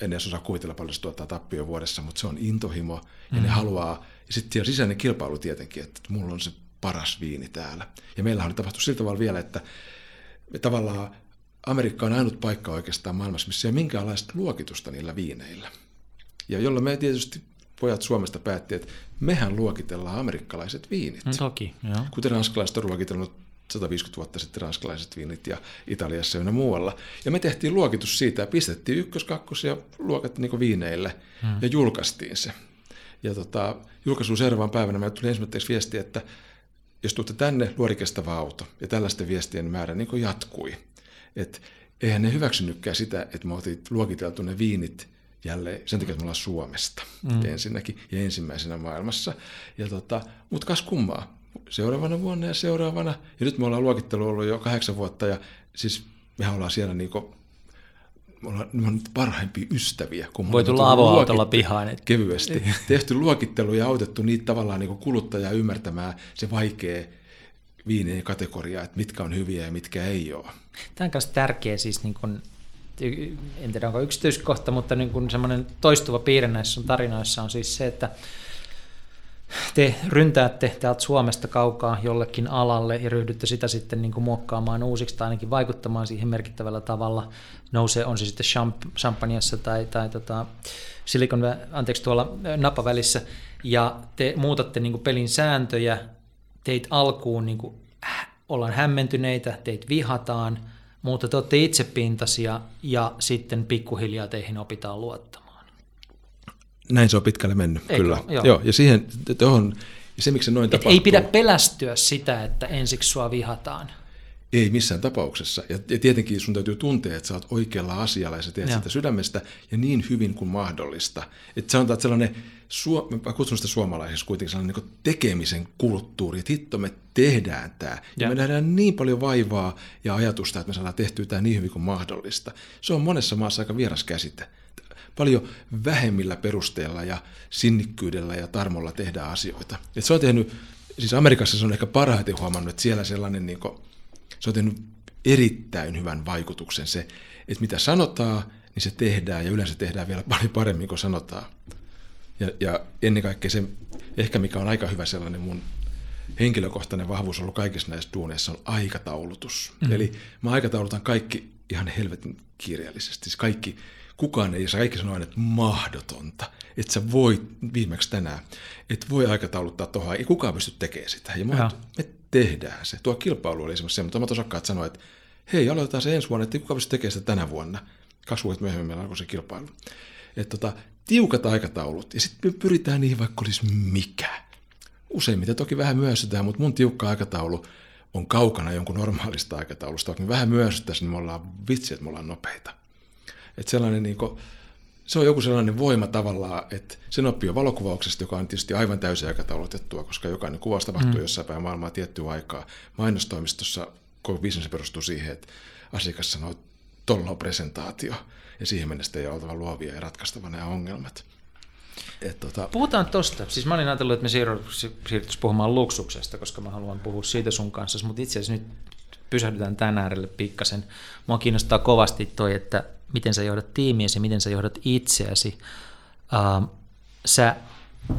en edes osaa kuvitella paljon se tuottaa tappio vuodessa, mutta se on intohimo, ja ne haluaa, ja sitten siellä sisäinen kilpailu tietenkin, että mulla on se paras viini täällä. Ja meillähän on tapahtunut sillä tavalla vielä, että me tavallaan Amerikka on ainut paikka oikeastaan maailmassa, missä ei ole minkäänlaista luokitusta niillä viineillä. Ja jolloin me tietysti pojat Suomesta päätti, että mehän luokitellaan amerikkalaiset viinit. No, toki, joo. Kuten ranskalaiset on luokitellut 150 vuotta sitten ranskalaiset viinit ja Italiassa ja muualla. Ja me tehtiin luokitus siitä ja pistettiin ykkös, kakkos ja luokat niin viineille hmm. ja julkaistiin se. Ja tota, julkaisun seuraavan päivänä meille tuli ensimmäiseksi viesti, että jos tuutte tänne, luorikestävä auto. Ja tällaisten viestien määrä niin jatkui. Et eihän ne hyväksynytkään sitä, että me oltiin luokiteltu ne viinit jälleen sen takia, että me ollaan Suomesta mm. ensinnäkin ja ensimmäisenä maailmassa. Ja tota, mutta kas kummaa, seuraavana vuonna ja seuraavana. Ja nyt me ollaan luokittelu ollut jo kahdeksan vuotta ja siis mehän ollaan siellä niinku, me ollaan, me ollaan parhaimpia ystäviä. Kun Voi tulla avoautolla pihaan. Et... kevyesti. Tehty luokittelu ja autettu niitä tavallaan niin kuluttajaa ymmärtämään se vaikea viinien kategoria, että mitkä on hyviä ja mitkä ei ole. Tämä on myös tärkeä siis, niin kun, en tiedä onko yksityiskohta, mutta niin kun semmoinen toistuva piirre näissä sun tarinoissa on siis se, että te ryntäätte täältä Suomesta kaukaa jollekin alalle ja ryhdytte sitä sitten niin kuin muokkaamaan uusiksi tai ainakin vaikuttamaan siihen merkittävällä tavalla. Nousee, on se sitten champ- champagneassa tai, tai tota silikon, anteeksi, tuolla napavälissä, ja te muutatte niin kuin pelin sääntöjä, teit alkuun niin kuin, äh, ollaan hämmentyneitä, teit vihataan, mutta te olette itsepintaisia ja sitten pikkuhiljaa teihin opitaan luottamaan. Näin se on pitkälle mennyt, Eikö? kyllä. Joo. Joo. ja siihen, tohon, ja se miksi se noin Et tapahtuu. ei pidä pelästyä sitä, että ensiksi sua vihataan. Ei missään tapauksessa. Ja, ja tietenkin sun täytyy tuntea, että sä oot oikealla asialla ja sä teet sitä sydämestä ja niin hyvin kuin mahdollista. Että sanotaan, että sellainen, suo, mä kutsun sitä suomalaiseksi kuitenkin sellainen niin tekemisen kulttuuri, että hitto me tehdään tämä. Ja, Joo. me nähdään niin paljon vaivaa ja ajatusta, että me saadaan tehtyä tämä niin hyvin kuin mahdollista. Se on monessa maassa aika vieras käsite. Paljon vähemmillä perusteilla ja sinnikkyydellä ja tarmolla tehdään asioita. Et se on tehnyt, siis Amerikassa se on ehkä parhaiten huomannut, että siellä sellainen niin kuin, se on tehnyt erittäin hyvän vaikutuksen se, että mitä sanotaan, niin se tehdään ja yleensä tehdään vielä paljon paremmin kuin sanotaan. Ja, ja ennen kaikkea se, ehkä mikä on aika hyvä sellainen mun henkilökohtainen vahvuus ollut kaikissa näissä duuneissa on aikataulutus. Mm. Eli mä aikataulutan kaikki ihan helvetin kiireellisesti. Siis kaikki, kukaan ei, kaikki sanoo aina, että mahdotonta, että sä voit viimeksi tänään, että voi aikatauluttaa tuohon, ei kukaan pysty tekemään sitä. Ja mä, me tehdään se. Tuo kilpailu oli esimerkiksi se, mutta omat osakkaat sanoivat, että hei, aloitetaan se ensi vuonna, että kukaan pysty tekemään sitä tänä vuonna. Kaksi vuotta myöhemmin meillä alkoi se kilpailu. Että tota, tiukat aikataulut, ja sitten me pyritään niihin vaikka olisi mikä. Useimmiten toki vähän myösytään, mutta mun tiukka aikataulu on kaukana jonkun normaalista aikataulusta. Vaikka me vähän myösyttäisiin, niin me ollaan vitsi, että me ollaan nopeita. Että sellainen niin kuin, se on joku sellainen voima tavallaan, että sen oppii jo valokuvauksesta, joka on tietysti aivan täysin aikataulutettua, koska jokainen kuvaus tapahtuu mm. jossain päin maailmaa tiettyä aikaa. Mainostoimistossa koko bisnes perustuu siihen, että asiakas sanoo, että tuolla on presentaatio, ja siihen mennessä ei ole oltava luovia ja ratkaistava nämä ongelmat. Et tota, Puhutaan tosta. Siis mä olin ajatellut, että me siirryttäisiin puhumaan luksuksesta, koska mä haluan puhua siitä sun kanssa, mutta itse asiassa nyt pysähdytään tämän äärelle pikkasen. Mua kiinnostaa kovasti toi, että miten sä johdat tiimiäsi, miten sä johdat itseäsi. Sä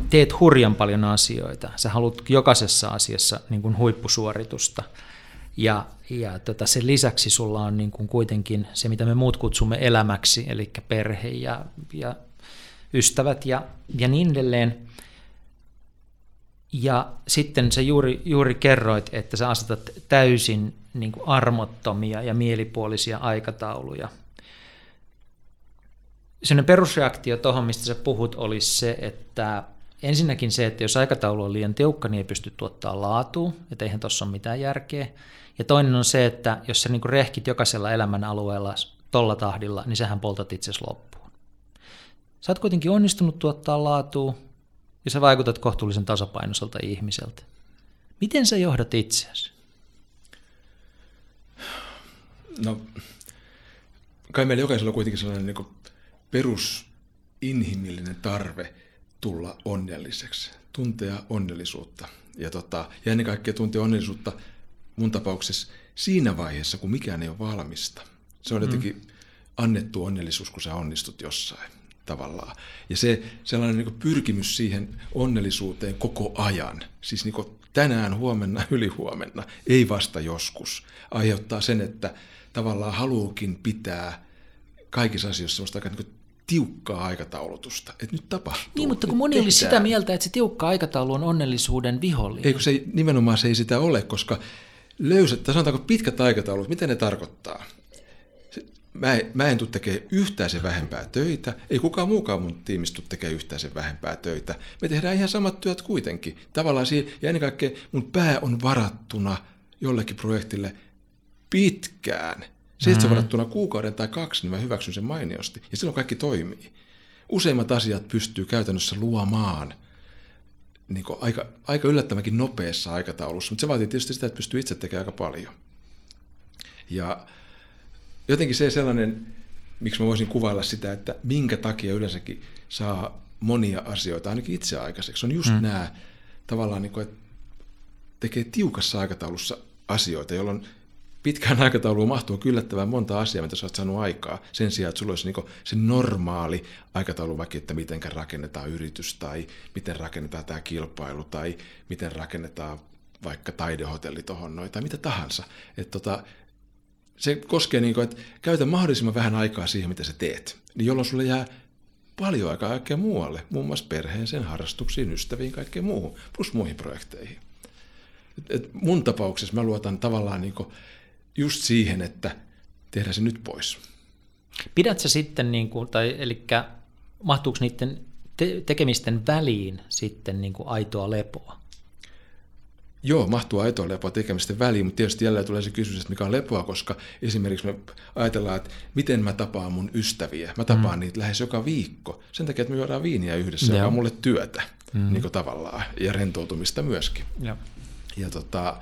teet hurjan paljon asioita. Sä haluat jokaisessa asiassa niin kuin huippusuoritusta. Ja, ja tota, sen lisäksi sulla on niin kuin kuitenkin se, mitä me muut kutsumme elämäksi, eli perhe ja, ja ystävät ja, ja niin edelleen. Ja sitten sä juuri, juuri kerroit, että sä asetat täysin niin kuin armottomia ja mielipuolisia aikatauluja. Sellainen perusreaktio tuohon, mistä sä puhut, olisi se, että ensinnäkin se, että jos aikataulu on liian tiukka, niin ei pysty tuottaa laatua, että eihän tuossa ole mitään järkeä. Ja toinen on se, että jos sä niin rehkit jokaisella elämän alueella tolla tahdilla, niin sähän poltat itsesi loppuun. Sä oot kuitenkin onnistunut tuottaa laatua ja sä vaikutat kohtuullisen tasapainoiselta ihmiseltä. Miten sä johdat itseäsi? No, kai meillä jokaisella on kuitenkin sellainen niin perusinhimillinen tarve tulla onnelliseksi, tuntea onnellisuutta. Ja, tota, ja ennen kaikkea tuntea onnellisuutta mun tapauksessa siinä vaiheessa, kun mikään ei ole valmista. Se on jotenkin annettu onnellisuus, kun sä onnistut jossain tavallaan. Ja se sellainen niin pyrkimys siihen onnellisuuteen koko ajan, siis niin tänään, huomenna, ylihuomenna, ei vasta joskus, aiheuttaa sen, että tavallaan haluukin pitää kaikissa asioissa sellaista aika niin tiukkaa aikataulutusta, että nyt tapahtuu. Niin, mutta kun moni tehdään. olisi sitä mieltä, että se tiukka aikataulu on onnellisuuden vihollinen. Ei, kun se nimenomaan se ei sitä ole, koska löysät, tai sanotaanko pitkät aikataulut, mitä ne tarkoittaa? Mä, en, mä en tule tekemään yhtään sen vähempää töitä, ei kukaan muukaan mun tiimistä tule tekemään yhtään sen vähempää töitä. Me tehdään ihan samat työt kuitenkin. Tavallaan siihen, ja ennen kaikkea mun pää on varattuna jollekin projektille pitkään. Se, että se on varattuna kuukauden tai kaksi, niin mä hyväksyn sen mainiosti. Ja silloin kaikki toimii. Useimmat asiat pystyy käytännössä luomaan niin aika, aika yllättävänkin nopeassa aikataulussa, mutta se vaatii tietysti sitä, että pystyy itse tekemään aika paljon. Ja jotenkin se sellainen, miksi mä voisin kuvailla sitä, että minkä takia yleensäkin saa monia asioita ainakin itse aikaiseksi, on just mm. nämä tavallaan, niin kuin, että tekee tiukassa aikataulussa asioita, jolloin pitkään aikatauluun mahtuu yllättävän monta asiaa, mitä sä oot saanut aikaa, sen sijaan, että sulla olisi niin se normaali aikataulu, vaikka että miten rakennetaan yritys, tai miten rakennetaan tämä kilpailu, tai miten rakennetaan vaikka taidehotelli tuohon noin, tai mitä tahansa. Että tota, se koskee, niin kuin, että käytä mahdollisimman vähän aikaa siihen, mitä sä teet, niin jolloin sulle jää paljon aikaa kaikkea muualle, muun muassa perheeseen, harrastuksiin, ystäviin, kaikkeen muuhun, plus muihin projekteihin. Et, et mun tapauksessa mä luotan tavallaan niin kuin, just siihen, että tehdään se nyt pois. Pidät sä sitten, niin kuin, tai eli mahtuuko niiden te- tekemisten väliin sitten niin kuin aitoa lepoa? Joo, mahtuu aitoa lepoa tekemisten väliin, mutta tietysti jälleen tulee se kysymys, että mikä on lepoa, koska esimerkiksi me ajatellaan, että miten mä tapaan mun ystäviä. Mä tapaan mm. niitä lähes joka viikko. Sen takia, että me juodaan viiniä yhdessä, joka on mulle työtä mm. niin kuin tavallaan, ja rentoutumista myöskin. Ja, Ja tota,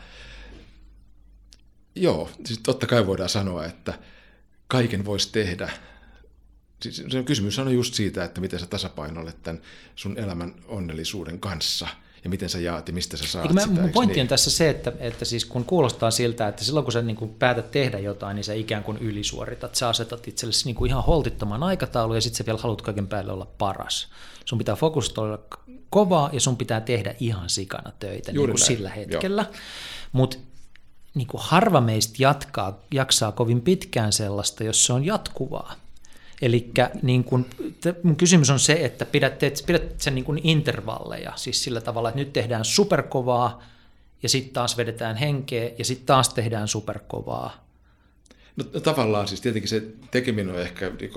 joo, siis totta kai voidaan sanoa, että kaiken voisi tehdä. Siis se kysymys on just siitä, että miten sä tasapainoilet tämän sun elämän onnellisuuden kanssa ja miten sä jaat ja mistä sä saat mä, sitä. mun pointti niin? on tässä se, että, että siis kun kuulostaa siltä, että silloin kun sä niin kuin päätät tehdä jotain, niin sä ikään kuin ylisuoritat. Sä asetat itsellesi niin kuin ihan holtittoman aikataulu ja sitten sä vielä haluat kaiken päälle olla paras. Sun pitää fokusoida kovaa ja sun pitää tehdä ihan sikana töitä Juuri niin kuin näin, sillä hetkellä. Mutta niin kuin harva meistä jatkaa, jaksaa kovin pitkään sellaista, jos se on jatkuvaa. Eli niin kun, mun kysymys on se, että pidät, teet, pidät sen niin kun intervalleja, siis sillä tavalla, että nyt tehdään superkovaa ja sitten taas vedetään henkeä ja sitten taas tehdään superkovaa. No, no tavallaan siis tietenkin se tekeminen on ehkä niin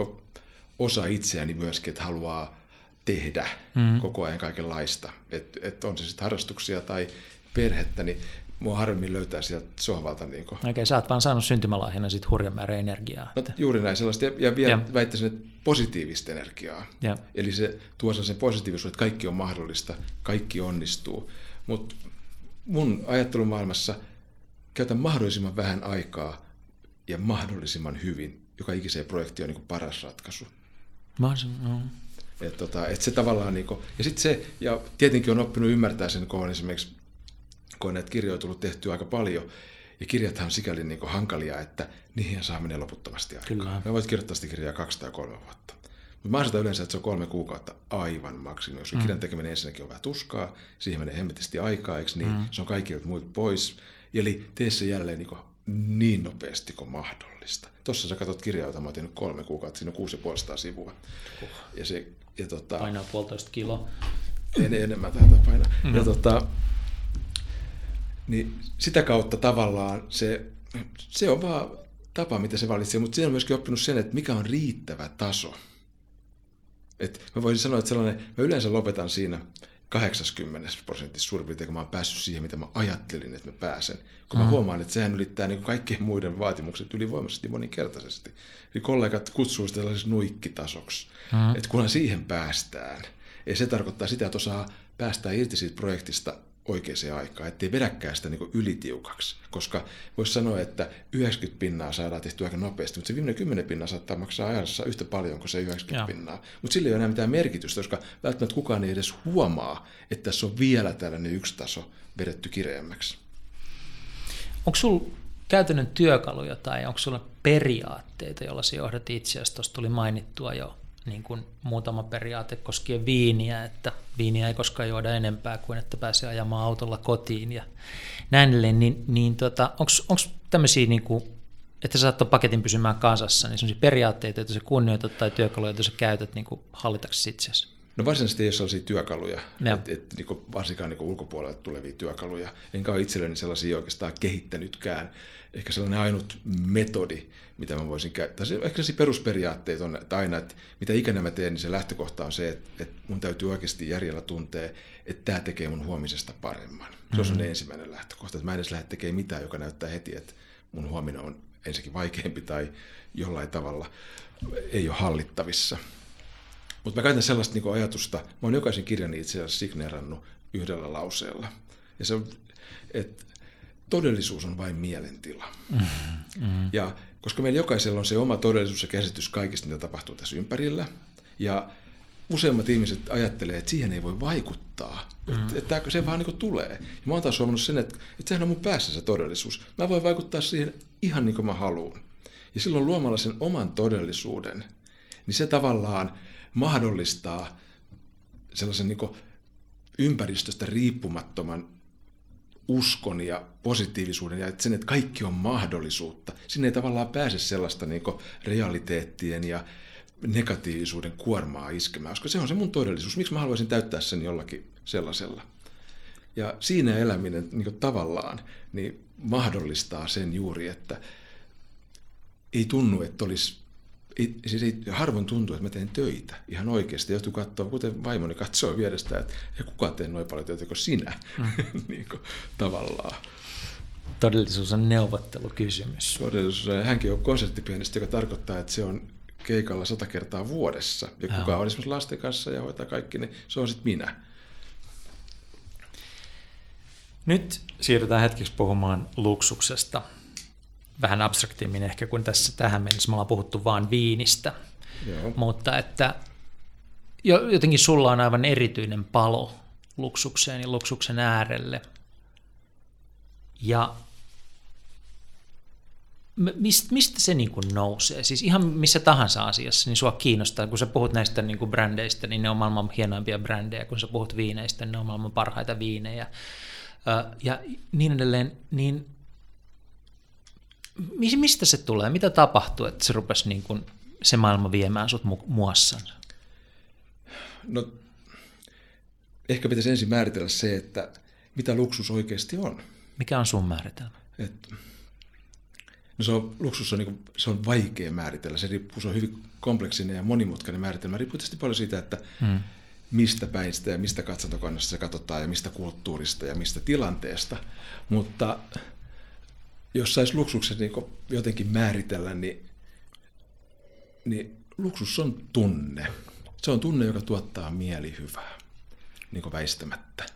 osa itseäni myöskin, että haluaa tehdä mm. koko ajan kaikenlaista. Että et on se sitten harrastuksia tai perhettä, niin mua harvemmin löytää sieltä sohvalta. Niin kuin. Okei, sä oot vaan saanut syntymälahjana sit hurjan määrän energiaa. No, juuri näin sellaista, ja, ja vielä Ja. väittäisin, että positiivista energiaa. Ja. Eli se tuo sen positiivisuuden, että kaikki on mahdollista, kaikki onnistuu. Mutta mun ajattelumaailmassa käytän mahdollisimman vähän aikaa ja mahdollisimman hyvin. Joka ikiseen projektiin on niin paras ratkaisu. Oon sen- no. Et tota, et se tavallaan niinku, ja sitten se, ja tietenkin on oppinut ymmärtää sen, kun on esimerkiksi, kun on näitä kirjoja tullut tehtyä aika paljon, ja kirjathan on sikäli niinku hankalia, että niihin saa menee loputtomasti aikaa. Kyllä. Me voit kirjoittaa sitä kirjaa kaksi tai kolme vuotta. Mutta mä asetan yleensä, että se on kolme kuukautta aivan maksimi. Jos mm. kirjan tekeminen ensinnäkin on vähän tuskaa, siihen menee hemmetisti aikaa, eikö niin? Mm. Se on kaikilta muilta pois. Eli tee se jälleen niin, niin nopeasti kuin mahdollista. Tuossa sä katsot kirjaa, jota mä tehnyt kolme kuukautta, siinä on kuusi ja puolesta sivua. Ja se, ja tota, Painaa puolitoista kiloa. en, enemmän taitaa painaa. Mm. Ja tota, niin sitä kautta tavallaan se, se on vaan tapa, mitä se valitsee, mutta siinä on myöskin oppinut sen, että mikä on riittävä taso. Et mä voisin sanoa, että sellainen, mä yleensä lopetan siinä 80 prosentissa suurin piirtein, kun mä oon päässyt siihen, mitä mä ajattelin, että mä pääsen. Kun mä huomaan, että sehän ylittää niin kaikkien muiden vaatimukset ylivoimaisesti moninkertaisesti. Eli kollegat kutsuu sitä tällaiseksi nuikkitasoksi. Mm. Että kunhan siihen päästään, ja se tarkoittaa sitä, että osaa päästää irti siitä projektista oikeaan aikaan, ettei vedäkään sitä niin ylitiukaksi. Koska voisi sanoa, että 90 pinnaa saadaan tehtyä aika nopeasti, mutta se viimeinen 10 pinnaa saattaa maksaa ajassa yhtä paljon kuin se 90 Joo. pinnaa. Mutta sillä ei ole enää mitään merkitystä, koska välttämättä kukaan ei edes huomaa, että tässä on vielä tällainen yksi taso vedetty kireämmäksi. Onko sulla käytännön työkaluja tai onko sulla periaatteita, joilla sä johdat itseäsi? Tuossa tuli mainittua jo niin kuin muutama periaate koskien viiniä, että viiniä ei koskaan juoda enempää kuin että pääsee ajamaan autolla kotiin ja näin edelleen. Niin, niin tota, onko tämmöisiä, niin kuin, että sä saat paketin pysymään kasassa, niin sellaisia periaatteita, joita sä kunnioitat tai työkaluja, joita sä käytät niin kuin hallitaksesi itseäsi? No varsinaisesti ei ole sellaisia työkaluja, Joo. että et, niin varsinkaan niin ulkopuolelta tulevia työkaluja. Enkä ole itselleni sellaisia oikeastaan kehittänytkään. Ehkä sellainen ainut metodi, mitä mä voisin käyttää. Se, ehkä sellaisia perusperiaatteita on että aina, että mitä ikinä mä teen, niin se lähtökohta on se, että, että mun täytyy oikeasti järjellä tuntea, että tämä tekee mun huomisesta paremman. Se on mm-hmm. ensimmäinen lähtökohta, että mä en edes lähde tekemään mitään, joka näyttää heti, että mun huominen on ensinnäkin vaikeampi tai jollain tavalla ei ole hallittavissa. Mutta mä käytän sellaista niin ajatusta, mä oon jokaisen kirjani itse asiassa signeerannut yhdellä lauseella. Ja se on, että todellisuus on vain mielentila. Mm-hmm. Ja koska meillä jokaisella on se oma todellisuus ja käsitys kaikista, mitä tapahtuu tässä ympärillä, ja useimmat ihmiset ajattelee, että siihen ei voi vaikuttaa. Mm. Että, että se vaan niin tulee. Ja mä oon taas huomannut sen, että, että sehän on mun päässä se todellisuus. Mä voin vaikuttaa siihen ihan niin kuin mä haluan. Ja silloin luomalla sen oman todellisuuden, niin se tavallaan mahdollistaa sellaisen niin ympäristöstä riippumattoman uskon ja positiivisuuden ja sen, että kaikki on mahdollisuutta. Sinne ei tavallaan pääse sellaista niin realiteettien ja negatiivisuuden kuormaa iskemään, koska se on se mun todellisuus. Miksi mä haluaisin täyttää sen jollakin sellaisella? Ja siinä eläminen niin tavallaan niin mahdollistaa sen juuri, että ei tunnu, että olisi ei, siis ei, harvoin tuntuu, että mä teen töitä ihan oikeasti. Joutuu katsoa, kuten vaimoni katsoo vierestä, että ei kukaan tee noin paljon töitä kuin sinä, mm. niin kuin, tavallaan. Todellisuus on neuvottelukysymys. Todellisuus, hänkin on konserttipianista, joka tarkoittaa, että se on keikalla sata kertaa vuodessa. Ja kuka on esimerkiksi lasten kanssa ja hoitaa kaikki, niin se on sitten minä. Nyt siirrytään hetkeksi puhumaan luksuksesta. Vähän abstraktiimmin ehkä kuin tässä tähän mennessä. Me ollaan puhuttu vain viinistä. Joo. Mutta että jotenkin sulla on aivan erityinen palo luksukseen ja luksuksen äärelle. Ja mistä, mistä se niin kuin nousee? Siis ihan missä tahansa asiassa, niin sua kiinnostaa, kun sä puhut näistä niin kuin brändeistä, niin ne on maailman hienoimpia brändejä, kun sä puhut viineistä, niin ne on maailman parhaita viinejä ja niin edelleen, niin mistä se tulee? Mitä tapahtuu, että se rupesi niin kuin se maailma viemään sut muassansa? No, ehkä pitäisi ensin määritellä se, että mitä luksus oikeasti on. Mikä on sun määritelmä? Et, no se on, luksus on, niin kuin, se on vaikea määritellä. Se, riippuu, se on hyvin kompleksinen ja monimutkainen määritelmä. Riippuu tietysti paljon siitä, että hmm mistä päin sitä ja mistä katsantokannasta se katsotaan ja mistä kulttuurista ja mistä tilanteesta. Mutta jos saisi luksuksen niin jotenkin määritellä, niin, niin luksus on tunne. Se on tunne, joka tuottaa mielihyvää, niin kuin väistämättä.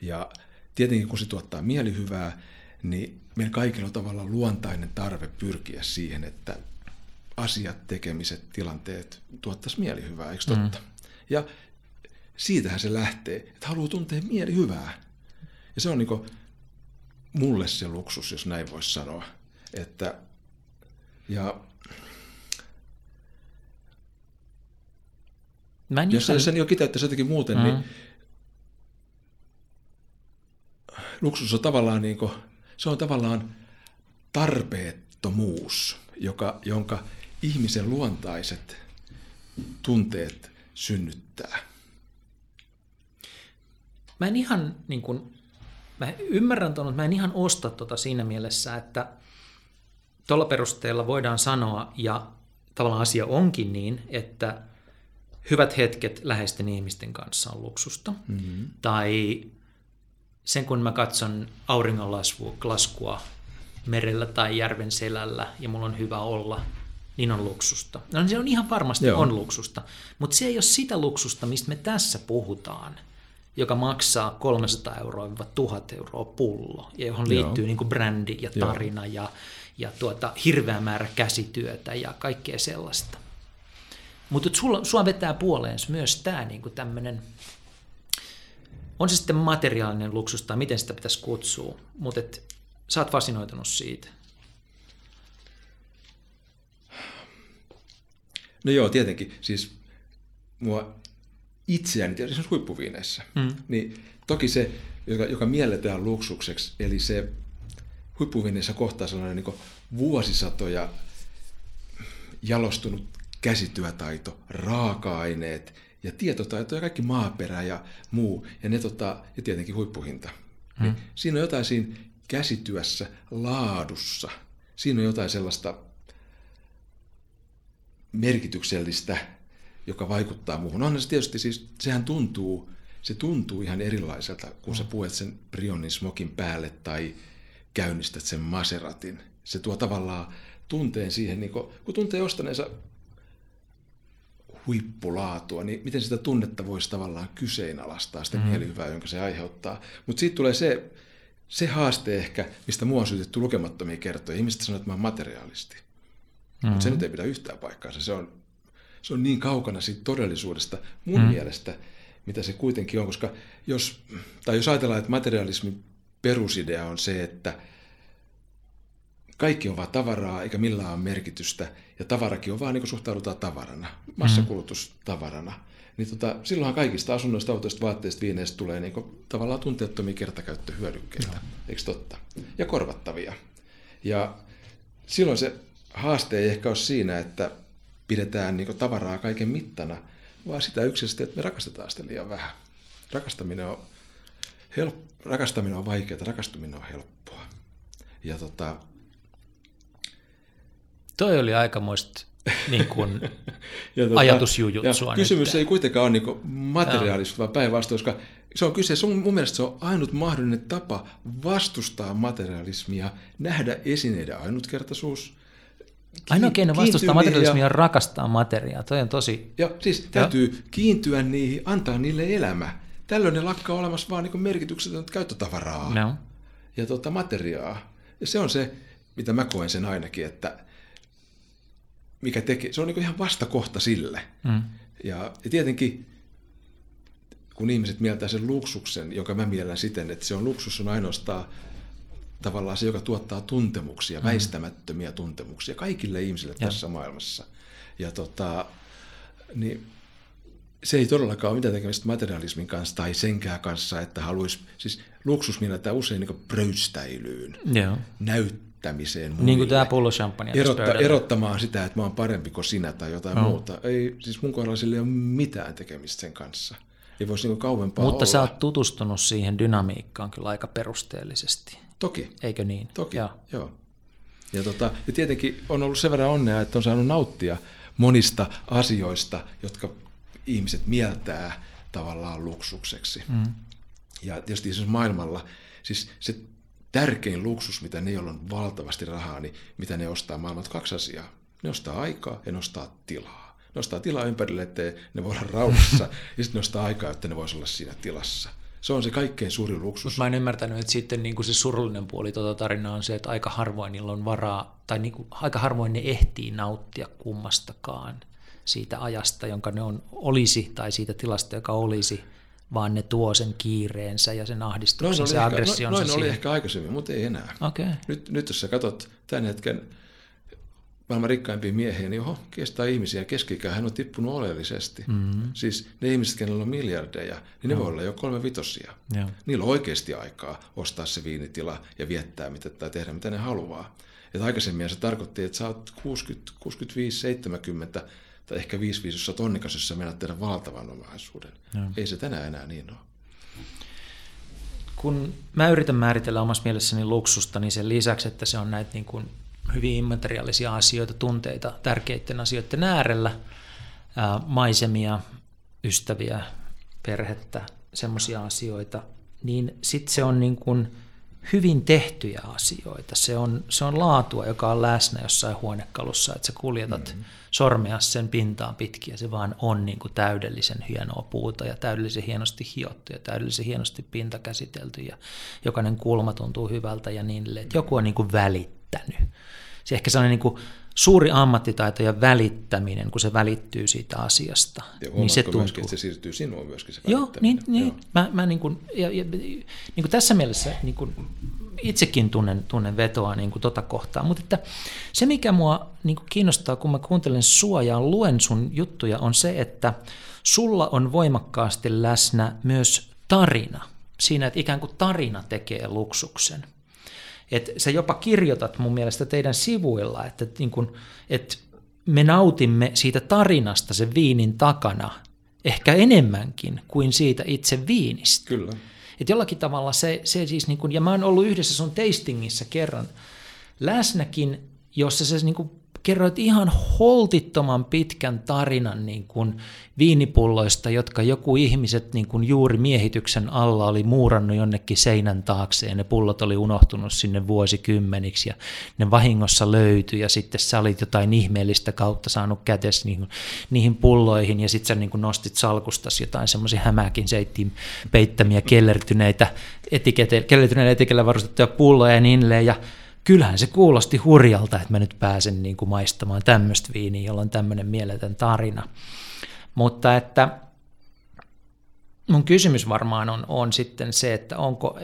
Ja tietenkin kun se tuottaa mielihyvää, niin meillä kaikilla on tavallaan luontainen tarve pyrkiä siihen, että asiat, tekemiset, tilanteet tuottaisi mielihyvää, eikö totta? Mm. Ja siitähän se lähtee, että haluaa tuntea mieli hyvää. Ja se on niin mulle se luksus, jos näin voisi sanoa. Että, ja Mä en jos sen jo kiteyttäisi jotenkin muuten, niin mm. niin luksus on tavallaan, niin kuin, se on tavallaan tarpeettomuus, joka, jonka ihmisen luontaiset tunteet synnyttää. Mä en ihan, niin kuin, mä ymmärrän tuon, mutta mä en ihan osta tota siinä mielessä, että tuolla perusteella voidaan sanoa, ja tavallaan asia onkin niin, että hyvät hetket läheisten ihmisten kanssa on luksusta. Mm-hmm. Tai sen kun mä katson auringonlaskua merellä tai järven selällä ja mulla on hyvä olla, niin on luksusta. No se on ihan varmasti Joo. on luksusta, mutta se ei ole sitä luksusta, mistä me tässä puhutaan joka maksaa 300 euroa 1000 euroa pullo, ja johon liittyy niin kuin brändi ja tarina ja, ja tuota, hirveä määrä käsityötä ja kaikkea sellaista. Mutta sua vetää puoleen myös tämä niin tämmöinen, on se sitten materiaalinen luksus tai miten sitä pitäisi kutsua, mutta et, sä oot fasinoitunut siitä. No joo, tietenkin. Siis mua itseäni esimerkiksi huippuviineissä, mm. niin toki se, joka, joka mielletään luksukseksi, eli se huippuviineissä kohtaa sellainen niin vuosisatoja jalostunut käsityötaito, raaka-aineet ja tietotaito ja kaikki maaperä ja muu, ja, ne, tota, ja tietenkin huippuhinta. Mm. Niin siinä on jotain siinä käsityössä, laadussa, siinä on jotain sellaista merkityksellistä, joka vaikuttaa muuhun. Onhan se tietysti siis, sehän tuntuu, se tuntuu ihan erilaiselta, kun mm. sä puet sen Brionin smokin päälle tai käynnistät sen Maseratin. Se tuo tavallaan tunteen siihen, niin kun, kun tuntee ostaneensa huippulaatua, niin miten sitä tunnetta voisi tavallaan kyseenalaistaa, sitä mm. mielihyvää, jonka se aiheuttaa. Mutta siitä tulee se, se haaste ehkä, mistä mua on syytetty lukemattomia kertoja. Ihmiset sanoo, että mä oon materiaalisti. Mm-hmm. Mutta se nyt ei pidä yhtään paikkaansa. Se on se on niin kaukana siitä todellisuudesta mun mm. mielestä, mitä se kuitenkin on, koska jos, tai jos ajatellaan, että materialismin perusidea on se, että kaikki on vain tavaraa eikä millään ole merkitystä, ja tavarakin on vaan niin kuin suhtaudutaan tavarana, massakulutustavarana, niin tota, silloinhan kaikista asunnoista, autoista, vaatteista, viineistä tulee niin kuin, tavallaan tunteettomia kertakäyttöhyödykkeitä, no. eikö totta? Ja korvattavia. Ja silloin se haaste ei ehkä ole siinä, että pidetään niin tavaraa kaiken mittana, vaan sitä yksisesti, että me rakastetaan sitä liian vähän. Rakastaminen on, help, rakastaminen on vaikeaa, rakastuminen on helppoa. Ja tota... Toi oli aikamoista niin kuin, Ja tota- ajatusjujutsua ja Kysymys nyt. ei kuitenkaan ole niin materiaalista, vaan päinvastoin, koska se on kyse, se on, mun mielestä se on ainut mahdollinen tapa vastustaa materialismia, nähdä esineiden ainutkertaisuus. Ainoa keino vastustaa materialismia Ja, on rakastaa materiaa. Toi on tosi... ja siis täytyy kiintyä niihin, antaa niille elämä. Tällöin ne lakkaa olemassa vaan niin merkityksetöntä käyttötavaraa No. ja tota materiaa. Ja se on se, mitä mä koen sen ainakin, että mikä tekee, se on niin ihan vastakohta sille. Mm. Ja, ja tietenkin, kun ihmiset mieltää sen luksuksen, joka mä miellän siten, että se on luksus on ainoastaan tavallaan se, joka tuottaa tuntemuksia, mm. väistämättömiä tuntemuksia kaikille ihmisille Ja. tässä maailmassa. Ja tota, niin se ei todellakaan ole mitään tekemistä materialismin kanssa tai senkään kanssa, että haluaisi, siis luksus mielletään usein niin pröystäilyyn, Joo. näyttämiseen muille. Niin kuin tämä pullo champagne Erotta, erottamaan sitä, että mä oon parempi kuin sinä tai jotain No. muuta. Ei, siis mun kohdalla sillä ei ole mitään tekemistä sen kanssa. Ei voisi niinku kauempaa Mutta olla. sä oot tutustunut siihen dynamiikkaan kyllä aika perusteellisesti, Toki, eikö niin? toki, Joo. joo. Ja, tota, ja tietenkin on ollut sen verran onnea, että on saanut nauttia monista asioista, jotka ihmiset mieltää tavallaan luksukseksi. Mm. Ja tietysti siis maailmalla, siis se tärkein luksus, mitä ne, joilla on valtavasti rahaa, niin mitä ne ostaa maailmalta, kaksi asiaa. Ne ostaa aikaa ja ne ostaa tilaa. Ne ostaa tilaa ympärille, että ne voi olla rauhassa, ja sitten ne ostaa aikaa, että ne voisi olla siinä tilassa. Se on se kaikkein suurin luksus. Mutta mä en ymmärtänyt, että sitten niin kuin se surullinen puoli tuota tarinaa on se, että aika harvoin niillä on varaa, tai niin kuin, aika harvoin ne ehtii nauttia kummastakaan siitä ajasta, jonka ne on, olisi, tai siitä tilasta, joka olisi, vaan ne tuo sen kiireensä ja sen Noin ahdistuksen, oli, se ehkä, aggressionsa noin oli siihen. ehkä aikaisemmin, mutta ei enää. Okei. Okay. Nyt, nyt jos sä katsot tämän hetken maailman rikkaimpia miehiä, niin oho, kestää ihmisiä. keski hän on tippunut oleellisesti. Mm-hmm. Siis ne ihmiset, kenellä on miljardeja, niin ne voi olla jo kolme vitosia. Joo. Niillä on oikeasti aikaa ostaa se viinitila ja viettää mitä, tai tehdä mitä ne haluaa. Et aikaisemmin se tarkoitti, että sä oot 60, 65, 70 tai ehkä 55, jos sä oot onnekas, jos sä menet tehdä valtavan omaisuuden. Joo. Ei se tänään enää niin ole. kun mä yritän määritellä omassa mielessäni luksusta, niin sen lisäksi, että se on näitä niin kuin hyvin immateriaalisia asioita, tunteita tärkeiden asioiden äärellä, ää, maisemia, ystäviä, perhettä, semmoisia asioita, niin sitten se on niin kuin hyvin tehtyjä asioita. Se on, se on laatua, joka on läsnä jossain huonekalussa, että sä kuljetat mm-hmm. sormea sen pintaan pitkin ja se vaan on niin kuin täydellisen hienoa puuta ja täydellisen hienosti hiottu ja täydellisen hienosti pinta käsitelty ja jokainen kulma tuntuu hyvältä ja niin edelleen. Että joku on niin kuin välittänyt. Se ehkä sellainen niin kuin suuri ammattitaito ja välittäminen, kun se välittyy siitä asiasta, Ja niin se tuntuu. myöskin, että se siirtyy sinuun myöskin se Joo, niin, niin. Mä, mä niin kuin, ja, ja, niin kuin tässä mielessä niin kuin itsekin tunnen, tunnen vetoa niin kuin tota kohtaa, mutta että se mikä mua niin kuin kiinnostaa, kun mä kuuntelen sua ja luen sun juttuja, on se, että sulla on voimakkaasti läsnä myös tarina. Siinä, että ikään kuin tarina tekee luksuksen. Et sä jopa kirjoitat mun mielestä teidän sivuilla, että, niin kun, että me nautimme siitä tarinasta sen viinin takana ehkä enemmänkin kuin siitä itse viinistä. Kyllä. Et jollakin tavalla se, se siis, niin kun, ja mä oon ollut yhdessä sun tastingissa kerran läsnäkin, jossa sä niin kun kerroit ihan holtittoman pitkän tarinan niin kuin viinipulloista, jotka joku ihmiset niin kuin juuri miehityksen alla oli muurannut jonnekin seinän taakse ja ne pullot oli unohtunut sinne vuosikymmeniksi ja ne vahingossa löytyi ja sitten sä olit jotain ihmeellistä kautta saanut kätes niihin, niihin pulloihin ja sitten sä niin kuin nostit salkustasi jotain semmoisia hämäkin seittiin peittämiä kellertyneitä etikete, kellertyneillä etikellä varustettuja pulloja ja niin edelleen. Ja kyllähän se kuulosti hurjalta, että mä nyt pääsen niin kuin maistamaan tämmöistä viiniä, jolla on tämmöinen mieletön tarina. Mutta että mun kysymys varmaan on, on sitten se, että onko,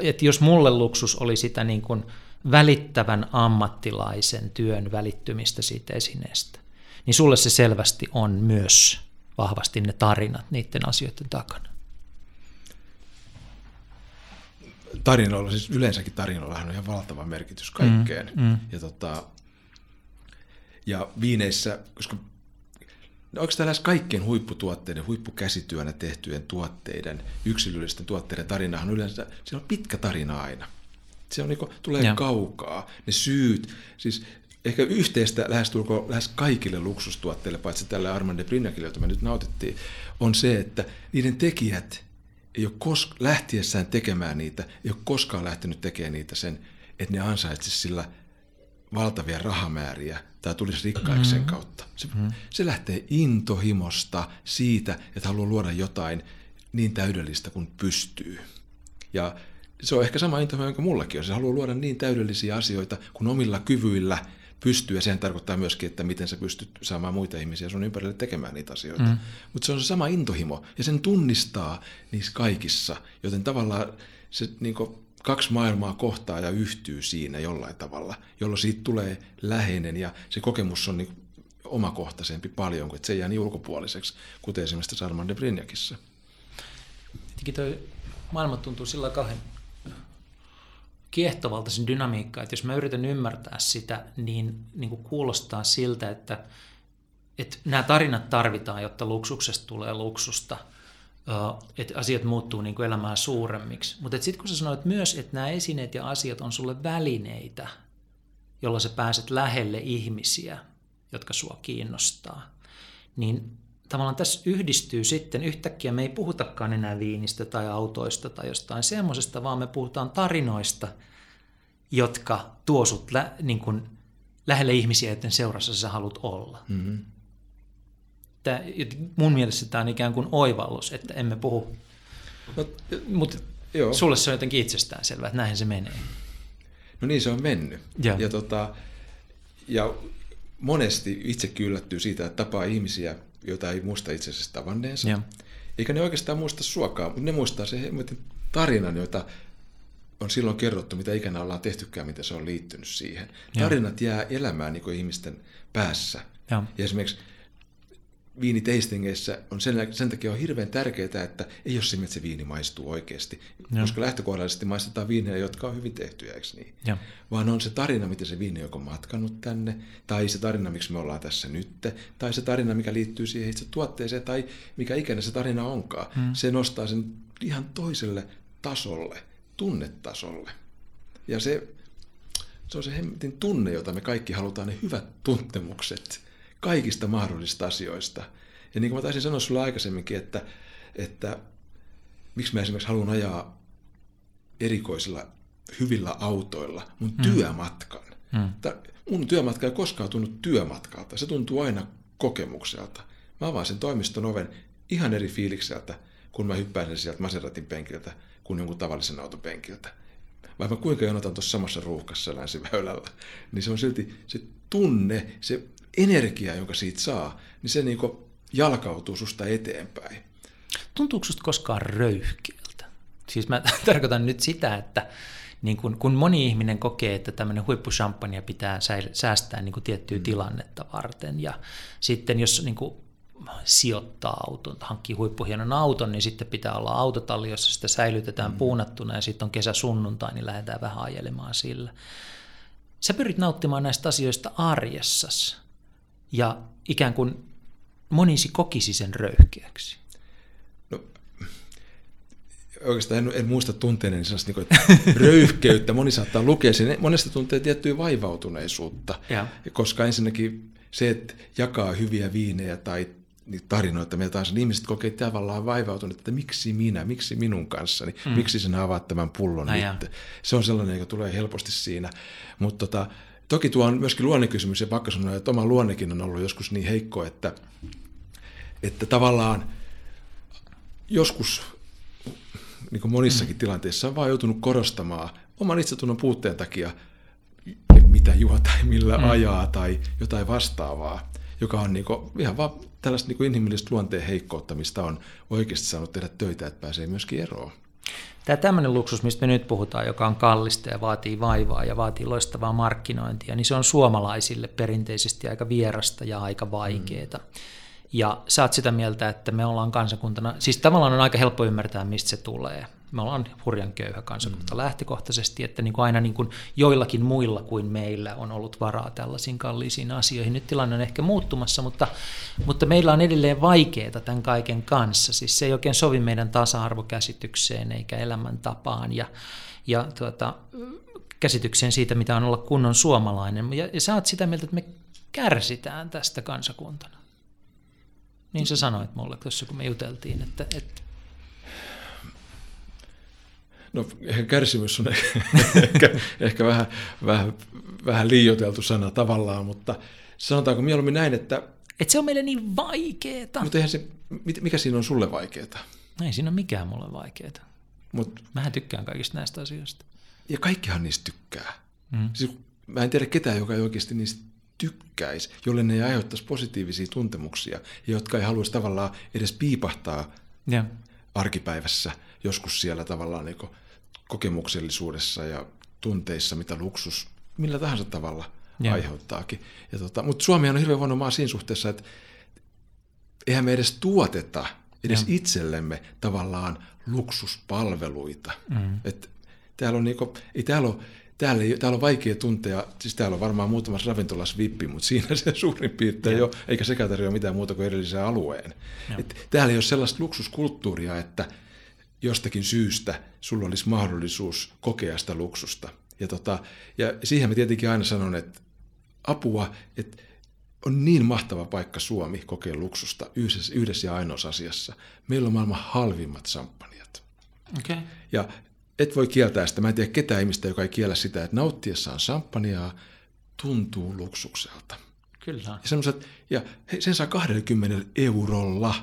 että, jos mulle luksus oli sitä niin kuin välittävän ammattilaisen työn välittymistä siitä esineestä, niin sulle se selvästi on myös vahvasti ne tarinat niiden asioiden takana. Tarinoilla, siis yleensäkin tarinoillahan on ihan valtava merkitys kaikkeen. Mm, mm. Ja, tota, ja viineissä, koska no onko lähes kaikkien huipputuotteiden, huippukäsityönä tehtyjen tuotteiden, yksilöllisten tuotteiden tarinahan yleensä, siellä on pitkä tarina aina. Se on niinku, tulee Joo. kaukaa, ne syyt, siis ehkä yhteistä lähestulkoon lähes kaikille luksustuotteille, paitsi tälle Armand de Brignacille, jota me nyt nautittiin, on se, että niiden tekijät ei ole kos- lähtiessään tekemään niitä, ei ole koskaan lähtenyt tekemään niitä sen, että ne ansaitsisi sillä valtavia rahamääriä tai tulisi rikkaiksi sen kautta. Se, mm-hmm. se lähtee intohimosta siitä, että haluaa luoda jotain niin täydellistä kuin pystyy. Ja se on ehkä sama intohimo, jonka mullakin on. Se haluaa luoda niin täydellisiä asioita kuin omilla kyvyillä pystyy, ja sehän tarkoittaa myöskin, että miten sä pystyt saamaan muita ihmisiä sun ympärille tekemään niitä asioita. Mm. Mutta se on se sama intohimo, ja sen tunnistaa niissä kaikissa, joten tavallaan se niin kaksi maailmaa kohtaa ja yhtyy siinä jollain tavalla, jolloin siitä tulee läheinen, ja se kokemus on niin omakohtaisempi paljon, että se ei jää niin ulkopuoliseksi, kuten esimerkiksi Salman de Brignacissa. Tietenkin toi maailma tuntuu sillä kahden kiehtovalta sen dynamiikka, että jos mä yritän ymmärtää sitä, niin, niin kuin kuulostaa siltä, että, että nämä tarinat tarvitaan, jotta luksuksesta tulee luksusta, että asiat muuttuu niin kuin elämää suuremmiksi. Mutta sitten kun sä sanoit myös, että nämä esineet ja asiat on sulle välineitä, jolla sä pääset lähelle ihmisiä, jotka sua kiinnostaa, niin tavallaan tässä yhdistyy sitten, yhtäkkiä me ei puhutakaan enää viinistä tai autoista tai jostain semmoisesta, vaan me puhutaan tarinoista, jotka tuo sut lä, niin kuin, lähelle ihmisiä, joiden seurassa sä haluat olla. Mm-hmm. Tämä, mun mielestä tämä on ikään kuin oivallus, että emme puhu, no, mutta sulle se on jotenkin itsestäänselvää, että näin se menee. No niin se on mennyt. Ja, ja, tota, ja monesti itse yllättyy siitä, että tapaa ihmisiä, joita ei muista itse asiassa tavanneensa. Ja. Eikä ne oikeastaan muista suokaa, mutta ne muistaa se tarinan, jota on silloin kerrottu, mitä ikänä ollaan tehtykään, miten se on liittynyt siihen. Ja. Tarinat jää elämään niin ihmisten päässä. Ja, ja esimerkiksi viiniteistingeissä on sen, sen takia on hirveän tärkeää, että ei ole se, että se viini maistuu oikeasti, ja. koska lähtökohdallisesti maistetaan viinejä, jotka on hyvin tehtyjä, eikö niin? Ja. Vaan on se tarina, miten se viini on matkannut tänne, tai se tarina, miksi me ollaan tässä nyt, tai se tarina, mikä liittyy siihen itse tuotteeseen, tai mikä ikinä se tarina onkaan. Hmm. Se nostaa sen ihan toiselle tasolle, tunnetasolle. Ja se, se on se hemmetin tunne, jota me kaikki halutaan, ne hyvät tuntemukset – kaikista mahdollisista asioista. Ja niin kuin mä taisin sanoa sulle aikaisemminkin, että, että miksi mä esimerkiksi haluan ajaa erikoisilla hyvillä autoilla mun mm. työmatkan. Mm. Mun työmatka ei koskaan tunnu työmatkalta, se tuntuu aina kokemukselta. Mä avaan sen toimiston oven ihan eri fiilikseltä, kun mä hyppään sieltä Maseratin penkiltä kuin jonkun tavallisen auton penkiltä. Vaikka kuinka jonotan tuossa samassa ruuhkassa länsiväylällä, niin se on silti se tunne, se energia, jonka siitä saa, niin se niin jalkautuu susta eteenpäin. Tuntuuko susta koskaan röyhkeältä? Siis mä tarkoitan nyt sitä, että niin kun, kun moni ihminen kokee, että tämmöinen huippushampania pitää säästää niin tiettyä mm. tilannetta varten, ja sitten jos niin kuin sijoittaa auton, hankkii huippuhienon auton, niin sitten pitää olla autotalli, jossa sitä säilytetään mm. puunattuna, ja sitten on kesä sunnuntai, niin lähdetään vähän ajelemaan sillä. Sä pyrit nauttimaan näistä asioista arjessas ja ikään kuin monisi kokisi sen röyhkeäksi? No, oikeastaan en, en muista tunteeni niin niin kuin, röyhkeyttä. Moni saattaa lukea sen. Monesta tuntee tiettyä vaivautuneisuutta, ja. koska ensinnäkin se, että jakaa hyviä viinejä tai tarinoita, mitä taas ihmiset kokee tavallaan vaivautuneet, että miksi minä, miksi minun kanssani, mm. miksi sinä avaat tämän pullon nyt. Se on sellainen, joka tulee helposti siinä. Mutta tota, Toki tuo on myöskin luonnekysymys ja pakko sanoa, että oma luonnekin on ollut joskus niin heikko, että, että tavallaan joskus niin kuin monissakin tilanteissa on vaan joutunut korostamaan oman itsetunnon puutteen takia, mitä juo tai millä mm. ajaa tai jotain vastaavaa, joka on niin kuin, ihan vaan tällaista niin inhimillistä luonteen heikkoutta, mistä on oikeasti saanut tehdä töitä, että pääsee myöskin eroon. Tämä tämmöinen luksus, mistä me nyt puhutaan, joka on kallista ja vaatii vaivaa ja vaatii loistavaa markkinointia, niin se on suomalaisille perinteisesti aika vierasta ja aika vaikeaa. Mm. Ja sä oot sitä mieltä, että me ollaan kansakuntana, siis tavallaan on aika helppo ymmärtää, mistä se tulee me ollaan hurjan köyhä kansakunta mm. lähtökohtaisesti, että niin kuin aina niin kuin joillakin muilla kuin meillä on ollut varaa tällaisiin kalliisiin asioihin. Nyt tilanne on ehkä muuttumassa, mutta, mutta meillä on edelleen vaikeaa tämän kaiken kanssa. Siis se ei oikein sovi meidän tasa-arvokäsitykseen eikä elämäntapaan. Ja, ja tuota, käsitykseen siitä, mitä on olla kunnon suomalainen. Ja, ja sä oot sitä mieltä, että me kärsitään tästä kansakuntana. Niin sä sanoit mulle tuossa, kun me juteltiin, että, että No ehkä kärsimys on ehkä, ehkä vähän, vähän, vähän liioteltu sana tavallaan, mutta sanotaanko mieluummin näin, että... Että se on meille niin vaikeeta. Mutta eihän se, mikä siinä on sulle vaikeeta? Ei siinä ole mikään mulle vaikeeta. Mut, Mähän tykkään kaikista näistä asioista. Ja kaikkihan niistä tykkää. Mm. Siis, mä en tiedä ketään, joka ei oikeasti niistä tykkäisi, jolle ne ei aiheuttaisi positiivisia tuntemuksia, jotka ei haluaisi tavallaan edes piipahtaa ja. arkipäivässä joskus siellä tavallaan niin kokemuksellisuudessa ja tunteissa, mitä luksus millä tahansa tavalla ja. aiheuttaakin. Ja tota, mutta Suomi on hirveän huono maa siinä suhteessa, että eihän me edes tuoteta edes ja. itsellemme tavallaan luksuspalveluita. Mm. Et täällä on niinku, ei täällä ole täällä, ei, täällä on vaikea tuntea, siis täällä on varmaan muutamassa ravintolassa vippi, mutta siinä se suurin piirtein jo, eikä sekään tarjoa mitään muuta kuin erillisen alueen. Et täällä ei ole sellaista luksuskulttuuria, että jostakin syystä sulla olisi mahdollisuus kokea sitä luksusta. Ja, tota, ja siihen mä tietenkin aina sanon, että apua, että on niin mahtava paikka Suomi kokea luksusta yhdessä, yhdessä ja ainoassa asiassa. Meillä on maailman halvimmat samppaniat. Okay. Ja et voi kieltää sitä. Mä en tiedä ketään ihmistä, joka ei kiellä sitä, että nauttiessaan samppaniaa tuntuu luksukselta. Kyllä. Ja, ja sen saa 20 eurolla.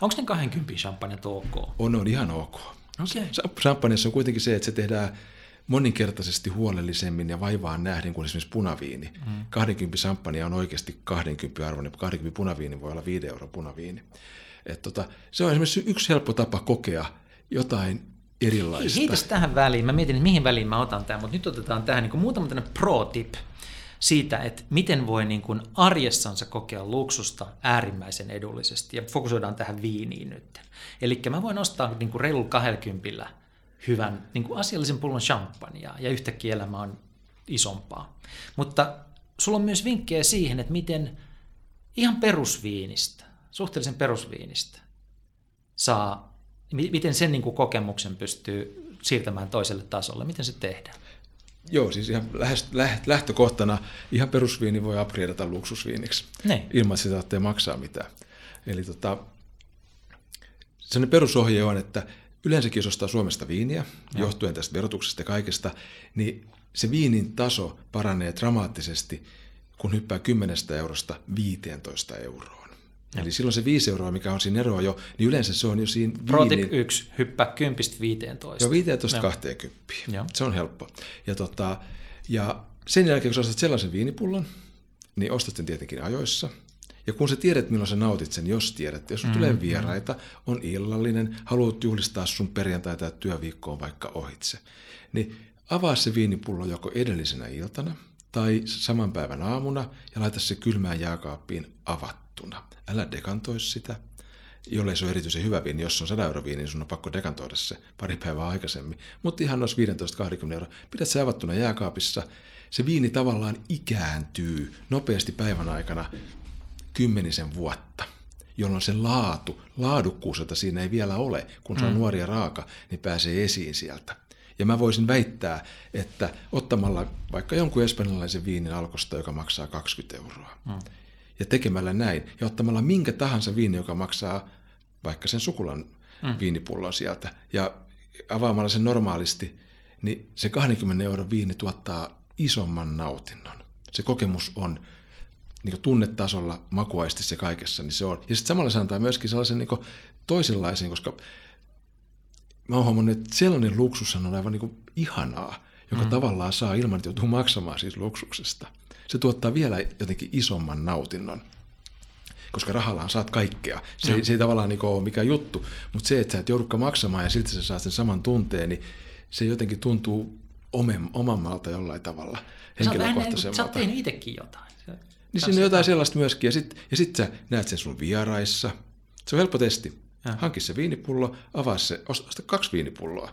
Onko ne 20 champagne ok? On, on ihan ok. Okay. Champagneissa on kuitenkin se, että se tehdään moninkertaisesti huolellisemmin ja vaivaan nähden kuin esimerkiksi punaviini. Mm. 20 champagne on oikeasti 20 arvoinen, 20 punaviini voi olla 5 euro punaviini. Et tota, se on esimerkiksi yksi helppo tapa kokea jotain erilaista. Heitäs tähän väliin, mä mietin, että mihin väliin mä otan tämän, mutta nyt otetaan tähän niin muutama pro-tip siitä, että miten voi niin kuin arjessansa kokea luksusta äärimmäisen edullisesti. Ja fokusoidaan tähän viiniin nyt. Eli mä voin ostaa niin kuin reilulla 20 hyvän niin kuin asiallisen pullon champagnea ja yhtäkkiä elämä on isompaa. Mutta sulla on myös vinkkejä siihen, että miten ihan perusviinistä, suhteellisen perusviinistä, saa, miten sen niin kuin kokemuksen pystyy siirtämään toiselle tasolle, miten se tehdään? Joo, siis ihan lähtökohtana ihan perusviini voi upgradeata luksusviiniksi ne. ilman, että sitä tarvitsee maksaa mitään. Eli tota, sellainen perusohje on, että yleensäkin jos ostaa Suomesta viiniä, no. johtuen tästä verotuksesta ja kaikesta, niin se viinin taso paranee dramaattisesti, kun hyppää 10 eurosta 15 euroon. Eli silloin se 5 euroa, mikä on siinä eroa jo, niin yleensä se on jo siinä viinin... Pro 1, hyppää 10 15. Joo, 15 20. Se on helppo. Ja, tota, ja sen jälkeen, kun sä ostat sellaisen viinipullon, niin ostat sen tietenkin ajoissa – ja kun sä tiedät, milloin sä nautit sen, jos tiedät, jos mm, tulee vieraita, on illallinen, haluat juhlistaa sun perjantai tai työviikkoon vaikka ohitse, niin avaa se viinipullo joko edellisenä iltana tai saman päivän aamuna ja laita se kylmään jääkaappiin avattuna. Älä dekantoi sitä, jollei se ole erityisen hyvä viini. Jos on 100 euro viini, niin sun on pakko dekantoida se pari päivää aikaisemmin. Mutta ihan noissa 15-20 euroa. Pidät se avattuna jääkaapissa. Se viini tavallaan ikääntyy nopeasti päivän aikana kymmenisen vuotta, jolloin se laatu, laadukkuus, jota siinä ei vielä ole, kun se on mm. nuori ja raaka, niin pääsee esiin sieltä. Ja mä voisin väittää, että ottamalla vaikka jonkun espanjalaisen viinin alkosta, joka maksaa 20 euroa, mm. ja tekemällä näin, ja ottamalla minkä tahansa viini, joka maksaa vaikka sen sukulan mm. viinipullon sieltä, ja avaamalla sen normaalisti, niin se 20 euron viini tuottaa isomman nautinnon. Se kokemus on niin tunnetasolla, makuaisti se kaikessa, niin se on. Ja sitten samalla se antaa myöskin sellaisen niin toisenlaisen, koska mä oon huomannut, että sellainen luksus on aivan niin ihanaa, joka mm. tavallaan saa ilman, että joutuu maksamaan siis luksuksesta. Se tuottaa vielä jotenkin isomman nautinnon koska rahallaan saat kaikkea. Se, mm. se ei tavallaan niin ole mikään juttu, mutta se, että sä et joudukka maksamaan ja silti sä saat sen saman tunteen, niin se jotenkin tuntuu omammalta jollain tavalla henkilökohtaisemmalta. Sä oot tehnyt itsekin jotain. Niin siinä on jotain sellaista myöskin. Ja sitten ja sit sä näet sen sun vieraissa. Se on helppo testi. Ja. Hanki se viinipullo, avaa se, osta kaksi viinipulloa.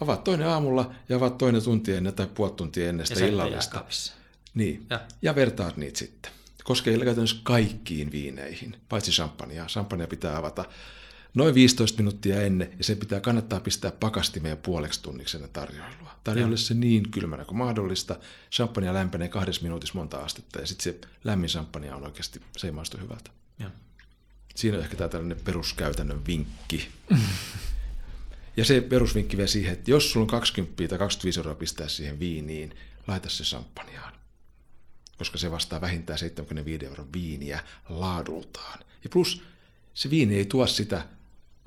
Avaat toinen aamulla ja avaat toinen tunti ennen tai puoli tuntia ennen sitä illallista. Niin. Ja. ja vertaat niitä sitten. Koskee käytännössä kaikkiin viineihin, paitsi champagnea. Champagnea pitää avata noin 15 minuuttia ennen, ja sen pitää kannattaa pistää pakastimeen puoleksi tunniksi ennen tarjoilua. Tarjoille se niin kylmänä kuin mahdollista. Champagne lämpenee kahdessa minuutissa monta astetta, ja sitten se lämmin champagne on oikeasti, se ei maistu hyvältä. Ja. Siinä on ehkä tämä tällainen peruskäytännön vinkki. ja se perusvinkki vielä siihen, että jos sulla on 20 tai 25 euroa pistää siihen viiniin, laita se champagneaan. Koska se vastaa vähintään 75 euron viiniä laadultaan. Ja plus se viini ei tuo sitä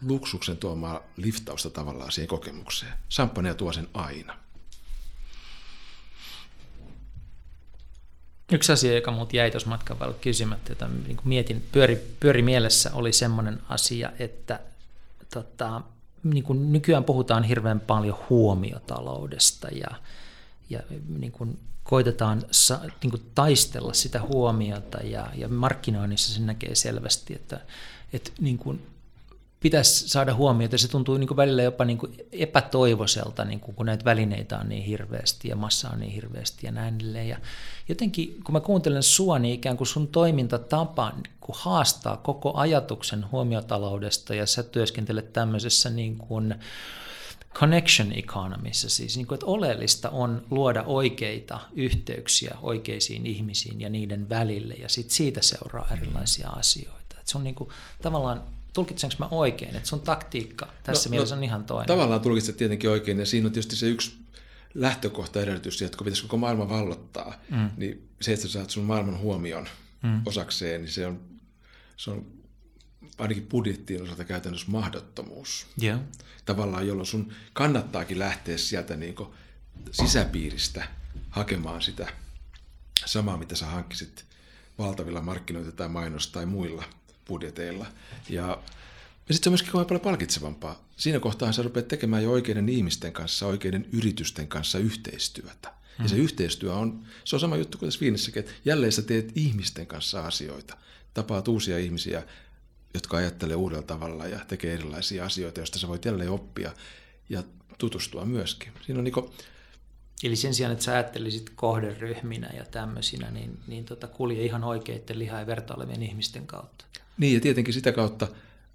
luksuksen tuomaa liftausta tavallaan siihen kokemukseen. Champagnea tuo sen aina. Yksi asia, joka minulta jäi tuossa matkan välillä kysymättä, jota niin mietin, pyöri, pyöri mielessä, oli semmoinen asia, että tota, niin kuin nykyään puhutaan hirveän paljon huomiotaloudesta ja, ja niin kuin koitetaan sa, niin kuin taistella sitä huomiota ja, ja markkinoinnissa se näkee selvästi, että, että niin kuin pitäisi saada huomiota. Se tuntuu niin kuin välillä jopa niin kuin epätoivoiselta, niin kuin, kun näitä välineitä on niin hirveästi ja massa on niin hirveästi ja näin edelleen. Ja jotenkin, kun mä kuuntelen sua, niin ikään kuin sun toimintatapa niin kun haastaa koko ajatuksen huomiotaloudesta ja sä työskentelet tämmöisessä niin kuin connection economyssa, siis niin kuin, että oleellista on luoda oikeita yhteyksiä oikeisiin ihmisiin ja niiden välille ja sit siitä seuraa erilaisia asioita. Et se on niin kuin, tavallaan tulkitsenko mä oikein, että sun taktiikka tässä no, mielessä no, on ihan toinen? Tavallaan tulkitset tietenkin oikein, ja siinä on tietysti se yksi lähtökohta edellytys, että kun pitäisi koko maailma vallottaa, mm. niin se, että sä saat sun maailman huomion mm. osakseen, niin se on, se on ainakin budjettien osalta käytännössä mahdottomuus. Yeah. Tavallaan, jolloin sun kannattaakin lähteä sieltä niin sisäpiiristä hakemaan sitä samaa, mitä sä hankkisit valtavilla markkinoita tai mainos tai muilla budjeteilla. Ja, ja sitten se on myöskin paljon palkitsevampaa. Siinä kohtaa sä rupeat tekemään jo oikeiden ihmisten kanssa, oikeiden yritysten kanssa yhteistyötä. Hmm. Ja se mm. yhteistyö on, se on sama juttu kuin tässä Viinissäkin, että jälleen sä teet ihmisten kanssa asioita. Tapaat uusia ihmisiä, jotka ajattelee uudella tavalla ja tekee erilaisia asioita, joista sä voit jälleen oppia ja tutustua myöskin. Siinä on niin kuin, Eli sen sijaan, että sä ajattelisit kohderyhminä ja tämmöisinä, niin, niin tota, kulje ihan oikeiden liha- ja verta ihmisten kautta. Niin, ja tietenkin sitä kautta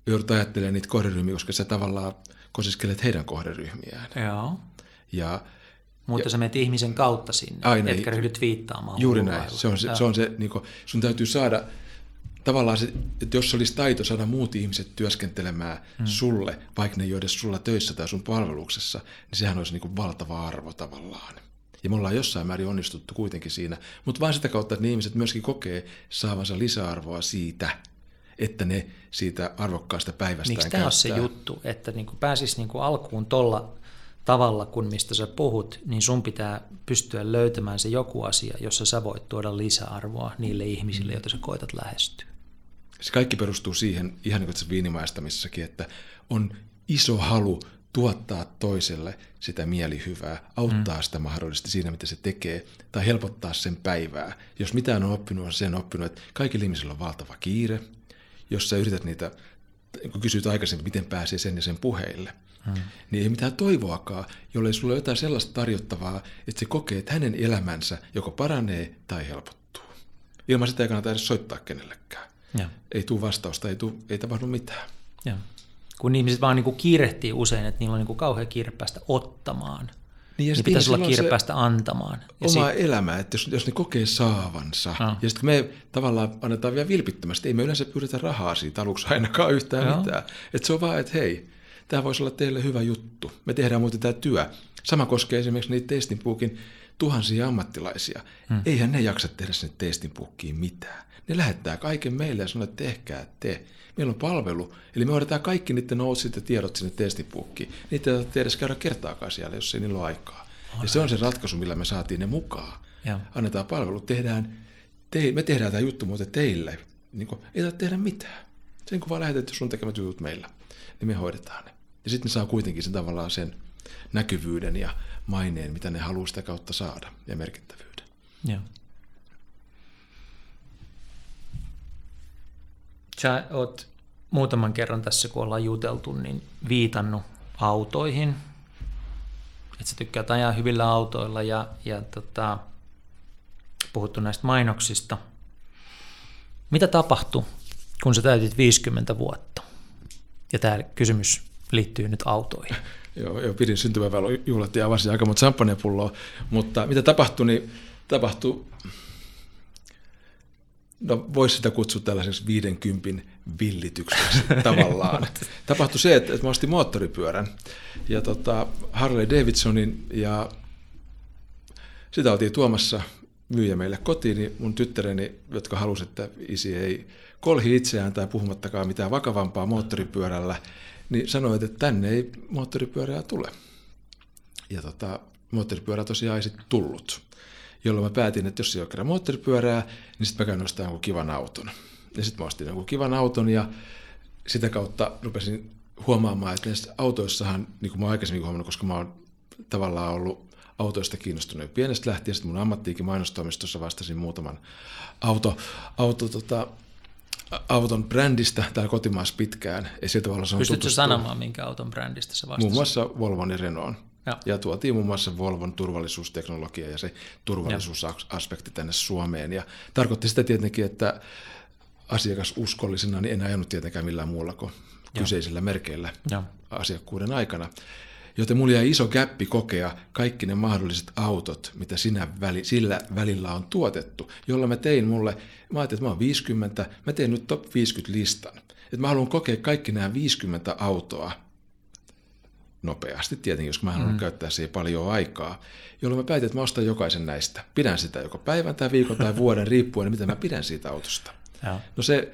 joudut ajattelemaan niitä kohderyhmiä, koska sä tavallaan kosiskelet heidän kohderyhmiään. Joo. Ja, Mutta ja, sä menet ihmisen kautta sinne, aina, etkä ryhdyt viittaamaan. Juuri näin. Se on se, se, on se niin kuin, sun täytyy saada tavallaan se, että jos olisi taito saada muut ihmiset työskentelemään hmm. sulle, vaikka ne ei ole edes sulla töissä tai sun palveluksessa, niin sehän olisi niin kuin valtava arvo tavallaan. Ja me ollaan jossain määrin onnistuttu kuitenkin siinä, mutta vain sitä kautta, että ne ihmiset myöskin kokee saavansa lisäarvoa siitä, että ne siitä arvokkaasta päivästä Miksi tämä on se juttu, että niin kuin pääsisi niin kuin alkuun tuolla tavalla, kun mistä sä puhut, niin sun pitää pystyä löytämään se joku asia, jossa sä voit tuoda lisäarvoa niille ihmisille, joita sä koetat lähestyä. Se kaikki perustuu siihen, ihan niin kuin tässä viinimaistamisessakin, että on iso halu tuottaa toiselle sitä mielihyvää, auttaa mm. sitä mahdollisesti siinä, mitä se tekee, tai helpottaa sen päivää. Jos mitään on oppinut, on sen oppinut, että kaikilla ihmisillä on valtava kiire, jos sä yrität niitä, kun kysyt aikaisemmin, miten pääsee sen ja sen puheille, hmm. niin ei mitään toivoakaan, jollei sulla ole jotain sellaista tarjottavaa, että se kokee, että hänen elämänsä joko paranee tai helpottuu. Ilman sitä ei kannata edes soittaa kenellekään. Ja. Ei tule vastausta, ei, tule, ei tapahdu mitään. Ja. Kun ihmiset vaan niin kuin kiirehtii usein, että niillä on niin kuin kauhean kiire päästä ottamaan – niin, ja niin pitäisi olla kiire päästä antamaan. Ja oma sit... elämä, että jos, jos ne kokee saavansa, no. ja sitten me tavallaan annetaan vielä vilpittömästi, ei me yleensä pyydetä rahaa siitä aluksi ainakaan yhtään no. mitään. Että se on vaan, että hei, tämä voisi olla teille hyvä juttu. Me tehdään muuten tämä työ. Sama koskee esimerkiksi niitä testinpuukin tuhansia ammattilaisia. Hmm. Eihän ne jaksa tehdä sinne testinpuukkiin mitään. Ne lähettää kaiken meille ja sanoo, että tehkää te. Meillä on palvelu, eli me hoidetaan kaikki niiden noutsit ja tiedot sinne testipuukkiin. Niitä ei tarvitse edes käydä kertaakaan siellä, jos ei niillä ole aikaa. Ja se on se ratkaisu, millä me saatiin ne mukaan. Ja. Annetaan palvelu, tehdään, te, me tehdään tämä juttu muuten teille. Niin kuin, ei tarvitse tehdä mitään. Sen kun vaan lähetetty sun tekemät jutut meillä, niin me hoidetaan ne. Ja sitten ne saa kuitenkin sen tavallaan sen näkyvyyden ja maineen, mitä ne haluaa sitä kautta saada, ja merkittävyyden. Joo. Sä oot muutaman kerran tässä, kun ollaan juteltu, niin viitannut autoihin. Että sä tykkäät ajaa hyvillä autoilla ja, ja tota, puhuttu näistä mainoksista. Mitä tapahtui, kun sä täytit 50 vuotta? Ja tämä kysymys liittyy nyt autoihin. Joo, jo pidin syntymäpäiväjuhlat ja avasin aika monta champagnepulloa, mutta mitä tapahtui, niin tapahtui, no voisi sitä kutsua tällaiseksi 50 villitykseksi tavallaan. Tapahtui se, että, että mä ostin moottoripyörän ja tota, Harley Davidsonin ja sitä oltiin tuomassa myyjä meille kotiin, niin mun tyttäreni, jotka halusivat, että isi ei kolhi itseään tai puhumattakaan mitään vakavampaa moottoripyörällä, niin sanoit, että tänne ei moottoripyörää tule. Ja tota, moottoripyörä tosiaan ei sitten tullut, jolloin mä päätin, että jos ei ole kerran moottoripyörää, niin sitten mä käyn ostamaan jonkun kivan auton. Ja sitten mä ostin jonkun kivan auton ja sitä kautta rupesin huomaamaan, että näissä autoissahan, niin kuin mä aikaisemmin huomannut, koska mä oon tavallaan ollut autoista kiinnostunut pienestä lähtien, sitten mun ammattiikin mainostoimistossa vastasin muutaman auto, auto tota, auton brändistä täällä kotimaassa pitkään. Ja sillä tavalla se on Pystytkö sanomaan, minkä auton brändistä se vastasi? Muun muassa Volvon ja Renault. Ja. ja tuotiin muun muassa Volvon turvallisuusteknologia ja se turvallisuusaspekti tänne Suomeen. Ja tarkoitti sitä tietenkin, että asiakasuskollisena niin en ajanut tietenkään millään muulla kuin ja. kyseisillä merkeillä ja. asiakkuuden aikana. Joten mulla jäi iso käppi kokea kaikki ne mahdolliset autot, mitä sinä väli, sillä välillä on tuotettu, jolla mä tein mulle, mä ajattelin, että mä oon 50, mä teen nyt top 50 listan. Että mä haluan kokea kaikki nämä 50 autoa nopeasti tietenkin, jos mä haluan mm. käyttää siihen paljon aikaa, jolloin mä päätin, että mä ostan jokaisen näistä. Pidän sitä joko päivän tai viikon tai vuoden riippuen, mitä mä pidän siitä autosta. Ja. No se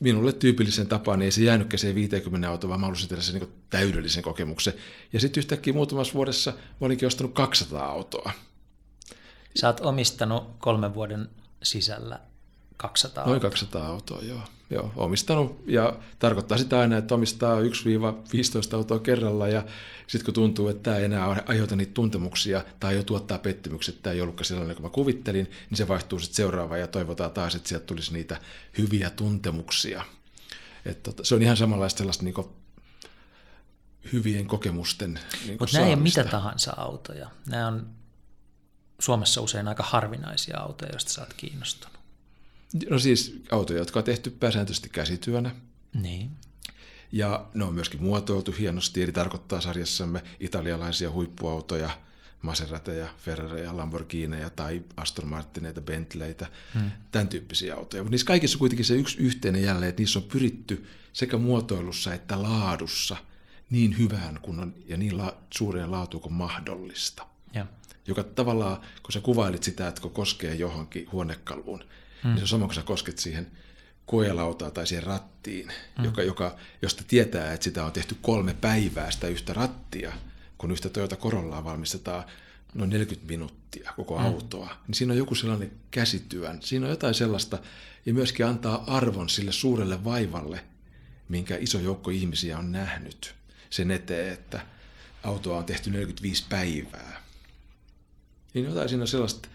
minulle tyypillisen tapaan niin ei se jäänytkään se 50 autoa, vaan mä halusin tehdä sen niin täydellisen kokemuksen. Ja sitten yhtäkkiä muutamassa vuodessa mä olinkin ostanut 200 autoa. Sä oot omistanut kolmen vuoden sisällä 200 Noin 200 autoa, joo. joo. Omistanut ja tarkoittaa sitä aina, että omistaa 1-15 autoa kerralla ja sitten kun tuntuu, että tämä ei enää aiheuta niitä tuntemuksia tai jo tuottaa pettymykset, tämä ei ollutkaan sellainen kuin mä kuvittelin, niin se vaihtuu sitten seuraavaan ja toivotaan taas, että sieltä tulisi niitä hyviä tuntemuksia. Että tota, se on ihan samanlaista sellaista niin hyvien kokemusten niin Mutta nämä ei ole mitä tahansa autoja. Nämä on Suomessa usein aika harvinaisia autoja, joista sä oot kiinnostunut. No siis autoja, jotka on tehty pääsääntöisesti käsityönä. Niin. Ja ne on myöskin muotoiltu hienosti, eli tarkoittaa sarjassamme italialaisia huippuautoja, Maserateja, Ferrareja, Lamborghineja tai Aston Martineita, Bentleytä, hmm. tämän tyyppisiä autoja. Mutta niissä kaikissa kuitenkin se yksi yhteinen jälleen, että niissä on pyritty sekä muotoilussa että laadussa niin hyvään kun on, ja niin la, suureen laatuun kuin mahdollista. Ja. Joka tavallaan, kun sä kuvailit sitä, että kun koskee johonkin huonekaluun, hmm. niin se on sama, kun sä kosket siihen koelautaa tai siihen rattiin, mm. joka, joka, josta tietää, että sitä on tehty kolme päivää sitä yhtä rattia, kun yhtä Toyota Corollaa valmistetaan noin 40 minuuttia koko mm. autoa, niin siinä on joku sellainen käsityön, siinä on jotain sellaista, ja myöskin antaa arvon sille suurelle vaivalle, minkä iso joukko ihmisiä on nähnyt sen eteen, että autoa on tehty 45 päivää. Niin jotain siinä on sellaista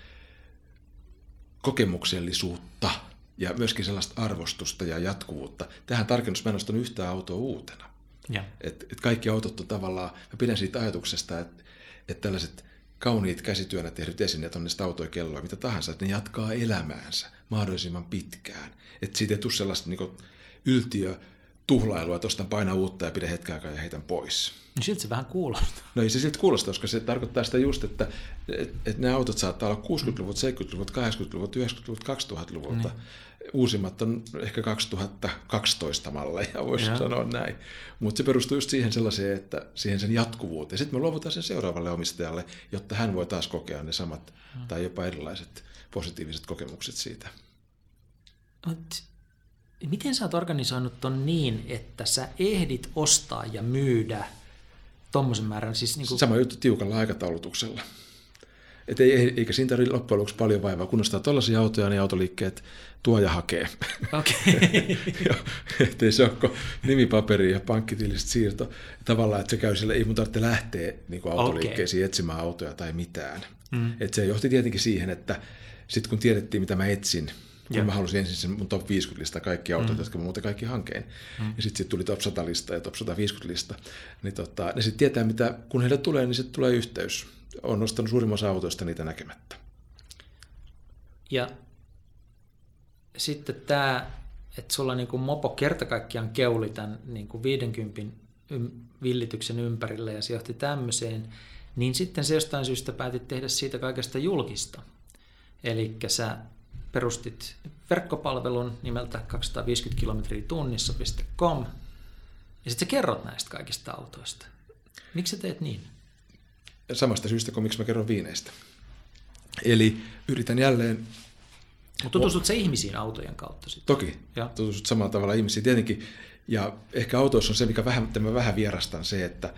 kokemuksellisuutta, ja myöskin sellaista arvostusta ja jatkuvuutta. Tähän tarkennus, mä en ostanut yhtään autoa uutena. Ja. Et, et kaikki autot on tavallaan, mä pidän siitä ajatuksesta, että, että tällaiset kauniit käsityönä tehdyt esineet on ne autoja, kelloja, mitä tahansa, että ne jatkaa elämäänsä mahdollisimman pitkään. Että siitä ei tule sellaista niin yltiö tuhlailua, että ostan paina uutta ja pidä hetken aikaa ja heitän pois. No siltä se vähän kuulostaa. No ei se siltä kuulosta, koska se tarkoittaa sitä just, että, että, että nämä autot saattaa olla 60-luvut, 70-luvut, 80-luvut, 90-luvut, 2000-luvulta. Niin. Uusimmat on ehkä 2012 malleja, voisi ja. sanoa näin. Mutta se perustuu just siihen sellaiseen, että siihen sen jatkuvuuteen. Sitten me luovutaan sen seuraavalle omistajalle, jotta hän voi taas kokea ne samat ja. tai jopa erilaiset positiiviset kokemukset siitä. Mut miten sä oot organisoinut ton niin, että sä ehdit ostaa ja myydä tuommoisen määrän? Siis niin kuin... Sama juttu tiukalla aikataulutuksella. Et ei, eikä siinä tarvitse loppujen lopuksi paljon vaivaa. Kun ostaa tuollaisia autoja, niin autoliikkeet tuo ja hakee. Okay. Ettei se ole nimipaperi ja pankkitilistä siirto. Tavallaan, että se käy sille, ei mun tarvitse lähteä niin kuin autoliikkeisiin okay. etsimään autoja tai mitään. Mm. Et se johti tietenkin siihen, että sitten kun tiedettiin, mitä mä etsin, kun ja. mä halusin ensin sen mun top 50 lista kaikki autot, mm. jotka mä muuten kaikki hankein. Mm. Ja sitten sit tuli top 100 lista ja top 150 lista. Niin tota, ne sitten tietää, mitä, kun heille tulee, niin sitten tulee yhteys. On nostanut suurimman osa autoista niitä näkemättä. Ja sitten tämä että sulla niin kuin mopo kerta kaikkiaan keuli tämän niin kuin 50 ym, villityksen ympärillä ja se johti tämmöiseen, niin sitten se jostain syystä päätit tehdä siitä kaikesta julkista. Eli sä perustit verkkopalvelun nimeltä 250 kilometriä tunnissa.com ja sitten sä kerrot näistä kaikista autoista. Miksi sä teet niin? Samasta syystä kuin miksi mä kerron viineistä. Eli yritän jälleen... Mutta tutustut se ihmisiin autojen kautta sitten? Toki, ja. tutustut samalla tavalla ihmisiin. Tietenkin, ja ehkä autoissa on se, mikä vähän, mä vähän vierastan, se, että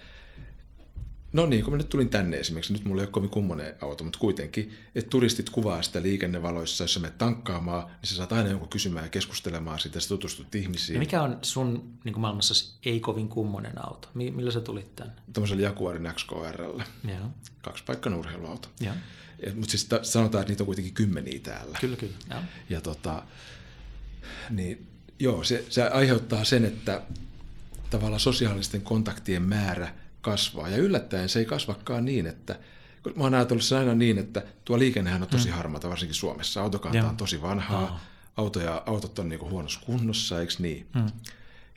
No niin, kun mä nyt tulin tänne esimerkiksi, nyt mulla ei ole kovin kummonen auto, mutta kuitenkin, että turistit kuvaa sitä liikennevaloissa, jos sä menet tankkaamaan, niin sä saat aina jonkun kysymään ja keskustelemaan siitä, sä tutustut ihmisiin. Ja mikä on sun niin maailmassa ei kovin kummonen auto? Millä sä tulit tänne? Tuollaisella Jaguarin XKRllä. Joo. Kaksipaikkainen urheiluauto. Joo. Mutta siis sanotaan, että niitä on kuitenkin kymmeniä täällä. Kyllä, kyllä. Ja, ja tota, niin, joo, se, se aiheuttaa sen, että tavallaan sosiaalisten kontaktien määrä – kasvaa. Ja yllättäen se ei kasvakaan niin, että mä oon ajatellut sen aina niin, että tuo liikennehän on tosi mm. harmata, varsinkin Suomessa. Autokanta on tosi vanhaa, Aha. autoja, autot on niinku huonossa kunnossa, eikö niin? Mm.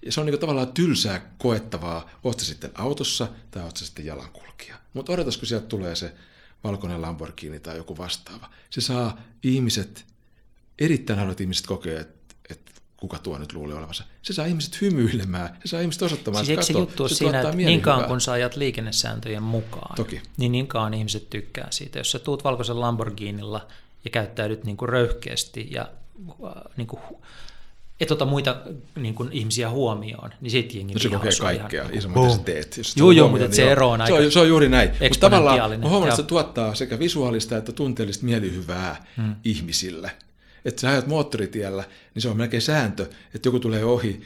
Ja se on niinku tavallaan tylsää koettavaa, oot sitten autossa tai oot sitten jalankulkija. Mutta odotasko sieltä tulee se valkoinen Lamborghini tai joku vastaava. Se saa ihmiset, erittäin haluat ihmiset kokea, että kuka tuo nyt luulee olevansa. Se saa ihmiset hymyilemään, se saa ihmiset osoittamaan, siis se, se juttu se siinä, että niin kauan kun sä ajat liikennesääntöjen mukaan, Toki. niin niin kauan ihmiset tykkää siitä. Jos sä tuut valkoisen Lamborghinilla ja käyttäydyt niin kuin röyhkeästi ja äh, niin kuin, et ota muita niin kuin, ihmisiä huomioon, niin sit jengi no se kokee kaikkea, ihan iso mitä sä teet. Jos joo, joo, mutta niin se ero on aika se on, se on juuri näin. Mutta tavallaan mä huomaan, että se tuottaa sekä visuaalista että tunteellista mielihyvää hmm. ihmisille että sä ajat moottoritiellä, niin se on melkein sääntö, että joku tulee ohi,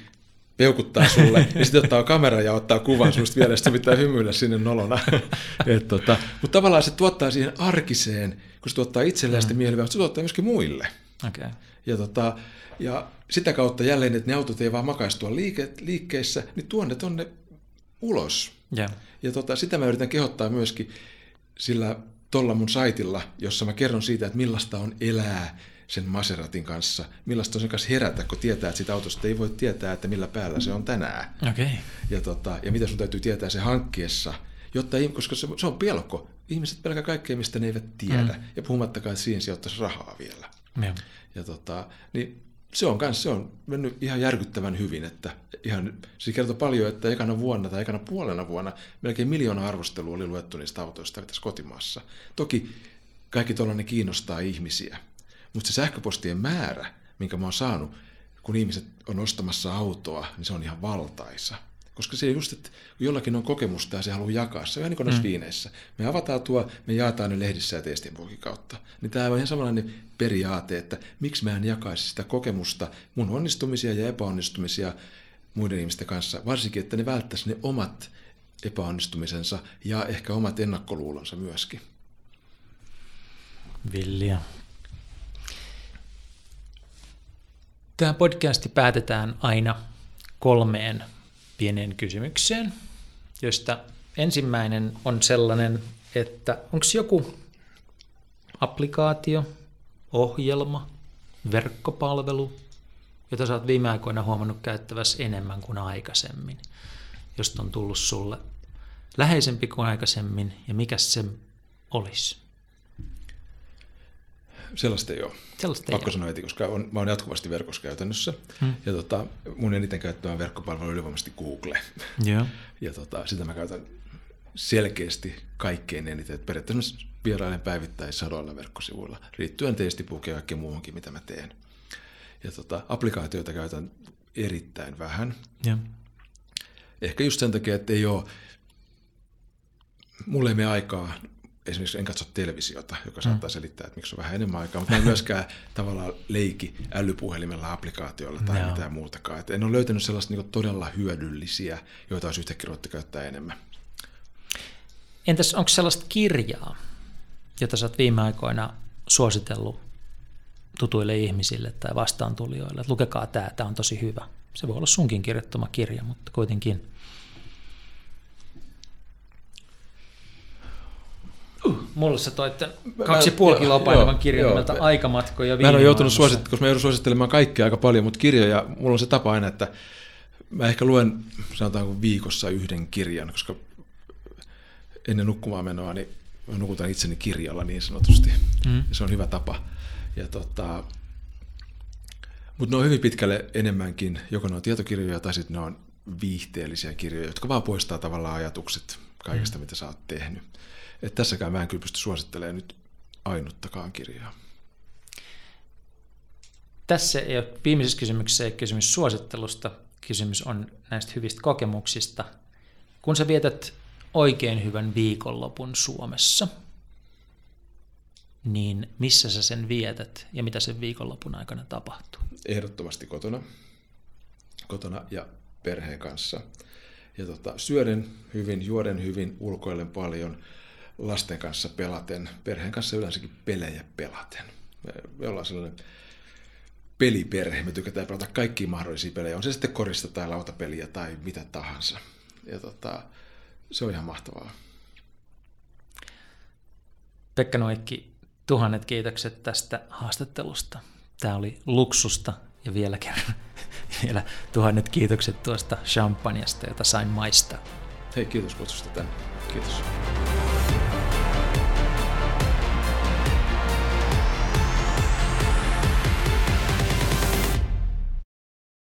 peukuttaa sulle, ja sitten ottaa kamera ja ottaa kuvan susta vielä, sitten pitää hymyillä sinne nolona. Et tota, mutta tavallaan se tuottaa siihen arkiseen, kun se tuottaa itselleen mm. sitä mielihyvää, mutta se tuottaa myöskin muille. Okay. Ja, tota, ja sitä kautta jälleen, että ne autot ei vaan makaisi tuolla liike, liikkeissä, niin tuon ne tonne ulos. Yeah. Ja tota, sitä mä yritän kehottaa myöskin sillä tuolla mun saitilla, jossa mä kerron siitä, että millaista on elää sen Maseratin kanssa, millaista on sen kanssa herätä, kun tietää, että sitä autosta ei voi tietää, että millä päällä se on tänään. Okay. Ja, tota, ja mitä sun täytyy tietää se hankkiessa, jotta, koska se, se on pelko. Ihmiset pelkää kaikkea, mistä ne eivät tiedä. Mm. Ja puhumattakaan, että siihen sijoittaisi rahaa vielä. Ja, ja tota, niin se on kans, se on mennyt ihan järkyttävän hyvin, että ihan, se kertoo paljon, että ekana vuonna tai ekana puolena vuonna melkein miljoona arvostelua oli luettu niistä autoista tässä kotimaassa. Toki kaikki tuollainen kiinnostaa ihmisiä, mutta se sähköpostien määrä, minkä mä oon saanut, kun ihmiset on ostamassa autoa, niin se on ihan valtaisa. Koska se just, että jollakin on kokemusta ja se haluaa jakaa. Se on ihan niin kuin mm. viineissä. Me avataan tuo, me jaetaan ne lehdissä ja teestinpuokin kautta. Niin tämä on ihan samanlainen periaate, että miksi mä en jakaisi sitä kokemusta, mun onnistumisia ja epäonnistumisia muiden ihmisten kanssa. Varsinkin, että ne välttäisi ne omat epäonnistumisensa ja ehkä omat ennakkoluulonsa myöskin. Vilja. Tämä podcasti päätetään aina kolmeen pieneen kysymykseen, joista ensimmäinen on sellainen, että onko joku applikaatio, ohjelma, verkkopalvelu, jota sä oot viime aikoina huomannut käyttävässä enemmän kuin aikaisemmin, josta on tullut sulle läheisempi kuin aikaisemmin, ja mikä se olisi? Sellaista ei ole. Sellaista Pakko sanoa heti, koska on, mä olen jatkuvasti verkossa käytännössä. Hmm. Ja tota, mun eniten käyttämä verkkopalvelu on ylivoimaisesti Google. Yeah. ja tota, sitä mä käytän selkeästi kaikkein eniten. Että periaatteessa vierailen päivittäin sadoilla verkkosivuilla, liittyen teestipuukin ja kaikkeen muuhunkin, mitä mä teen. Ja tota, applikaatioita käytän erittäin vähän. Yeah. Ehkä just sen takia, että ei ole, mulle ei mene aikaa esimerkiksi en katso televisiota, joka saattaa mm. selittää, että miksi on vähän enemmän aikaa, mutta en myöskään tavallaan leiki älypuhelimella, applikaatioilla tai no. mitään muutakaan. Et en ole löytänyt sellaista niin todella hyödyllisiä, joita olisi yhtäkkiä ruvettu käyttää enemmän. Entäs onko sellaista kirjaa, jota sä oot viime aikoina suositellut tutuille ihmisille tai vastaantulijoille, että lukekaa tämä, tämä on tosi hyvä. Se voi olla sunkin kirjoittama kirja, mutta kuitenkin. Mulle sä toit kaksi ja puoli kiloa painavan kirjan nimeltä Aikamatkoja Mä en ole joutunut suosittelemaan, koska mä joudun suosittelemaan kaikkea aika paljon, mutta kirjoja, mulla on se tapa aina, että mä ehkä luen sanotaanko viikossa yhden kirjan, koska ennen nukkumaan menoa, niin mä nukutan itseni kirjalla niin sanotusti. Mm. Se on hyvä tapa. Ja tota, mutta ne on hyvin pitkälle enemmänkin, joko ne on tietokirjoja tai sitten ne on viihteellisiä kirjoja, jotka vaan poistaa tavallaan ajatukset kaikesta, mm. mitä sä oot tehnyt. Et tässäkään mä en kyllä pysty suosittelemaan nyt ainuttakaan kirjaa. Tässä ei ole viimeisessä kysymyksessä ei kysymys suosittelusta, kysymys on näistä hyvistä kokemuksista. Kun sä vietät oikein hyvän viikonlopun Suomessa, niin missä sä sen vietät ja mitä sen viikonlopun aikana tapahtuu? Ehdottomasti kotona. Kotona ja perheen kanssa. Ja tota, syöden hyvin, juoden hyvin, ulkoilen paljon, lasten kanssa pelaten, perheen kanssa yleensäkin pelejä pelaten. Me, me ollaan sellainen peliperhe, me tykätään pelata kaikkia mahdollisia pelejä, on se sitten korista tai lautapeliä tai mitä tahansa. Ja tota, se on ihan mahtavaa. Pekka Noikki, tuhannet kiitokset tästä haastattelusta. Tämä oli luksusta ja vielä kerran vielä tuhannet kiitokset tuosta champanjasta, jota sain maistaa. Hei, kiitos kutsusta tänne. Kiitos.